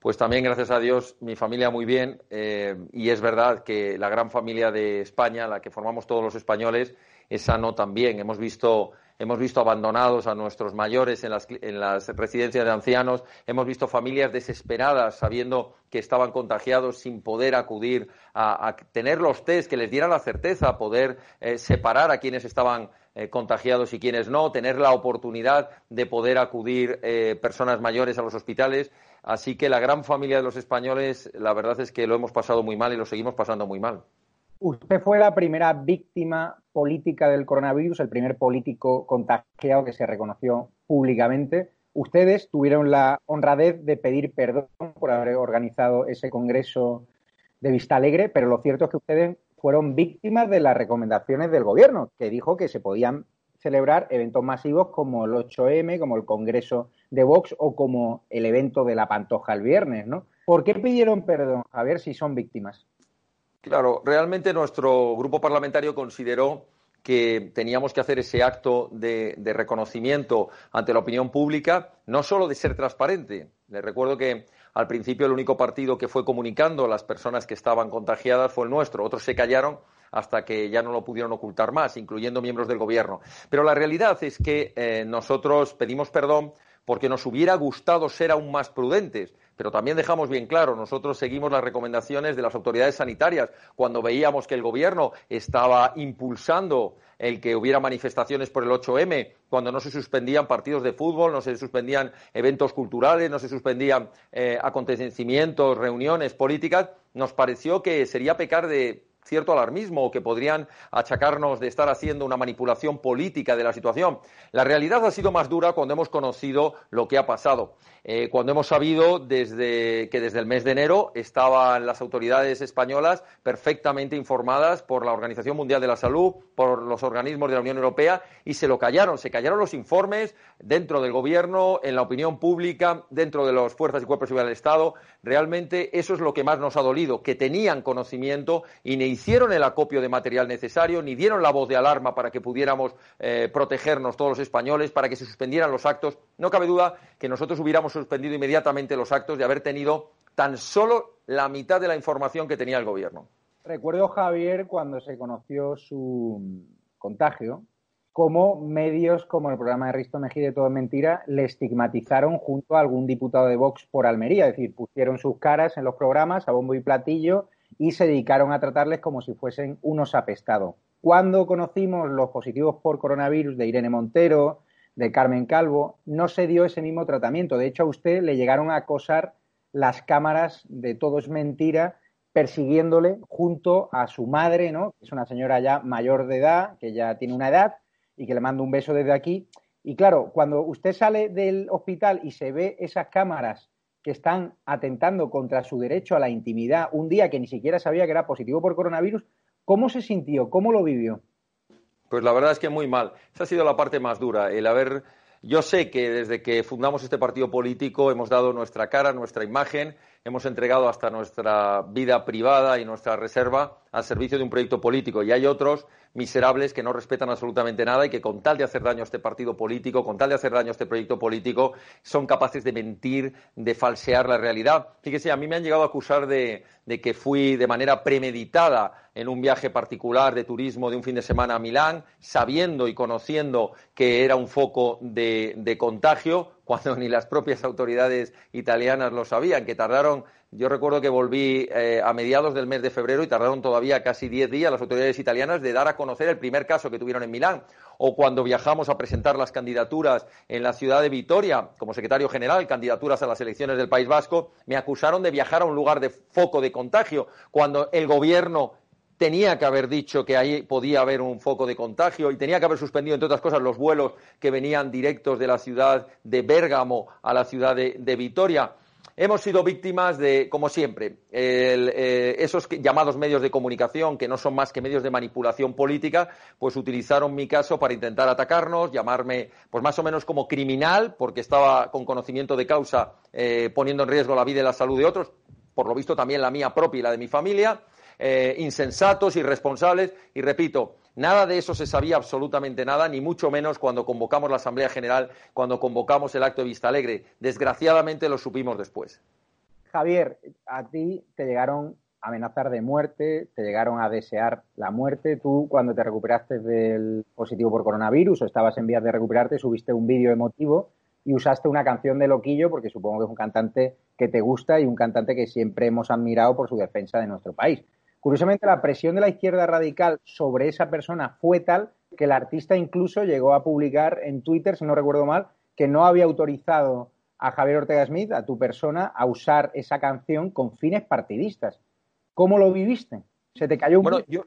Pues también, gracias a Dios, mi familia muy bien. Eh, y es verdad que la gran familia de España, la que formamos todos los españoles, es sano también. Hemos visto, hemos visto abandonados a nuestros mayores en las, en las residencias de ancianos. Hemos visto familias desesperadas sabiendo que estaban contagiados sin poder acudir a, tener los test que les dieran la certeza, poder eh, separar a quienes estaban eh, contagiados y quienes no, tener la oportunidad de poder acudir personas mayores a los hospitales. Así que la gran familia de los españoles, la verdad es que lo hemos pasado muy mal y lo seguimos pasando muy mal. Usted fue la primera víctima política del coronavirus, el primer político contagiado que se reconoció públicamente. Ustedes tuvieron la honradez de pedir perdón por haber organizado ese congreso de Vista Alegre, pero lo cierto es que ustedes fueron víctimas de las recomendaciones del gobierno, que dijo que se podían celebrar eventos masivos como el 8M, como el Congreso de Vox o como el evento de la Pantoja el viernes, ¿no? ¿Por qué pidieron perdón, A ver si son víctimas? Claro, realmente nuestro grupo parlamentario consideró que teníamos que hacer ese acto de, de, reconocimiento ante la opinión pública, no solo de ser transparente. Les recuerdo que al principio el único partido que fue comunicando a las personas que estaban contagiadas fue el nuestro. Otros se callaron hasta que ya no lo pudieron ocultar más, incluyendo miembros del gobierno. Pero la realidad es que eh, nosotros pedimos perdón porque nos hubiera gustado ser aún más prudentes. Pero también dejamos bien claro, nosotros seguimos las recomendaciones de las autoridades sanitarias cuando veíamos que el gobierno estaba impulsando el que hubiera manifestaciones por el 8M, cuando no se suspendían partidos de fútbol, no se suspendían eventos culturales, no se suspendían eh, acontecimientos, reuniones políticas, nos pareció que sería pecar de cierto alarmismo o que podrían achacarnos de estar haciendo una manipulación política de la situación. La realidad ha sido más dura cuando hemos conocido lo que ha pasado. Eh, cuando hemos sabido desde, que desde el mes de enero estaban las autoridades españolas perfectamente informadas por la Organización Mundial de la Salud, por los organismos de la Unión Europea y se lo callaron. Se callaron los informes dentro del gobierno, en la opinión pública, dentro de las fuerzas y cuerpos civiles del Estado. Realmente eso es lo que más nos ha dolido, que tenían conocimiento y ni hicieron el acopio de material necesario, ni dieron la voz de alarma para que pudiéramos eh, protegernos todos los españoles, para que se suspendieran los actos. No cabe duda que nosotros hubiéramos suspendido inmediatamente los actos de haber tenido tan solo la mitad de la información que tenía el gobierno. Recuerdo, Javier, cuando se conoció su contagio, cómo medios como el programa de Risto Mejía de Todo es Mentira le estigmatizaron junto a algún diputado de Vox por Almería. Es decir, pusieron sus caras en los programas a bombo y platillo y se dedicaron a tratarles como si fuesen unos apestados. Cuando conocimos los positivos por coronavirus de Irene Montero, de Carmen Calvo, no se dio ese mismo tratamiento. De hecho, a usted le llegaron a acosar las cámaras de Todo es Mentira persiguiéndole junto a su madre, ¿no? Es una señora ya mayor de edad, que ya tiene una edad y que le mando un beso desde aquí. Y claro, cuando usted sale del hospital y se ve esas cámaras que están atentando contra su derecho a la intimidad un día que ni siquiera sabía que era positivo por coronavirus, ¿cómo se sintió? ¿Cómo lo vivió? Pues la verdad es que muy mal. Esa ha sido la parte más dura, el haber yo sé que desde que fundamos este partido político hemos dado nuestra cara, nuestra imagen, hemos entregado hasta nuestra vida privada y nuestra reserva al servicio de un proyecto político. Y hay otros miserables que no respetan absolutamente nada y que con tal de hacer daño a este partido político, con tal de hacer daño a este proyecto político, son capaces de mentir, de falsear la realidad. Fíjese, a mí me han llegado a acusar de, que fui de manera premeditada en un viaje particular de turismo de un fin de semana a Milán, sabiendo y conociendo que era un foco de, de contagio, cuando ni las propias autoridades italianas lo sabían, que tardaron yo recuerdo que volví eh, a mediados del mes de febrero y tardaron todavía casi diez días las autoridades italianas de dar a conocer el primer caso que tuvieron en Milán. O cuando viajamos a presentar las candidaturas en la ciudad de Vitoria como secretario general, candidaturas a las elecciones del País Vasco, me acusaron de viajar a un lugar de foco de contagio, cuando el gobierno tenía que haber dicho que ahí podía haber un foco de contagio y tenía que haber suspendido, entre otras cosas, los vuelos que venían directos de la ciudad de Bérgamo a la ciudad de Vitoria. Hemos sido víctimas de, como siempre, eh, esos llamados medios de comunicación, que no son más que medios de manipulación política, pues utilizaron mi caso para intentar atacarnos, llamarme, pues más o menos como criminal, porque estaba con conocimiento de causa eh, poniendo en riesgo la vida y la salud de otros, por lo visto también la mía propia y la de mi familia, eh, insensatos, irresponsables, y repito, Nada de eso se sabía absolutamente nada, ni mucho menos cuando convocamos la Asamblea General, cuando convocamos el acto de Vista Alegre. Desgraciadamente lo supimos después. Javier, a ti te llegaron a amenazar de muerte, te llegaron a desear la muerte. Tú, cuando te recuperaste del positivo por coronavirus o estabas en vías de recuperarte, subiste un vídeo emotivo y usaste una canción de Loquillo, porque supongo que es un cantante que te gusta y un cantante que siempre hemos admirado por su defensa de nuestro país. Curiosamente, la presión de la izquierda radical sobre esa persona fue tal que el artista incluso llegó a publicar en Twitter, si no recuerdo mal, que no había autorizado a Javier Ortega Smith, a tu persona, a usar esa canción con fines partidistas. ¿Cómo lo viviste? ¿Se te cayó un bueno, yo,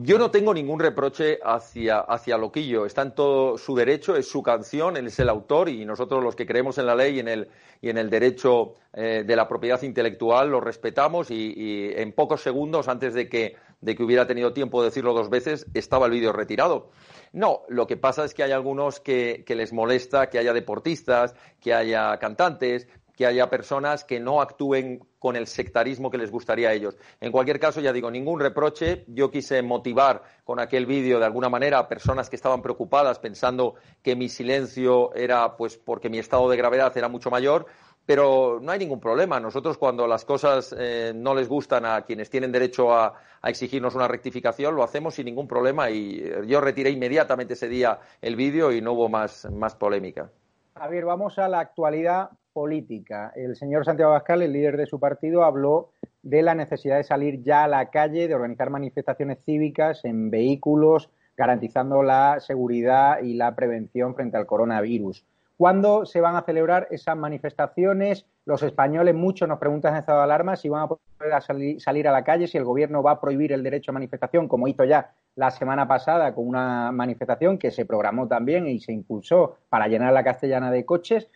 yo no tengo ningún reproche hacia, hacia Loquillo. Está en todo su derecho, es su canción, él es el autor y nosotros los que creemos en la ley y en el, y en el derecho eh, de la propiedad intelectual lo respetamos y, en pocos segundos, antes de que, de que hubiera tenido tiempo de decirlo dos veces, estaba el vídeo retirado. No, lo que pasa es que hay algunos que, que les molesta que haya deportistas, que haya cantantes, que haya personas que no actúen con el sectarismo que les gustaría a ellos. En cualquier caso, ya digo, ningún reproche. Yo quise motivar con aquel vídeo de alguna manera a personas que estaban preocupadas pensando que mi silencio era pues porque mi estado de gravedad era mucho mayor. Pero no hay ningún problema. Nosotros cuando las cosas eh, no les gustan a quienes tienen derecho a, a, exigirnos una rectificación, lo hacemos sin ningún problema y eh, yo retiré inmediatamente ese día el vídeo y no hubo más, más polémica. Javier, vamos a la actualidad política. El señor Santiago Abascal, el líder de su partido, habló de la necesidad de salir ya a la calle, de organizar manifestaciones cívicas en vehículos, garantizando la seguridad y la prevención frente al coronavirus. ¿Cuándo se van a celebrar esas manifestaciones? Los españoles, muchos nos preguntan en estado de alarma si van a poder salir, a la calle, si el gobierno va a prohibir el derecho a manifestación, como hizo ya la semana pasada con una manifestación que se programó también y se impulsó para llenar la castellana de coches.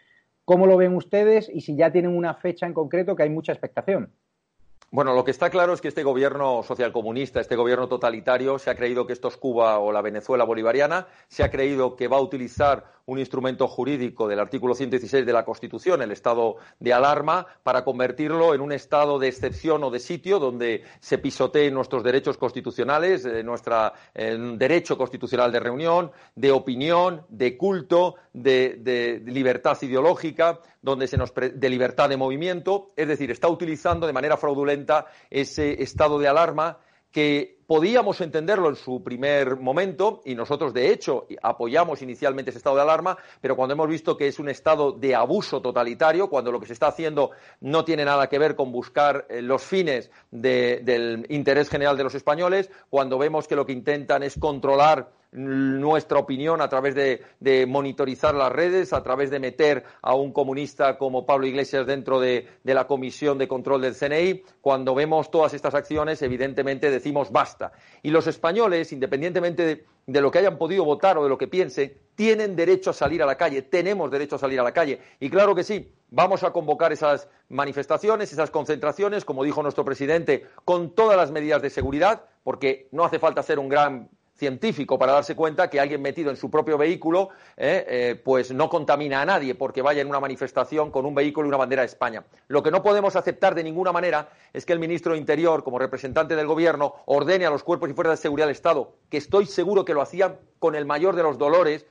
¿Cómo lo ven ustedes y si ya tienen una fecha en concreto que hay mucha expectación? Bueno, lo que está claro es que este gobierno socialcomunista, este gobierno totalitario, se ha creído que esto es Cuba o la Venezuela bolivariana, se ha creído que va a utilizar un instrumento jurídico del artículo 116 de la Constitución, el estado de alarma, para convertirlo en un estado de excepción o de sitio donde se pisoteen nuestros derechos constitucionales, eh, nuestro derecho constitucional de reunión, de opinión, de culto, de, libertad ideológica, donde se nos de libertad de movimiento, es decir, está utilizando de manera fraudulenta ese estado de alarma que podíamos entenderlo en su primer momento y nosotros, de hecho, apoyamos inicialmente ese estado de alarma, pero cuando hemos visto que es un estado de abuso totalitario, cuando lo que se está haciendo no tiene nada que ver con buscar eh, los fines del interés general de los españoles, cuando vemos que lo que intentan es controlar nuestra opinión a través de, monitorizar las redes, a través de meter a un comunista como Pablo Iglesias dentro de, la Comisión de Control del CNI. Cuando vemos todas estas acciones, evidentemente decimos basta. Y los españoles, independientemente de, lo que hayan podido votar o de lo que piensen, tienen derecho a salir a la calle, tenemos derecho a salir a la calle. Y claro que sí, vamos a convocar esas manifestaciones, esas concentraciones, como dijo nuestro presidente, con todas las medidas de seguridad, porque no hace falta ser un gran científico para darse cuenta que alguien metido en su propio vehículo eh, eh, pues no contamina a nadie porque vaya en una manifestación con un vehículo y una bandera de España. Lo que no podemos aceptar de ninguna manera es que el ministro de Interior, como representante del Gobierno, ordene a los cuerpos y fuerzas de seguridad del Estado, que estoy seguro que lo hacían con el mayor de los dolores,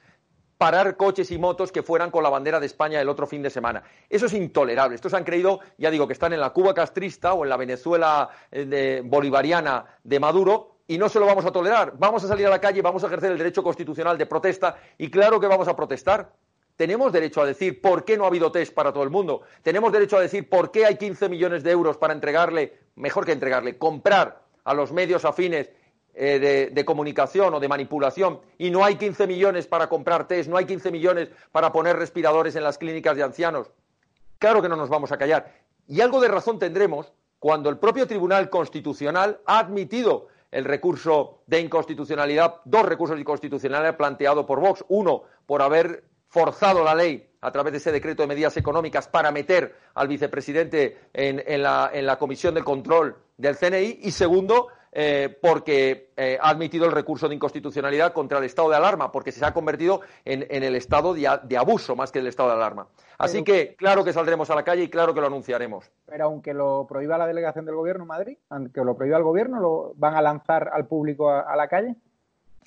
parar coches y motos que fueran con la bandera de España el otro fin de semana. Eso es intolerable. Estos han creído, ya digo, que están en la Cuba castrista o en la Venezuela eh, bolivariana de Maduro, y no se lo vamos a tolerar. Vamos a salir a la calle, vamos a ejercer el derecho constitucional de protesta y claro que vamos a protestar. Tenemos derecho a decir por qué no ha habido test para todo el mundo. Tenemos derecho a decir por qué hay 15 millones de euros para entregarle, mejor que entregarle, comprar a los medios afines eh, de, comunicación o de manipulación y no hay 15 millones para comprar test, no hay 15 millones para poner respiradores en las clínicas de ancianos. Claro que no nos vamos a callar. Y algo de razón tendremos cuando el propio Tribunal Constitucional ha admitido el recurso de inconstitucionalidad, dos recursos de inconstitucionalidad planteados por Vox. Uno, por haber forzado la ley a través de ese decreto de medidas económicas para meter al vicepresidente en, la, comisión de control del CNI. Y segundo, eh, porque eh, ha admitido el recurso de inconstitucionalidad contra el estado de alarma, porque se ha convertido en, el estado de, abuso más que el estado de alarma. Así que claro que saldremos a la calle y claro que lo anunciaremos. Pero aunque lo prohíba la delegación del gobierno en Madrid, aunque lo prohíba el gobierno, ¿lo van a lanzar al público a, la calle?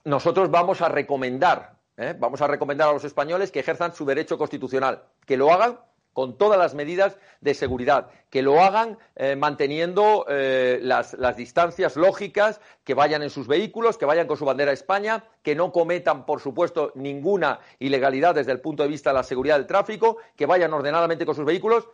Nosotros vamos a recomendar, ¿eh? vamos a recomendar a los españoles que ejerzan su derecho constitucional, que lo hagan con todas las medidas de seguridad, que lo hagan eh, manteniendo eh, las, distancias lógicas, que vayan en sus vehículos, que vayan con su bandera España, que no cometan, por supuesto, ninguna ilegalidad desde el punto de vista de la seguridad del tráfico, que vayan ordenadamente con sus vehículos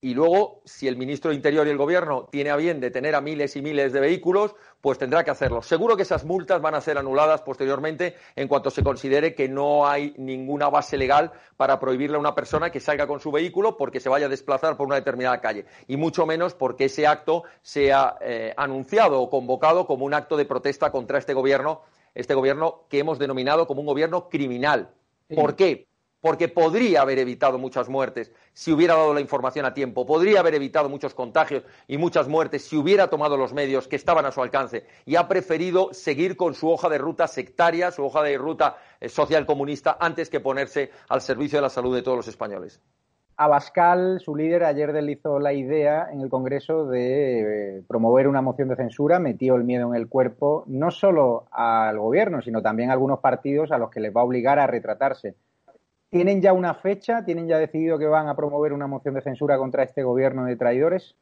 y luego, si el ministro de Interior y el Gobierno tiene a bien detener a miles y miles de vehículos, pues tendrá que hacerlo. Seguro que esas multas van a ser anuladas posteriormente en cuanto se considere que no hay ninguna base legal para prohibirle a una persona que salga con su vehículo porque se vaya a desplazar por una determinada calle. Y mucho menos porque ese acto sea eh, anunciado o convocado como un acto de protesta contra este Gobierno, este Gobierno que hemos denominado como un Gobierno criminal. ¿Por qué? Porque podría haber evitado muchas muertes si hubiera dado la información a tiempo, podría haber evitado muchos contagios y muchas muertes si hubiera tomado los medios que estaban a su alcance y ha preferido seguir con su hoja de ruta sectaria, su hoja de ruta eh, social comunista, antes que ponerse al servicio de la salud de todos los españoles. Abascal, su líder, ayer deslizó la idea en el Congreso de eh, promover una moción de censura, metió el miedo en el cuerpo, no solo al gobierno, sino también a algunos partidos a los que les va a obligar a retratarse. ¿Tienen ya una fecha? ¿Tienen ya decidido que van a promover una moción de censura contra este gobierno de traidores?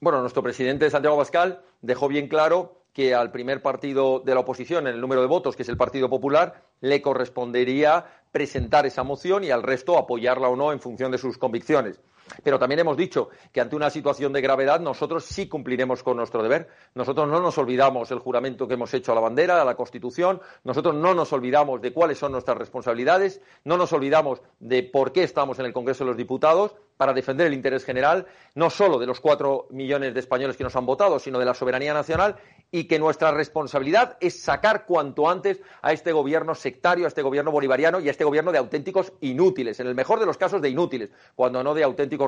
Bueno, nuestro presidente Santiago Pascal dejó bien claro que al primer partido de la oposición en el número de votos, que es el Partido Popular, le correspondería presentar esa moción y al resto apoyarla o no en función de sus convicciones. Pero también hemos dicho que ante una situación de gravedad nosotros sí cumpliremos con nuestro deber. Nosotros no nos olvidamos el juramento que hemos hecho a la bandera, a la Constitución. Nosotros no nos olvidamos de cuáles son nuestras responsabilidades. No nos olvidamos de por qué estamos en el Congreso de los Diputados para defender el interés general, no solo de los cuatro millones de españoles que nos han votado, sino de la soberanía nacional, y que nuestra responsabilidad es sacar cuanto antes a este gobierno sectario, a este gobierno bolivariano y a este gobierno de auténticos inútiles, en el mejor de los casos de inútiles, cuando no de auténticos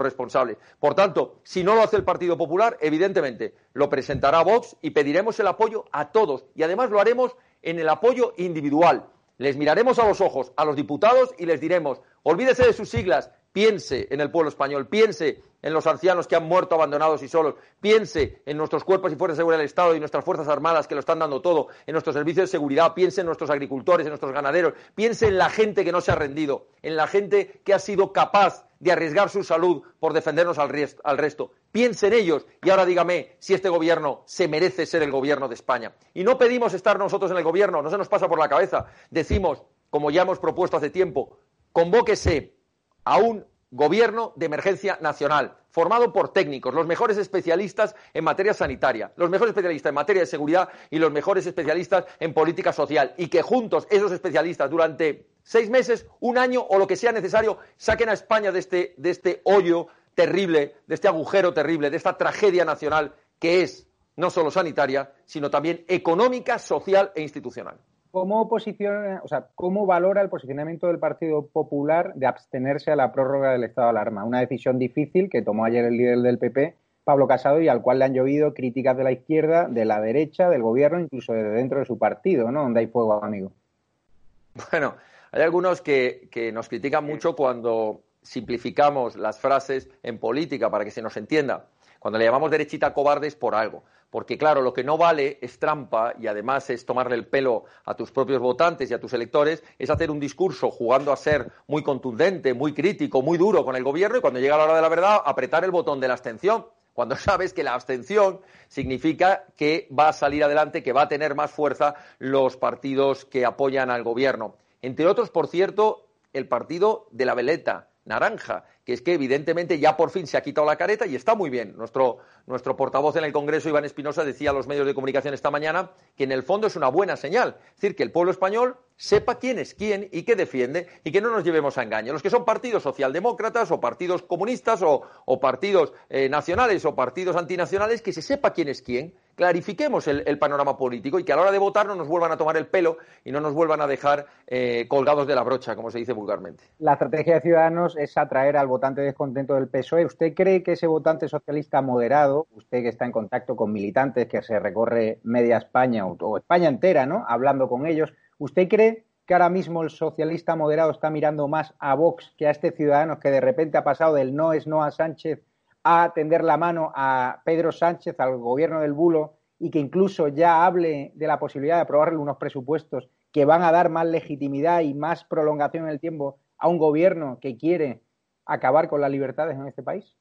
Por tanto, si no lo hace el Partido Popular, evidentemente lo presentará Vox y pediremos el apoyo a todos, y además lo haremos en el apoyo individual. Les miraremos a los ojos a los diputados y les diremos, olvídese de sus siglas, piense en el pueblo español, piense en los ancianos que han muerto abandonados y solos, piense en nuestros cuerpos y fuerzas de seguridad del Estado y nuestras fuerzas armadas que lo están dando todo, en nuestros servicios de seguridad, piense en nuestros agricultores, en nuestros ganaderos, piense en la gente que no se ha rendido, en la gente que ha sido capaz de arriesgar su salud por defendernos al, al resto. Piense en ellos y ahora dígame si este gobierno se merece ser el gobierno de España. Y no pedimos estar nosotros en el gobierno, no se nos pasa por la cabeza. Decimos, como ya hemos propuesto hace tiempo, convóquese a un gobierno de emergencia nacional, formado por técnicos, los mejores especialistas en materia sanitaria, los mejores especialistas en materia de seguridad y los mejores especialistas en política social, y que juntos esos especialistas durante seis meses, un año o lo que sea necesario, saquen a España de este, de este hoyo terrible, de este agujero terrible, de esta tragedia nacional que es no solo sanitaria, sino también económica, social e institucional. ¿Cómo, posiciona, o sea, ¿Cómo valora el posicionamiento del Partido Popular de abstenerse a la prórroga del estado de alarma? Una decisión difícil que tomó ayer el líder del PP, Pablo Casado, y al cual le han llovido críticas de la izquierda, de la derecha, del gobierno, incluso desde dentro de su partido, ¿no? Donde hay fuego, amigo. Bueno, hay algunos que, que nos critican mucho cuando simplificamos las frases en política para que se nos entienda. Cuando le llamamos derechita cobardes por algo. Porque, claro, lo que no vale es trampa y además es tomarle el pelo a tus propios votantes y a tus electores, es hacer un discurso jugando a ser muy contundente, muy crítico, muy duro con el gobierno y cuando llega la hora de la verdad, apretar el botón de la abstención. Cuando sabes que la abstención significa que va a salir adelante, que va a tener más fuerza los partidos que apoyan al gobierno. Entre otros, por cierto, el partido de la veleta, naranja, que es que evidentemente ya por fin se ha quitado la careta y está muy bien. Nuestro, nuestro portavoz en el Congreso, Iván Espinosa, decía a los medios de comunicación esta mañana que en el fondo es una buena señal. Es decir, que el pueblo español sepa quién es quién y qué defiende y que no nos llevemos a engaño. Los que son partidos socialdemócratas o partidos comunistas o, partidos eh, nacionales o partidos antinacionales, que se sepa quién es quién, clarifiquemos el, panorama político y que a la hora de votar no nos vuelvan a tomar el pelo y no nos vuelvan a dejar eh, colgados de la brocha, como se dice vulgarmente. La estrategia de Ciudadanos es atraer al votante descontento del PSOE. ¿Usted cree que ese votante socialista moderado, usted que está en contacto con militantes, que se recorre media España o España entera, ¿no? Hablando con ellos, ¿Usted cree que ahora mismo el socialista moderado está mirando más a Vox que a este ciudadano que de repente ha pasado del no es no a Sánchez a tender la mano a Pedro Sánchez, al gobierno del bulo, y que incluso ya hable de la posibilidad de aprobarle unos presupuestos que van a dar más legitimidad y más prolongación en el tiempo a un gobierno que quiere acabar con las libertades en este país?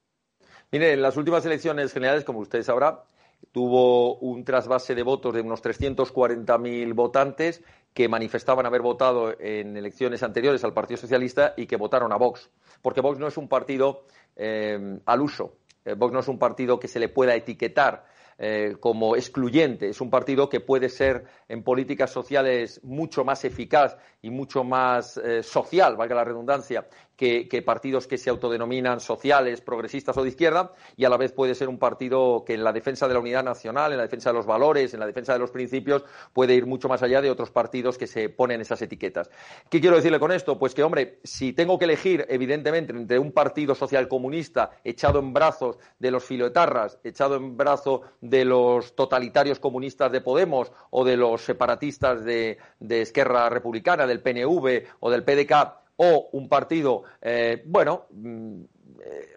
Mire, en las últimas elecciones generales, como usted sabrá, tuvo un trasvase de votos de unos 340.000 votantes que manifestaban haber votado en elecciones anteriores al Partido Socialista y que votaron a Vox. Porque Vox no es un partido eh, al uso. Eh, Vox no es un partido que se le pueda etiquetar eh, como excluyente. Es un partido que puede ser en políticas sociales mucho más eficaz y mucho más social, valga la redundancia, que, partidos que se autodenominan sociales, progresistas o de izquierda, y a la vez puede ser un partido que en la defensa de la unidad nacional, en la defensa de los valores, en la defensa de los principios, puede ir mucho más allá de otros partidos que se ponen esas etiquetas. ¿Qué quiero decirle con esto? Pues que, hombre, si tengo que elegir, evidentemente, entre un partido social comunista echado en brazos de los filoetarras, echado en brazos de los totalitarios comunistas de Podemos o de los separatistas de, de Esquerra Republicana, del PNV o del PDK, o un partido, eh, bueno, mm, eh,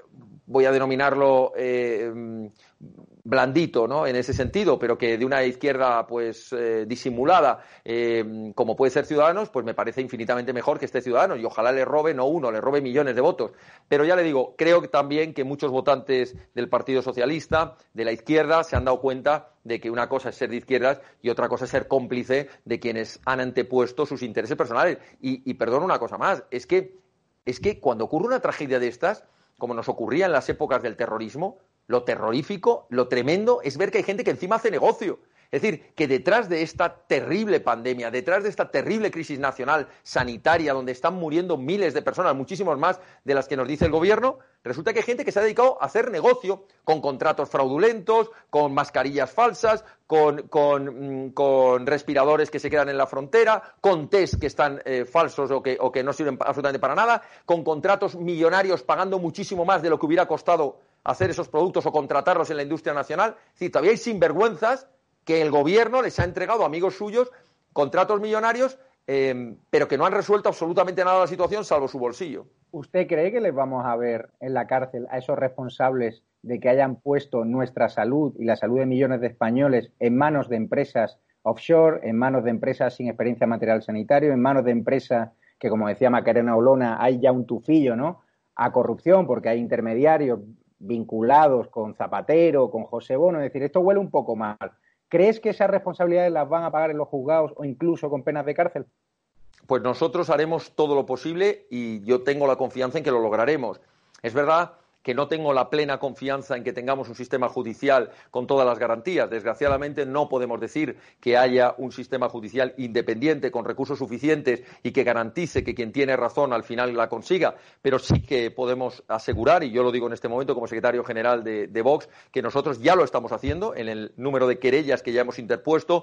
voy a denominarlo eh, blandito, ¿no? En ese sentido, pero que de una izquierda, pues, disimulada, como puede ser Ciudadanos, pues me parece infinitamente mejor que este Ciudadanos y ojalá le robe, no uno, le robe millones de votos. Pero ya le digo, creo también que muchos votantes del Partido Socialista, de la izquierda, se han dado cuenta de que una cosa es ser de izquierdas y otra cosa es ser cómplice de quienes han antepuesto sus intereses personales. Y, y perdón una cosa más, es que, es que cuando ocurre una tragedia de estas, como nos ocurría en las épocas del terrorismo, lo terrorífico, lo tremendo es ver que hay gente que encima hace negocio. Es decir, que detrás de esta terrible pandemia, detrás de esta terrible crisis nacional sanitaria, donde están muriendo miles de personas, muchísimos más de las que nos dice el gobierno, resulta que hay gente que se ha dedicado a hacer negocio con contratos fraudulentos, con mascarillas falsas, con, mm, respiradores que se quedan en la frontera, con test que están eh, falsos o que, o que no sirven absolutamente para nada, con contratos millonarios pagando muchísimo más de lo que hubiera costado hacer esos productos o contratarlos en la industria nacional. Es decir, todavía hay sinvergüenzas que el gobierno les ha entregado a amigos suyos contratos millonarios, em, pero que no han resuelto absolutamente nada la situación salvo su bolsillo. ¿Usted cree que les vamos a ver en la cárcel a esos responsables de que hayan puesto nuestra salud y la salud de millones de españoles en manos de empresas offshore, en manos de empresas sin experiencia material sanitario, en manos de empresas que, como decía Macarena Olona, hay ya un tufillo, ¿no? A corrupción, porque hay intermediarios vinculados con Zapatero, con José Bono. Es decir, esto huele un poco mal. ¿Crees que esas responsabilidades las van a pagar en los juzgados o incluso con penas de cárcel? Pues nosotros haremos todo lo posible y yo tengo la confianza en que lo lograremos. Es verdad que no tengo la plena confianza en que tengamos un sistema judicial con todas las garantías. Desgraciadamente no podemos decir que haya un sistema judicial independiente con recursos suficientes y que garantice que quien tiene razón al final la consiga, pero sí que podemos asegurar, y yo lo digo en este momento como secretario general de, Vox, que nosotros ya lo estamos haciendo en el número de querellas que ya hemos interpuesto,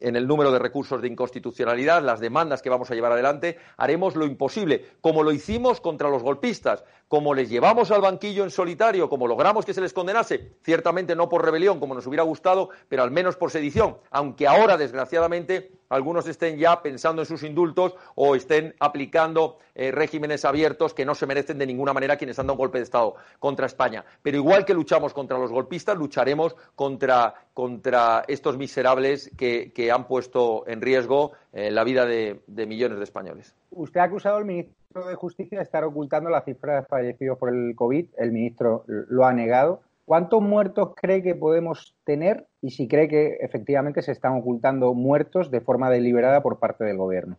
en el número de recursos de inconstitucionalidad, las demandas que vamos a llevar adelante, haremos lo imposible, como lo hicimos contra los golpistas, como les llevamos al banquillo en solitario, como logramos que se les condenase, ciertamente no por rebelión, como nos hubiera gustado, pero al menos por sedición, aunque ahora, desgraciadamente, algunos estén ya pensando en sus indultos o estén aplicando eh, regímenes abiertos que no se merecen de ninguna manera quienes han dado un golpe de Estado contra España. Pero igual que luchamos contra los golpistas, lucharemos contra, estos miserables que, han puesto en riesgo eh, la vida de millones de españoles. Usted ha acusado al ministro de Justicia de estar ocultando la cifra de fallecidos por el COVID. El ministro lo ha negado. ¿Cuántos muertos cree que podemos tener y si cree que efectivamente se están ocultando muertos de forma deliberada por parte del gobierno?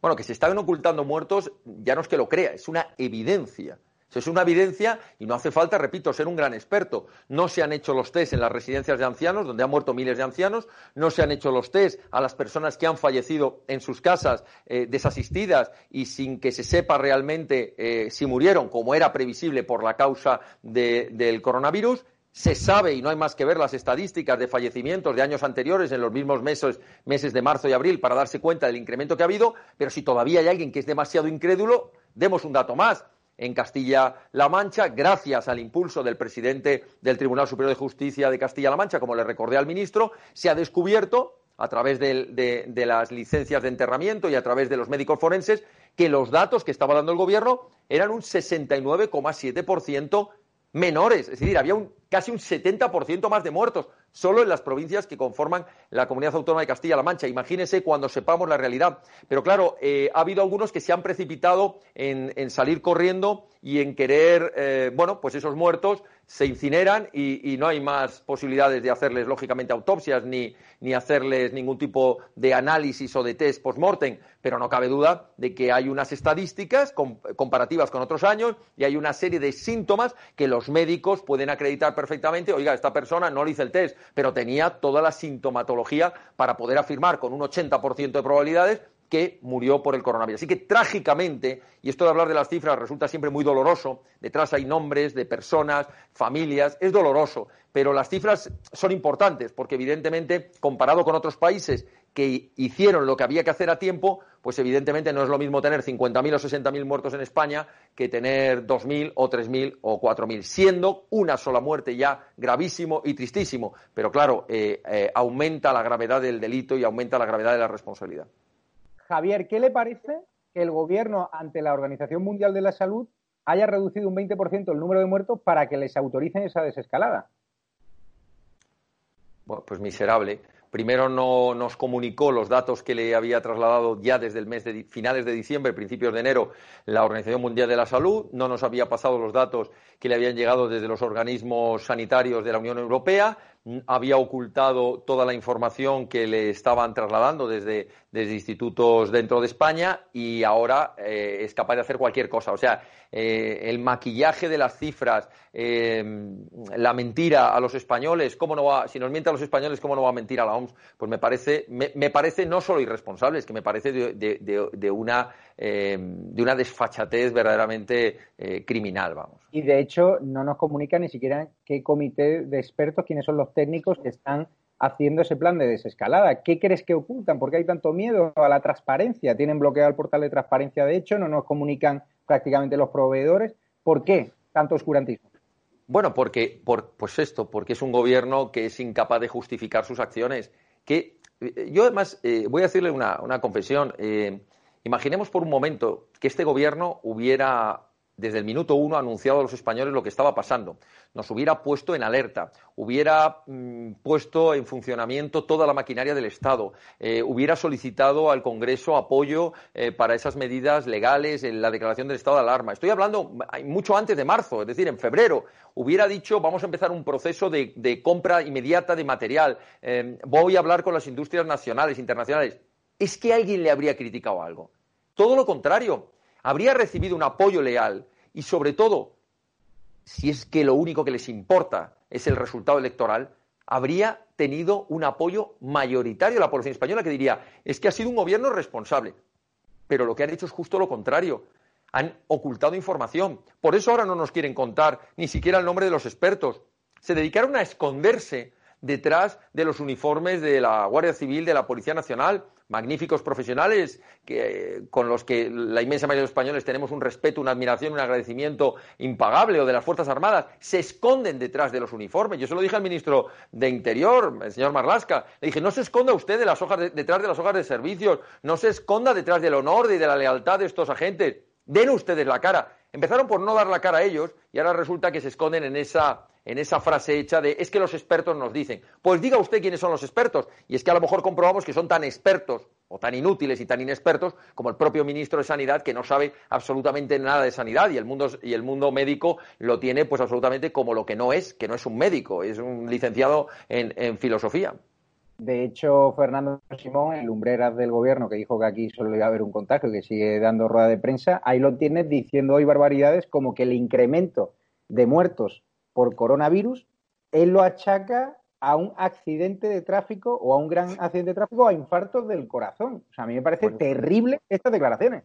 Bueno, que se están ocultando muertos ya no es que lo crea, es una evidencia. Es una evidencia y no hace falta, repito, ser un gran experto. No se han hecho los test en las residencias de ancianos, donde han muerto miles de ancianos, no se han hecho los test a las personas que han fallecido en sus casas eh, desasistidas y sin que se sepa realmente eh, si murieron, como era previsible por la causa del coronavirus. Se sabe, y no hay más que ver las estadísticas de fallecimientos de años anteriores en los mismos meses, meses de marzo y abril para darse cuenta del incremento que ha habido, pero si todavía hay alguien que es demasiado incrédulo, demos un dato más en Castilla-La Mancha, gracias al impulso del presidente del Tribunal Superior de Justicia de Castilla-La Mancha, como le recordé al ministro, se ha descubierto a través de, las licencias de enterramiento y a través de los médicos forenses, que los datos que estaba dando el gobierno eran un 69,7% menores. Es decir, había un, casi un 70% más de muertos solo en las provincias que conforman la comunidad autónoma de Castilla-La Mancha. Imagínese cuando sepamos la realidad. Pero claro, eh, ha habido algunos que se han precipitado en, salir corriendo y en querer, eh, bueno, pues esos muertos se incineran y, no hay más posibilidades de hacerles, lógicamente, autopsias ni, ni hacerles ningún tipo de análisis o de test post-mortem. Pero no cabe duda de que hay unas estadísticas comparativas con otros años y hay una serie de síntomas que los médicos pueden acreditar perfectamente. Oiga, esta persona no le hice el test, pero tenía toda la sintomatología para poder afirmar con un 80% de probabilidades que murió por el coronavirus. Así que trágicamente, y esto de hablar de las cifras resulta siempre muy doloroso, detrás hay nombres de personas, familias, es doloroso, pero las cifras son importantes porque evidentemente, comparado con otros países que hicieron lo que había que hacer a tiempo, pues evidentemente no es lo mismo tener 50.000 o 60.000 muertos en España que tener 2.000 o 3.000 o 4.000, siendo una sola muerte ya gravísimo y tristísimo. Pero claro, eh, eh, aumenta la gravedad del delito y aumenta la gravedad de la responsabilidad. Javier, ¿qué le parece que el gobierno, ante la Organización Mundial de la Salud, haya reducido un 20% el número de muertos para que les autoricen esa desescalada? Bueno, pues miserable. Primero no nos comunicó los datos que le había trasladado ya desde el mes de finales de diciembre, principios de enero, la Organización Mundial de la Salud. No nos había pasado los datos que le habían llegado desde los organismos sanitarios de la Unión Europea. Había ocultado toda la información que le estaban trasladando desde, desde institutos dentro de España y ahora eh, es capaz de hacer cualquier cosa. O sea, eh, el maquillaje de las cifras, eh, la mentira a los españoles, ¿cómo no va, si nos miente a los españoles, ¿cómo no va a mentir a la OMS? Pues me parece, me, parece no solo irresponsable, es que me parece de, una, de una desfachatez verdaderamente criminal, vamos. Y de hecho no nos comunica ni siquiera qué comité de expertos, quiénes son los técnicos que están haciendo ese plan de desescalada. ¿Qué crees que ocultan? ¿Por qué hay tanto miedo a la transparencia? Tienen bloqueado el portal de transparencia, de hecho, no nos comunican prácticamente los proveedores. ¿Por qué tanto oscurantismo? Bueno, porque, por, pues esto, porque es un gobierno que es incapaz de justificar sus acciones. Que eh, yo además eh, voy a decirle una, confesión. Eh, imaginemos por un momento que este gobierno hubiera desde el minuto uno anunciado a los españoles lo que estaba pasando. Nos hubiera puesto en alerta, hubiera mm, puesto en funcionamiento toda la maquinaria del Estado, eh, hubiera solicitado al Congreso apoyo eh, para esas medidas legales en la declaración del estado de alarma. Estoy hablando mucho antes de marzo, es decir, en febrero. Hubiera dicho, vamos a empezar un proceso de, compra inmediata de material. Eh, voy a hablar con las industrias nacionales, internacionales. Es que alguien le habría criticado algo. Todo lo contrario habría recibido un apoyo leal y, sobre todo, si es que lo único que les importa es el resultado electoral, habría tenido un apoyo mayoritario de la población española que diría, es que ha sido un gobierno responsable. Pero lo que han hecho es justo lo contrario. Han ocultado información. Por eso ahora no nos quieren contar ni siquiera el nombre de los expertos. Se dedicaron a esconderse detrás de los uniformes de la Guardia Civil, de la Policía Nacional, magníficos profesionales que, con los que la inmensa mayoría de los españoles tenemos un respeto, una admiración, un agradecimiento impagable, o de las Fuerzas Armadas, se esconden detrás de los uniformes. Yo se lo dije al ministro de Interior, el señor Marlasca, le dije, no se esconda usted de las hojas detrás de las hojas de servicios, no se esconda detrás del honor y de la lealtad de estos agentes. Den ustedes la cara. Empezaron por no dar la cara a ellos y ahora resulta que se esconden en esa en esa frase hecha de es que los expertos nos dicen. Pues diga usted quiénes son los expertos. Y es que a lo mejor comprobamos que son tan expertos o tan inútiles y tan inexpertos como el propio ministro de Sanidad que no sabe absolutamente nada de sanidad y el mundo, y el mundo médico lo tiene pues absolutamente como lo que no es, que no es un médico, es un licenciado en, filosofía. De hecho, Fernando Simón, el lumbreras del gobierno, que dijo que aquí solo iba a haber un contagio que sigue dando rueda de prensa, ahí lo tienes diciendo hoy barbaridades como que el incremento de muertos por coronavirus, él lo achaca a un accidente de tráfico o a un gran accidente de tráfico o a infartos del corazón. O sea, a mí me parece terrible estas declaraciones.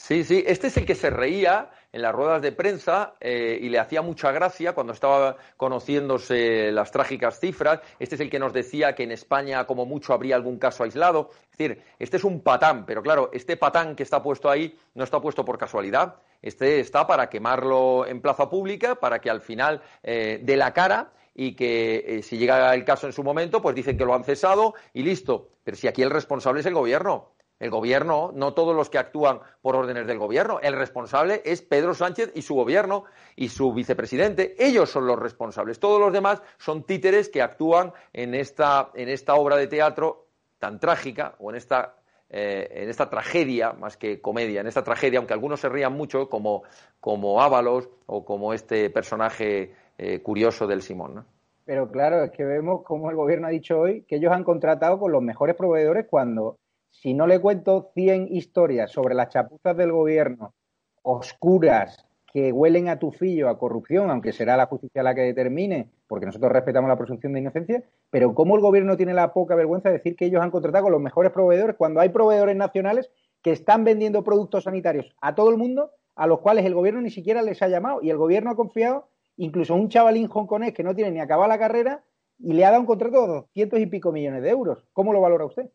Sí, sí, este es el que se reía en las ruedas de prensa eh, y le hacía mucha gracia cuando estaba conociéndose las trágicas cifras. Este es el que nos decía que en España como mucho habría algún caso aislado. Es decir, este es un patán, pero claro, este patán que está puesto ahí no está puesto por casualidad. Este está para quemarlo en plaza pública, para que al final eh, dé la cara y que eh, si llega el caso en su momento, pues dicen que lo han cesado y listo. Pero si aquí el responsable es el gobierno. El gobierno, no todos los que actúan por órdenes del gobierno. El responsable es Pedro Sánchez y su gobierno y su vicepresidente. Ellos son los responsables. Todos los demás son títeres que actúan en esta, en esta obra de teatro tan trágica o en esta, eh, en esta tragedia, más que comedia, en esta tragedia, aunque algunos se rían mucho, como, como Ábalos o como este personaje eh, curioso del Simón. Pero claro, es que vemos como el gobierno ha dicho hoy que ellos han contratado con los mejores proveedores cuando si no le cuento 100 historias sobre las chapuzas del gobierno oscuras que huelen a tufillo, a corrupción, aunque será la justicia la que determine, porque nosotros respetamos la presunción de inocencia, pero cómo el gobierno tiene la poca vergüenza de decir que ellos han contratado con los mejores proveedores cuando hay proveedores nacionales que están vendiendo productos sanitarios a todo el mundo, a los cuales el gobierno ni siquiera les ha llamado y el gobierno ha confiado incluso un chavalín hongkonés que no tiene ni acabado la carrera y le ha dado un contrato de 200 y pico millones de euros. ¿Cómo lo valora usted?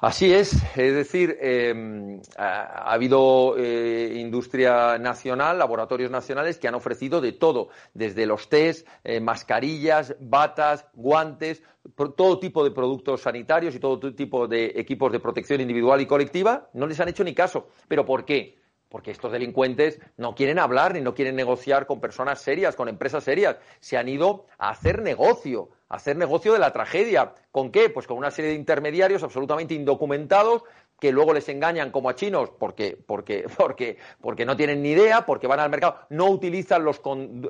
Así es, es decir, em, ha, habido eh, industria nacional, laboratorios nacionales que han ofrecido de todo, desde los test, eh, mascarillas, batas, guantes, todo tipo de productos sanitarios y todo tipo de equipos de protección individual y colectiva, no les han hecho ni caso. ¿Pero por qué? porque estos delincuentes no quieren hablar ni no quieren negociar con personas serias, con empresas serias. Se han ido a hacer negocio hacer negocio de la tragedia. ¿Con qué? Pues con una serie de intermediarios absolutamente indocumentados que luego les engañan como a chinos porque, porque, porque, porque no tienen ni idea, porque van al mercado, no utilizan los,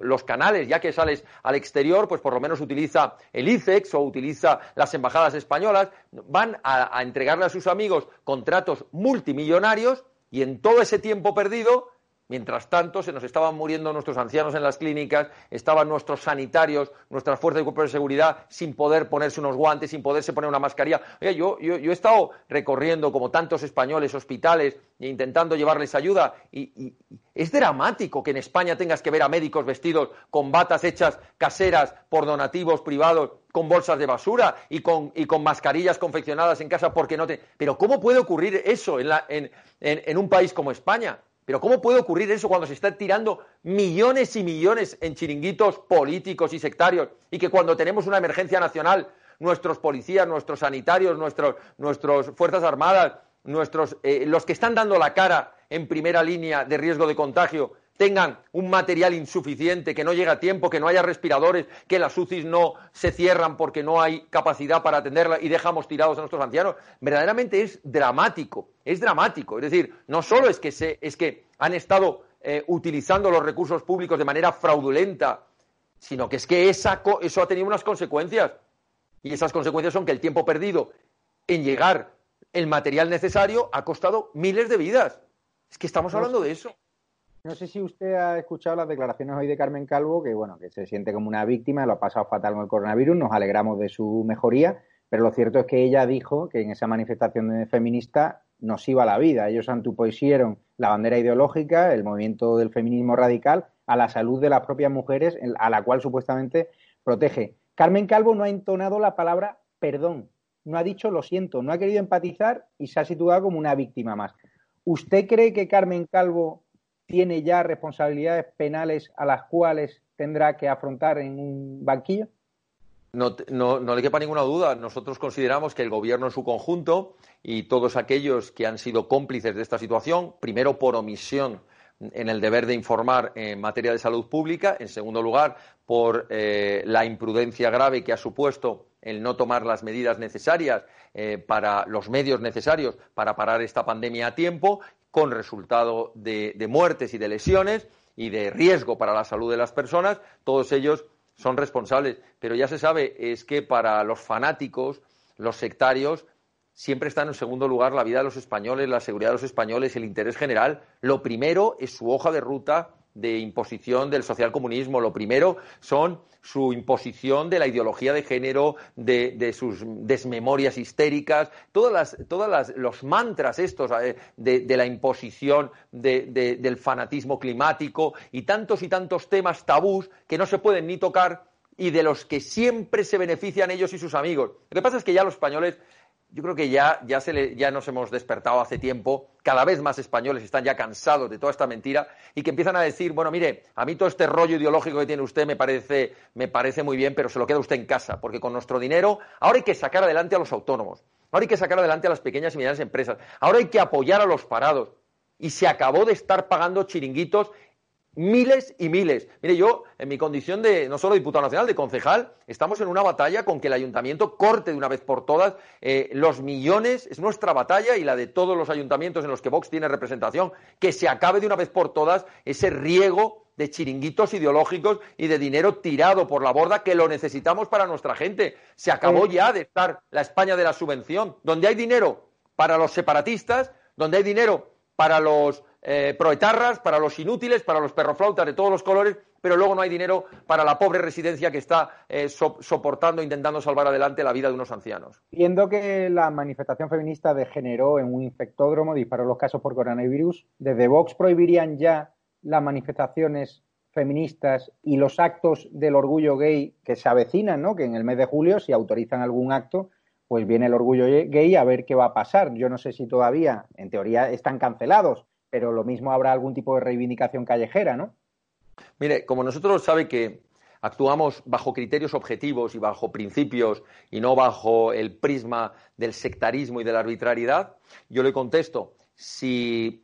los canales, ya que sales al exterior, pues por lo menos utiliza el ICEX o utiliza las embajadas españolas, van a entregarle a sus amigos contratos multimillonarios y en todo ese tiempo perdido Mientras tanto, se nos estaban muriendo nuestros ancianos en las clínicas, estaban nuestros sanitarios, nuestras fuerzas de seguridad sin poder ponerse unos guantes, sin poderse poner una mascarilla. Oye, yo, he estado recorriendo, como tantos españoles, hospitales e intentando llevarles ayuda y, es dramático que en España tengas que ver a médicos vestidos con batas hechas caseras por donativos privados, con bolsas de basura y con, mascarillas confeccionadas en casa porque no te... Pero ¿cómo puede ocurrir eso en un país como España? Pero ¿cómo puede ocurrir eso cuando se están tirando millones y millones en chiringuitos políticos y sectarios y que cuando tenemos una emergencia nacional, nuestros policías, nuestros sanitarios, nuestros, nuestras fuerzas armadas, nuestros, eh, los que están dando la cara en primera línea de riesgo de contagio, tengan un material insuficiente, que no llega a tiempo, que no haya respiradores, que las UCIs no se cierran porque no hay capacidad para atenderla y dejamos tirados a nuestros ancianos, verdaderamente es dramático, es dramático. Es decir, no solo es que, se, es que han estado eh, utilizando los recursos públicos de manera fraudulenta, sino que es que esa, eso ha tenido unas consecuencias. Y esas consecuencias son que el tiempo perdido en llegar el material necesario ha costado miles de vidas. Es que estamos hablando de eso. No sé si usted ha escuchado las declaraciones hoy de Carmen Calvo, que bueno, que se siente como una víctima, lo ha pasado fatal con el coronavirus, nos alegramos de su mejoría, pero lo cierto es que ella dijo que en esa manifestación feminista nos iba la vida. Ellos antupusieron la bandera ideológica, el movimiento del feminismo radical, a la salud de las propias mujeres, a la cual supuestamente protege. Carmen Calvo no ha entonado la palabra perdón, no ha dicho lo siento, no ha querido empatizar y se ha situado como una víctima más. ¿Usted cree que Carmen Calvo tiene ya responsabilidades penales a las cuales tendrá que afrontar en un banquillo? No, le quepa ninguna duda. Nosotros consideramos que el Gobierno en su conjunto y todos aquellos que han sido cómplices de esta situación, primero por omisión en el deber de informar en materia de salud pública, en segundo lugar, por eh, la imprudencia grave que ha supuesto el no tomar las medidas necesarias eh, para los medios necesarios para parar esta pandemia a tiempo con resultado de, muertes y de lesiones y de riesgo para la salud de las personas, todos ellos son responsables. Pero ya se sabe, es que para los fanáticos, los sectarios, siempre están en segundo lugar la vida de los españoles, la seguridad de los españoles, el interés general. Lo primero es su hoja de ruta de imposición del socialcomunismo. Lo primero son su imposición de la ideología de género, de, sus desmemorias histéricas, todas las, todas los mantras estos eh, de, la imposición del fanatismo climático y tantos y tantos temas tabús que no se pueden ni tocar y de los que siempre se benefician ellos y sus amigos. Lo que pasa es que ya los españoles yo creo que ya, ya, se ya nos hemos despertado hace tiempo, cada vez más españoles están ya cansados de toda esta mentira y que empiezan a decir, bueno, mire, a mí todo este rollo ideológico que tiene usted me parece, me parece muy bien, pero se lo queda usted en casa, porque con nuestro dinero ahora hay que sacar adelante a los autónomos, ahora hay que sacar adelante a las pequeñas y medianas empresas, ahora hay que apoyar a los parados. Y se acabó de estar pagando chiringuitos miles y miles. Mire, yo, en mi condición de no solo diputado nacional, de concejal, estamos en una batalla con que el ayuntamiento corte de una vez por todas eh, los millones, es nuestra batalla y la de todos los ayuntamientos en los que Vox tiene representación, que se acabe de una vez por todas ese riego de chiringuitos ideológicos y de dinero tirado por la borda que lo necesitamos para nuestra gente. Se acabó ya de estar la España de la subvención, donde hay dinero para los separatistas, donde hay dinero para los eh, proetarras, para los inútiles, para los perroflautas de todos los colores, pero luego no hay dinero para la pobre residencia que está eh, soportando, intentando salvar adelante la vida de unos ancianos. Viendo que la manifestación feminista degeneró en un infectódromo, disparó los casos por coronavirus, ¿desde Vox prohibirían ya las manifestaciones feministas y los actos del orgullo gay que se avecinan, ¿no? Que en el mes de julio, si autorizan algún acto, pues viene el orgullo gay a ver qué va a pasar. Yo no sé si todavía, en teoría, están cancelados, pero lo mismo habrá algún tipo de reivindicación callejera, ¿no? Mire, como nosotros sabe que actuamos bajo criterios objetivos y bajo principios y no bajo el prisma del sectarismo y de la arbitrariedad, yo le contesto, si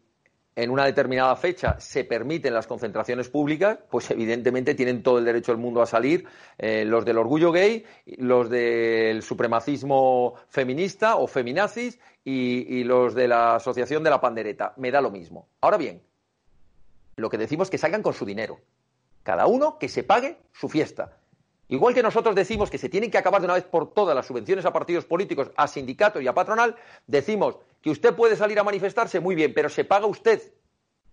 en una determinada fecha se permiten las concentraciones públicas, pues evidentemente tienen todo el derecho del mundo a salir eh, los del orgullo gay, los del supremacismo feminista o feminazis y, y los de la asociación de la pandereta. Me da lo mismo. Ahora bien, lo que decimos es que salgan con su dinero. Cada uno que se pague su fiesta. Igual que nosotros decimos que se tienen que acabar de una vez por todas las subvenciones a partidos políticos, a sindicatos y a patronal, decimos que usted puede salir a manifestarse muy bien, pero se paga usted.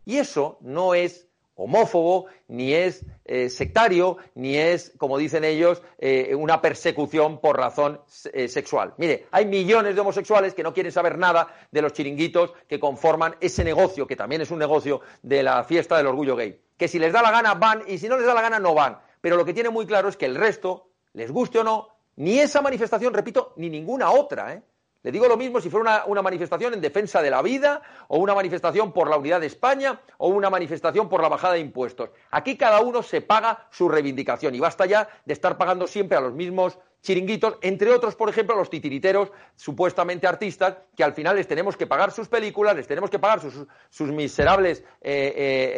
Y eso no es homófobo, ni es eh, sectario, ni es, como dicen ellos, eh, una persecución por razón eh, sexual. Mire, hay millones de homosexuales que no quieren saber nada de los chiringuitos que conforman ese negocio, que también es un negocio de la fiesta del orgullo gay. Que si les da la gana van y si no les da la gana no van pero lo que tiene muy claro es que el resto, les guste o no, ni esa manifestación, repito, ni ninguna otra, ¿eh? Le digo lo mismo si fuera una, manifestación en defensa de la vida, o una manifestación por la unidad de España, o una manifestación por la bajada de impuestos. Aquí cada uno se paga su reivindicación y basta ya de estar pagando siempre a los mismos chiringuitos, entre otros, por ejemplo, a los titiriteros, supuestamente artistas, que al final les tenemos que pagar sus películas, les tenemos que pagar sus, miserables eh,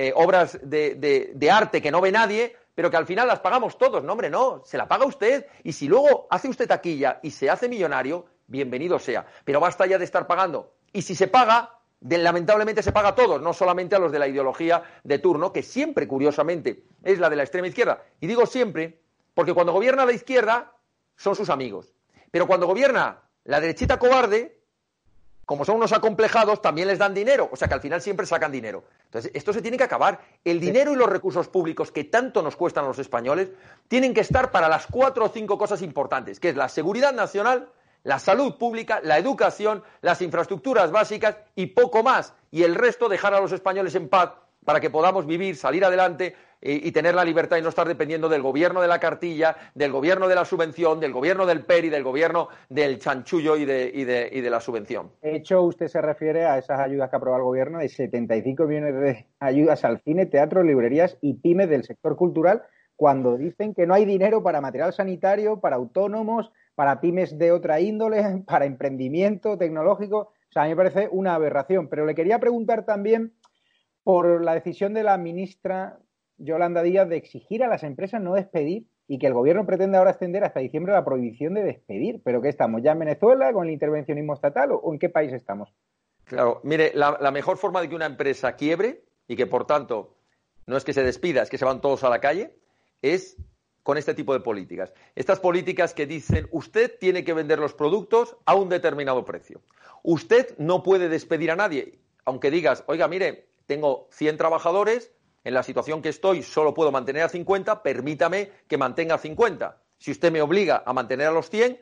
eh, obras de arte que no ve nadie, pero que al final las pagamos todos. No, hombre, no, se la paga usted. Y si luego hace usted taquilla y se hace millonario, bienvenido sea. Pero basta ya de estar pagando. Y si se paga, lamentablemente se paga a todos, no solamente a los de la ideología de turno, que siempre, curiosamente, es la de la extrema izquierda. Y digo siempre, porque cuando gobierna la izquierda, son sus amigos. Pero cuando gobierna la derechita cobarde, como son unos acomplejados, también les dan dinero. O sea que al final siempre sacan dinero. Entonces, esto se tiene que acabar. El dinero y los recursos públicos que tanto nos cuestan a los españoles tienen que estar para las cuatro o cinco cosas importantes, que es la seguridad nacional, la salud pública, la educación, las infraestructuras básicas y poco más. Y el resto dejar a los españoles en paz para que podamos vivir, salir adelante eh, y, tener la libertad y no estar dependiendo del gobierno de la cartilla, del gobierno de la subvención, del gobierno del PERI, del gobierno del chanchullo y de, la subvención. De hecho, usted se refiere a esas ayudas que ha aprobado el gobierno de 75 millones de ayudas al cine, teatro, librerías y pymes del sector cultural, cuando dicen que no hay dinero para material sanitario, para autónomos, para pymes de otra índole, para emprendimiento tecnológico. O sea, a mí me parece una aberración. Pero le quería preguntar también por la decisión de la ministra Yolanda Díaz de exigir a las empresas no despedir y que el gobierno pretende ahora extender hasta diciembre la prohibición de despedir. ¿Pero qué estamos? ¿Ya en Venezuela con el intervencionismo estatal o en qué país estamos? Claro, mire, la, mejor forma de que una empresa quiebre y que por tanto no es que se despida, es que se van todos a la calle, es con este tipo de políticas. Estas políticas que dicen usted tiene que vender los productos a un determinado precio. Usted no puede despedir a nadie, aunque digas, oiga, mire, tengo 100 trabajadores, en la situación que estoy solo puedo mantener a 50, permítame que mantenga 50. Si usted me obliga a mantener a los 100,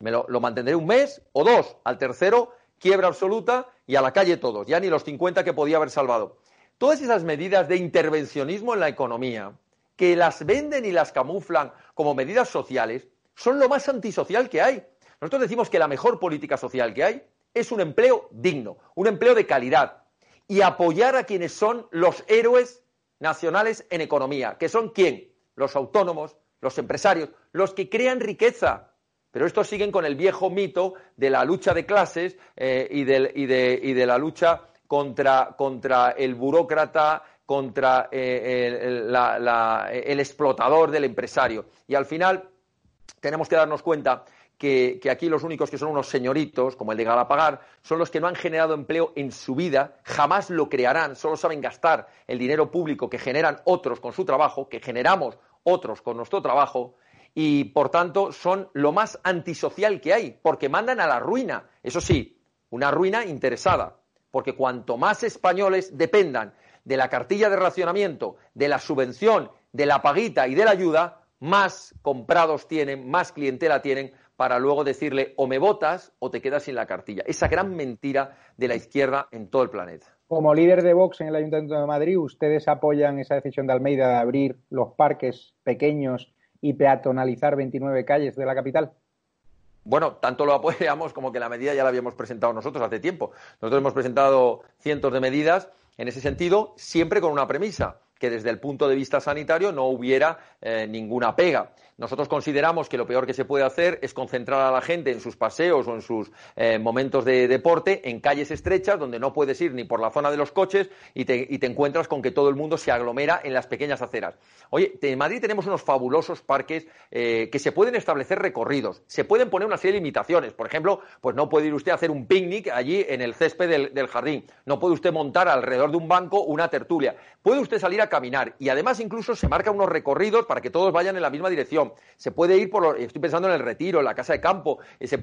me lo, mantendré un mes o dos. Al tercero, quiebra absoluta y a la calle todos, ya ni los 50 que podía haber salvado. Todas esas medidas de intervencionismo en la economía, que las venden y las camuflan como medidas sociales, son lo más antisocial que hay. Nosotros decimos que la mejor política social que hay es un empleo digno, un empleo de calidad y apoyar a quienes son los héroes nacionales en economía, que son quién? Los autónomos, los empresarios, los que crean riqueza. Pero estos siguen con el viejo mito de la lucha de clases eh, y, de, la lucha contra, el burócrata, contra eh, el explotador del empresario. Y al final tenemos que darnos cuenta que, aquí los únicos que son unos señoritos, como el de Galapagar, son los que no han generado empleo en su vida, jamás lo crearán, solo saben gastar el dinero público que generan otros con su trabajo, que generamos otros con nuestro trabajo, y por tanto son lo más antisocial que hay, porque mandan a la ruina. Eso sí, una ruina interesada, porque cuanto más españoles dependan de la cartilla de racionamiento, de la subvención, de la paguita y de la ayuda, más comprados tienen, más clientela tienen para luego decirle o me votas o te quedas sin la cartilla. Esa gran mentira de la izquierda en todo el planeta. Como líder de Vox en el Ayuntamiento de Madrid, ¿ustedes apoyan esa decisión de Almeida de abrir los parques pequeños y peatonalizar 29 calles de la capital? Bueno, tanto lo apoyamos como que la medida ya la habíamos presentado nosotros hace tiempo. Nosotros hemos presentado cientos de medidas en ese sentido, siempre con una premisa, que desde el punto de vista sanitario no hubiera eh, ninguna pega. Nosotros consideramos que lo peor que se puede hacer es concentrar a la gente en sus paseos o en sus eh, momentos de deporte en calles estrechas donde no puedes ir ni por la zona de los coches y te, encuentras con que todo el mundo se aglomera en las pequeñas aceras. Oye, en Madrid tenemos unos fabulosos parques eh, que se pueden establecer recorridos, se pueden poner una serie de limitaciones. Por ejemplo, pues no puede ir usted a hacer un picnic allí en el césped del, jardín, no puede usted montar alrededor de un banco una tertulia, puede usted salir a caminar y además incluso se marcan unos recorridos para que todos vayan en la misma dirección se puede ir por, estoy pensando en el retiro, en la casa de campo,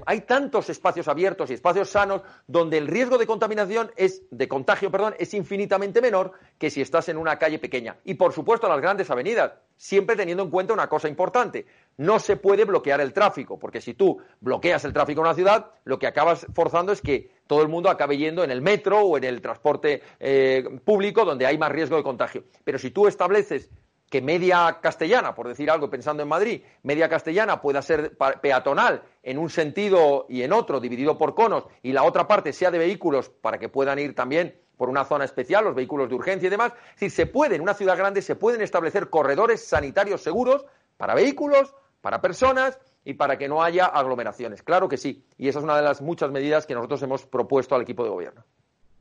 hay tantos espacios abiertos y espacios sanos donde el riesgo de contaminación es, de contagio, perdón, es infinitamente menor que si estás en una calle pequeña. Y por supuesto en las grandes avenidas, siempre teniendo en cuenta una cosa importante. No se puede bloquear el tráfico, porque si tú bloqueas el tráfico en una ciudad, lo que acabas forzando es que todo el mundo acabe yendo en el metro o en el transporte eh, público donde hay más riesgo de contagio. Pero si tú estableces que media castellana, por decir algo pensando en Madrid, media castellana pueda ser peatonal en un sentido y en otro, dividido por conos, y la otra parte sea de vehículos para que puedan ir también por una zona especial, los vehículos de urgencia y demás. Es decir, se puede, en una ciudad grande, se pueden establecer corredores sanitarios seguros para vehículos, para personas y para que no haya aglomeraciones. Claro que sí. Y esa es una de las muchas medidas que nosotros hemos propuesto al equipo de gobierno.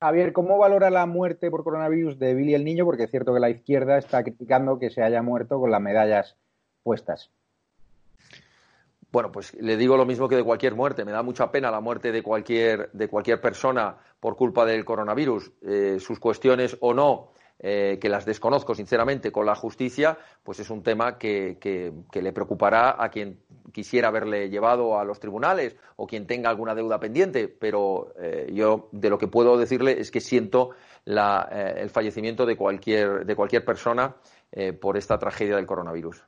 Javier, ¿cómo valora la muerte por coronavirus de Billy el Niño? Porque es cierto que la izquierda está criticando que se haya muerto con las medallas puestas. Bueno, pues le digo lo mismo que de cualquier muerte. Me da mucha pena la muerte de cualquier, de cualquier persona por culpa del coronavirus. Eh, sus cuestiones o no eh, que las desconozco sinceramente con la justicia, pues es un tema que, que, le preocupará a quien quisiera haberle llevado a los tribunales o quien tenga alguna deuda pendiente, pero eh, yo de lo que puedo decirle es que siento la, eh, el fallecimiento de cualquier, de cualquier persona por esta tragedia del coronavirus.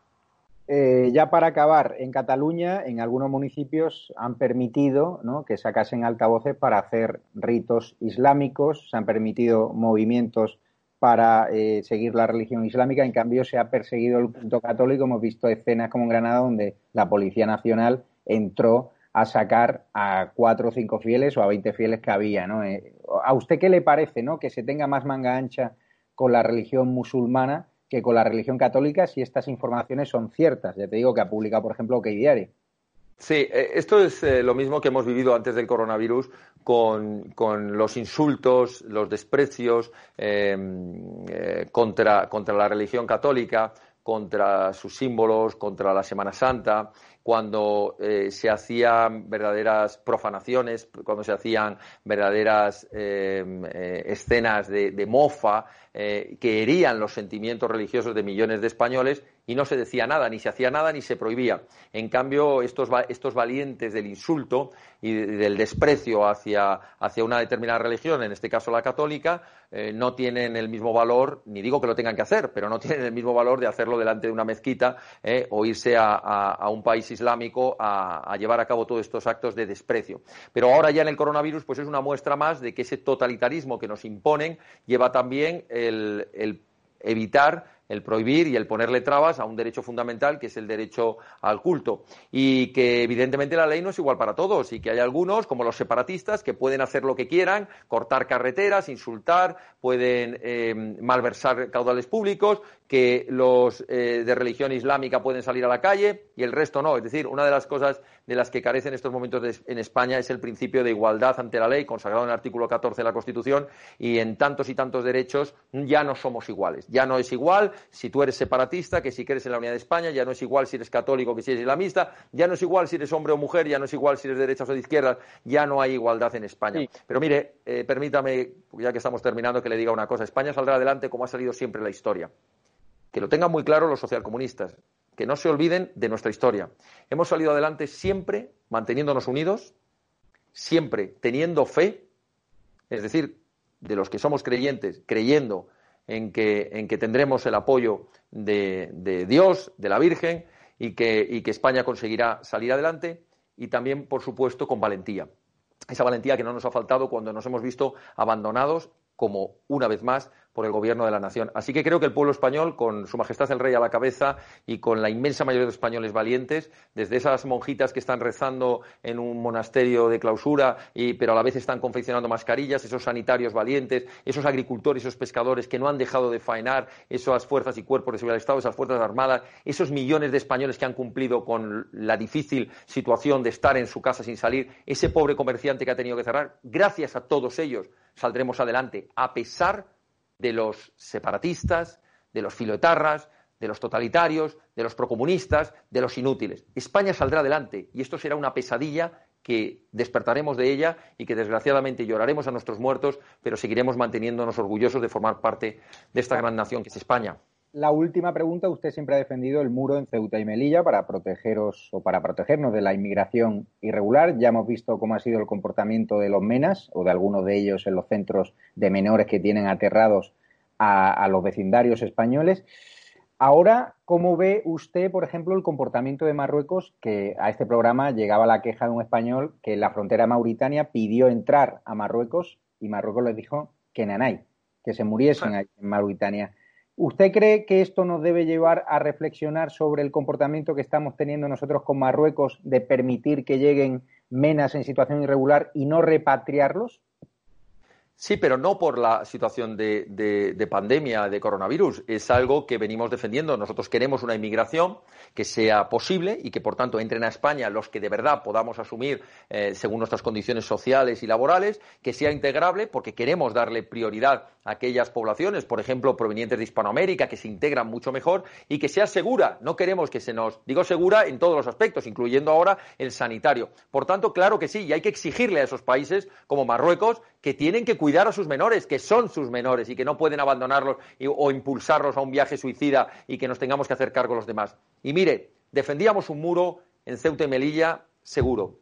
ya para acabar, en Cataluña, en algunos municipios han permitido ¿no? que sacasen altavoces para hacer ritos islámicos, se han permitido movimientos para eh, seguir la religión islámica. En cambio, se ha perseguido el culto católico. Hemos visto escenas como en Granada donde la Policía Nacional entró a sacar a cuatro o cinco fieles o a veinte fieles que había. ¿no? Eh, ¿A usted qué le parece ¿no? que se tenga más manga ancha con la religión musulmana que con la religión católica si estas informaciones son ciertas? Ya te digo que ha publicado, por ejemplo, OK Diario. Sí, eh, esto es eh, lo mismo que hemos vivido antes del coronavirus con, los insultos, los desprecios em, eh, contra, contra la religión católica, contra sus símbolos, contra la Semana Santa, cuando se hacían verdaderas profanaciones, cuando se hacían verdaderas em, escenas de, de mofa que herían los sentimientos religiosos de millones de españoles y no se decía nada, ni se hacía nada, ni se prohibía. En cambio, estos, estos valientes del insulto y del desprecio hacia, hacia una determinada religión, en este caso la católica, eh, no tienen el mismo valor, ni digo que lo tengan que hacer, pero no tienen el mismo valor de hacerlo delante de una mezquita eh, o irse a, a, un país islámico a, a, llevar a cabo todos estos actos de desprecio. Pero ahora ya en el coronavirus, pues es una muestra más de que ese totalitarismo que nos imponen lleva también el, el evitar el prohibir y el ponerle trabas a un derecho fundamental que es el derecho al culto. Y que evidentemente la ley no es igual para todos y que hay algunos, como los separatistas, que pueden hacer lo que quieran, cortar carreteras, insultar, pueden eh, malversar caudales públicos, que los eh, de religión islámica pueden salir a la calle y el resto no. Es decir, una de las cosas de las que carece en estos momentos en España es el principio de igualdad ante la ley, consagrado en el artículo 14 de la Constitución, y en tantos y tantos derechos ya no somos iguales. Ya no es igual si tú eres separatista que si quieres en la unidad de España, ya no es igual si eres católico que si eres islamista, ya no es igual si eres hombre o mujer, ya no es igual si eres de derechas o de izquierdas, ya no hay igualdad en España. Pero mire, eh, permítame, ya que estamos terminando, que le diga una cosa. España saldrá adelante como ha salido siempre en la historia. Que lo tengan muy claro los socialcomunistas, que no se olviden de nuestra historia. Hemos salido adelante siempre manteniéndonos unidos, siempre teniendo fe, es decir, de los que somos creyentes, creyendo en que, en que tendremos el apoyo de, de Dios, de la Virgen, y que, y que España conseguirá salir adelante, y también, por supuesto, con valentía. Esa valentía que no nos ha faltado cuando nos hemos visto abandonados como una vez más por el gobierno de la nación. Así que creo que el pueblo español, con su majestad el rey a la cabeza y con la inmensa mayoría de españoles valientes, desde esas monjitas que están rezando en un monasterio de clausura, y, pero a la vez están confeccionando mascarillas, esos sanitarios valientes, esos agricultores, esos pescadores que no han dejado de faenar, esas fuerzas y cuerpos de seguridad del Estado, esas fuerzas armadas, esos millones de españoles que han cumplido con la difícil situación de estar en su casa sin salir, ese pobre comerciante que ha tenido que cerrar, gracias a todos ellos saldremos adelante, a pesar de los separatistas, de los filoetarras, de los totalitarios, de los procomunistas, de los inútiles. España saldrá adelante y esto será una pesadilla que despertaremos de ella y que desgraciadamente lloraremos a nuestros muertos, pero seguiremos manteniéndonos orgullosos de formar parte de esta gran nación que es España. La última pregunta, usted siempre ha defendido el muro en Ceuta y Melilla para protegeros o para protegernos de la inmigración irregular. Ya hemos visto cómo ha sido el comportamiento de los menas o de algunos de ellos en los centros de menores que tienen aterrados a, a los vecindarios españoles. Ahora, ¿cómo ve usted, por ejemplo, el comportamiento de Marruecos? Que a este programa llegaba la queja de un español que en la frontera Mauritania pidió entrar a Marruecos y Marruecos les dijo que nanay, que se muriesen en Mauritania. ¿Usted cree que esto nos debe llevar a reflexionar sobre el comportamiento que estamos teniendo nosotros con Marruecos de permitir que lleguen menas en situación irregular y no repatriarlos? Sí, pero no por la situación de, de, de, pandemia de coronavirus. Es algo que venimos defendiendo. Nosotros queremos una inmigración que sea posible y que, por tanto, entren a España los que de verdad podamos asumir eh, según nuestras condiciones sociales y laborales, que sea integrable, porque queremos darle prioridad a aquellas poblaciones, por ejemplo, provenientes de Hispanoamérica, que se integran mucho mejor y que sea segura. No queremos que se nos, digo segura en todos los aspectos, incluyendo ahora el sanitario. Por tanto, claro que sí, y hay que exigirle a esos países como Marruecos que tienen que cuidar a sus menores, que son sus menores y que no pueden abandonarlos o impulsarlos a un viaje suicida y que nos tengamos que hacer cargo los demás. Y mire, defendíamos un muro en Ceuta y Melilla seguro.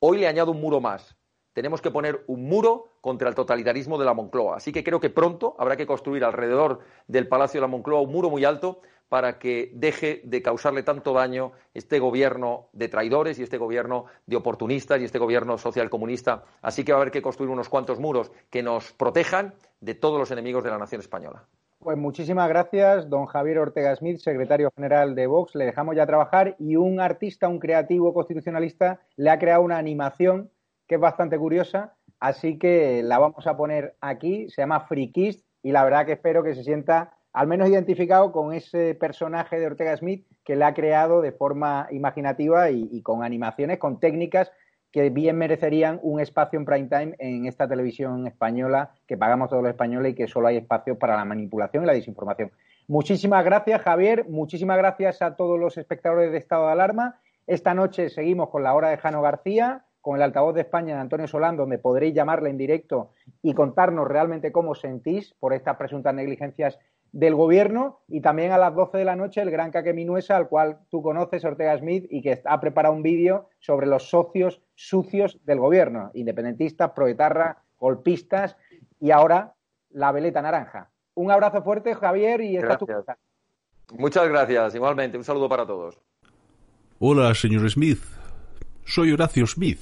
Hoy le añado un muro más. Tenemos que poner un muro contra el totalitarismo de la Moncloa. Así que creo que pronto habrá que construir alrededor del Palacio de la Moncloa un muro muy alto para que deje de causarle tanto daño este gobierno de traidores y este gobierno de oportunistas y este gobierno socialcomunista. Así que va a haber que construir unos cuantos muros que nos protejan de todos los enemigos de la nación española. Pues muchísimas gracias, don Javier Ortega Smith, secretario general de Vox. Le dejamos ya trabajar y un artista, un creativo constitucionalista, le ha creado una animación que es bastante curiosa, así que la vamos a poner aquí. Se llama Frikist y la verdad que espero que se sienta al menos identificado con ese personaje de Ortega Smith que le ha creado de forma imaginativa y, con animaciones, con técnicas que bien merecerían un espacio en prime time en esta televisión española que pagamos todos los españoles y que solo hay espacio para la manipulación y la desinformación. Muchísimas gracias, Javier. Muchísimas gracias a todos los espectadores de Estado de Alarma. Esta noche seguimos con la hora de Jano García, con el altavoz de España de Antonio Solán, donde podréis llamarle en directo y contarnos realmente cómo sentís por estas presuntas negligencias del gobierno y también a las 12 de la noche el gran Caque Minuesa, al cual tú conoces, Ortega Smith, y que ha preparado un vídeo sobre los socios sucios del gobierno, independentistas, proetarra, golpistas y ahora la veleta naranja. Un abrazo fuerte, Javier, y esta tu casa. Muchas gracias, igualmente. Un saludo para todos. Hola, señor Smith. Soy Horacio Smith,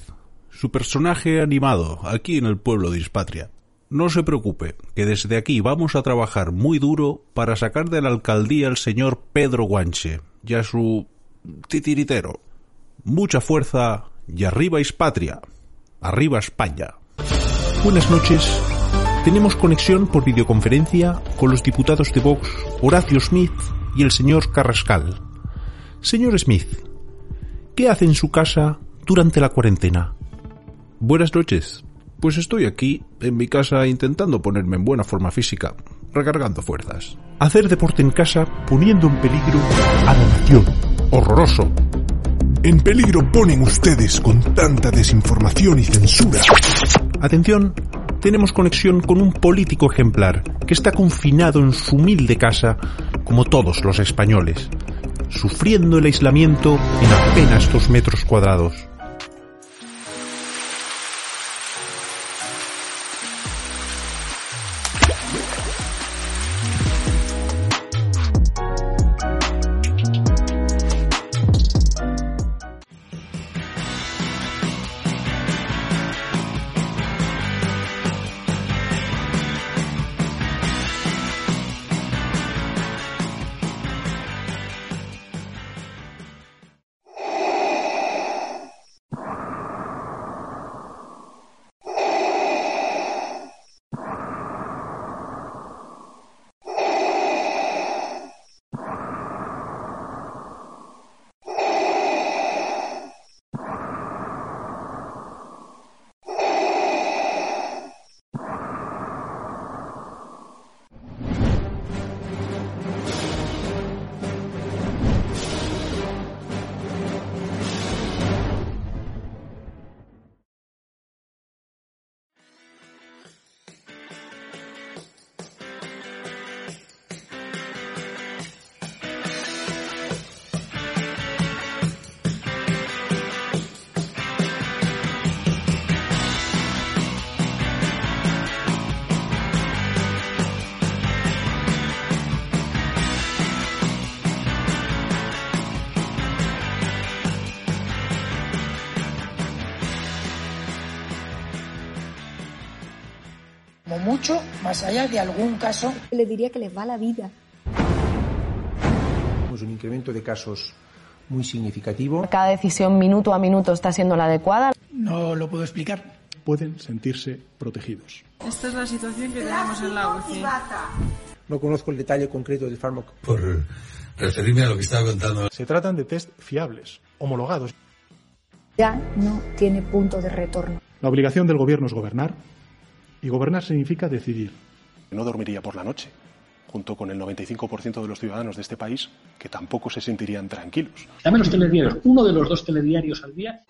su personaje animado aquí en el pueblo de Ispatria. No se preocupe, que desde aquí vamos a trabajar muy duro para sacar de la alcaldía al señor Pedro Guanche y a su titiritero. Mucha fuerza y arriba Hispatria, arriba España. Buenas noches. Tenemos conexión por videoconferencia con los diputados de Vox Horacio Smith y el señor Carrascal. Señor Smith, ¿qué hace en su casa durante la cuarentena? Buenas noches. Pues estoy aquí, en mi casa, intentando ponerme en buena forma física, recargando fuerzas. Hacer deporte en casa poniendo en peligro a la nación. Horroroso. En peligro ponen ustedes con tanta desinformación y censura. Atención, tenemos conexión con un político ejemplar que está confinado en su humilde casa, como todos los españoles, sufriendo el aislamiento en apenas dos metros cuadrados. Caso. Le diría que les va la vida. Tenemos un incremento de casos muy significativo. Cada decisión minuto a minuto está siendo la adecuada. No lo puedo explicar. Pueden sentirse protegidos. Esta es la situación que tenemos en la UCI. No conozco el detalle concreto del fármaco. Por referirme a lo que estaba contando. Se tratan de test fiables, homologados. Ya no tiene punto de retorno. La obligación del gobierno es gobernar y gobernar significa decidir. No dormiría por la noche, junto con el 95% de los ciudadanos de este país que tampoco se sentirían tranquilos. Dame los telediarios, uno de los dos telediarios al día.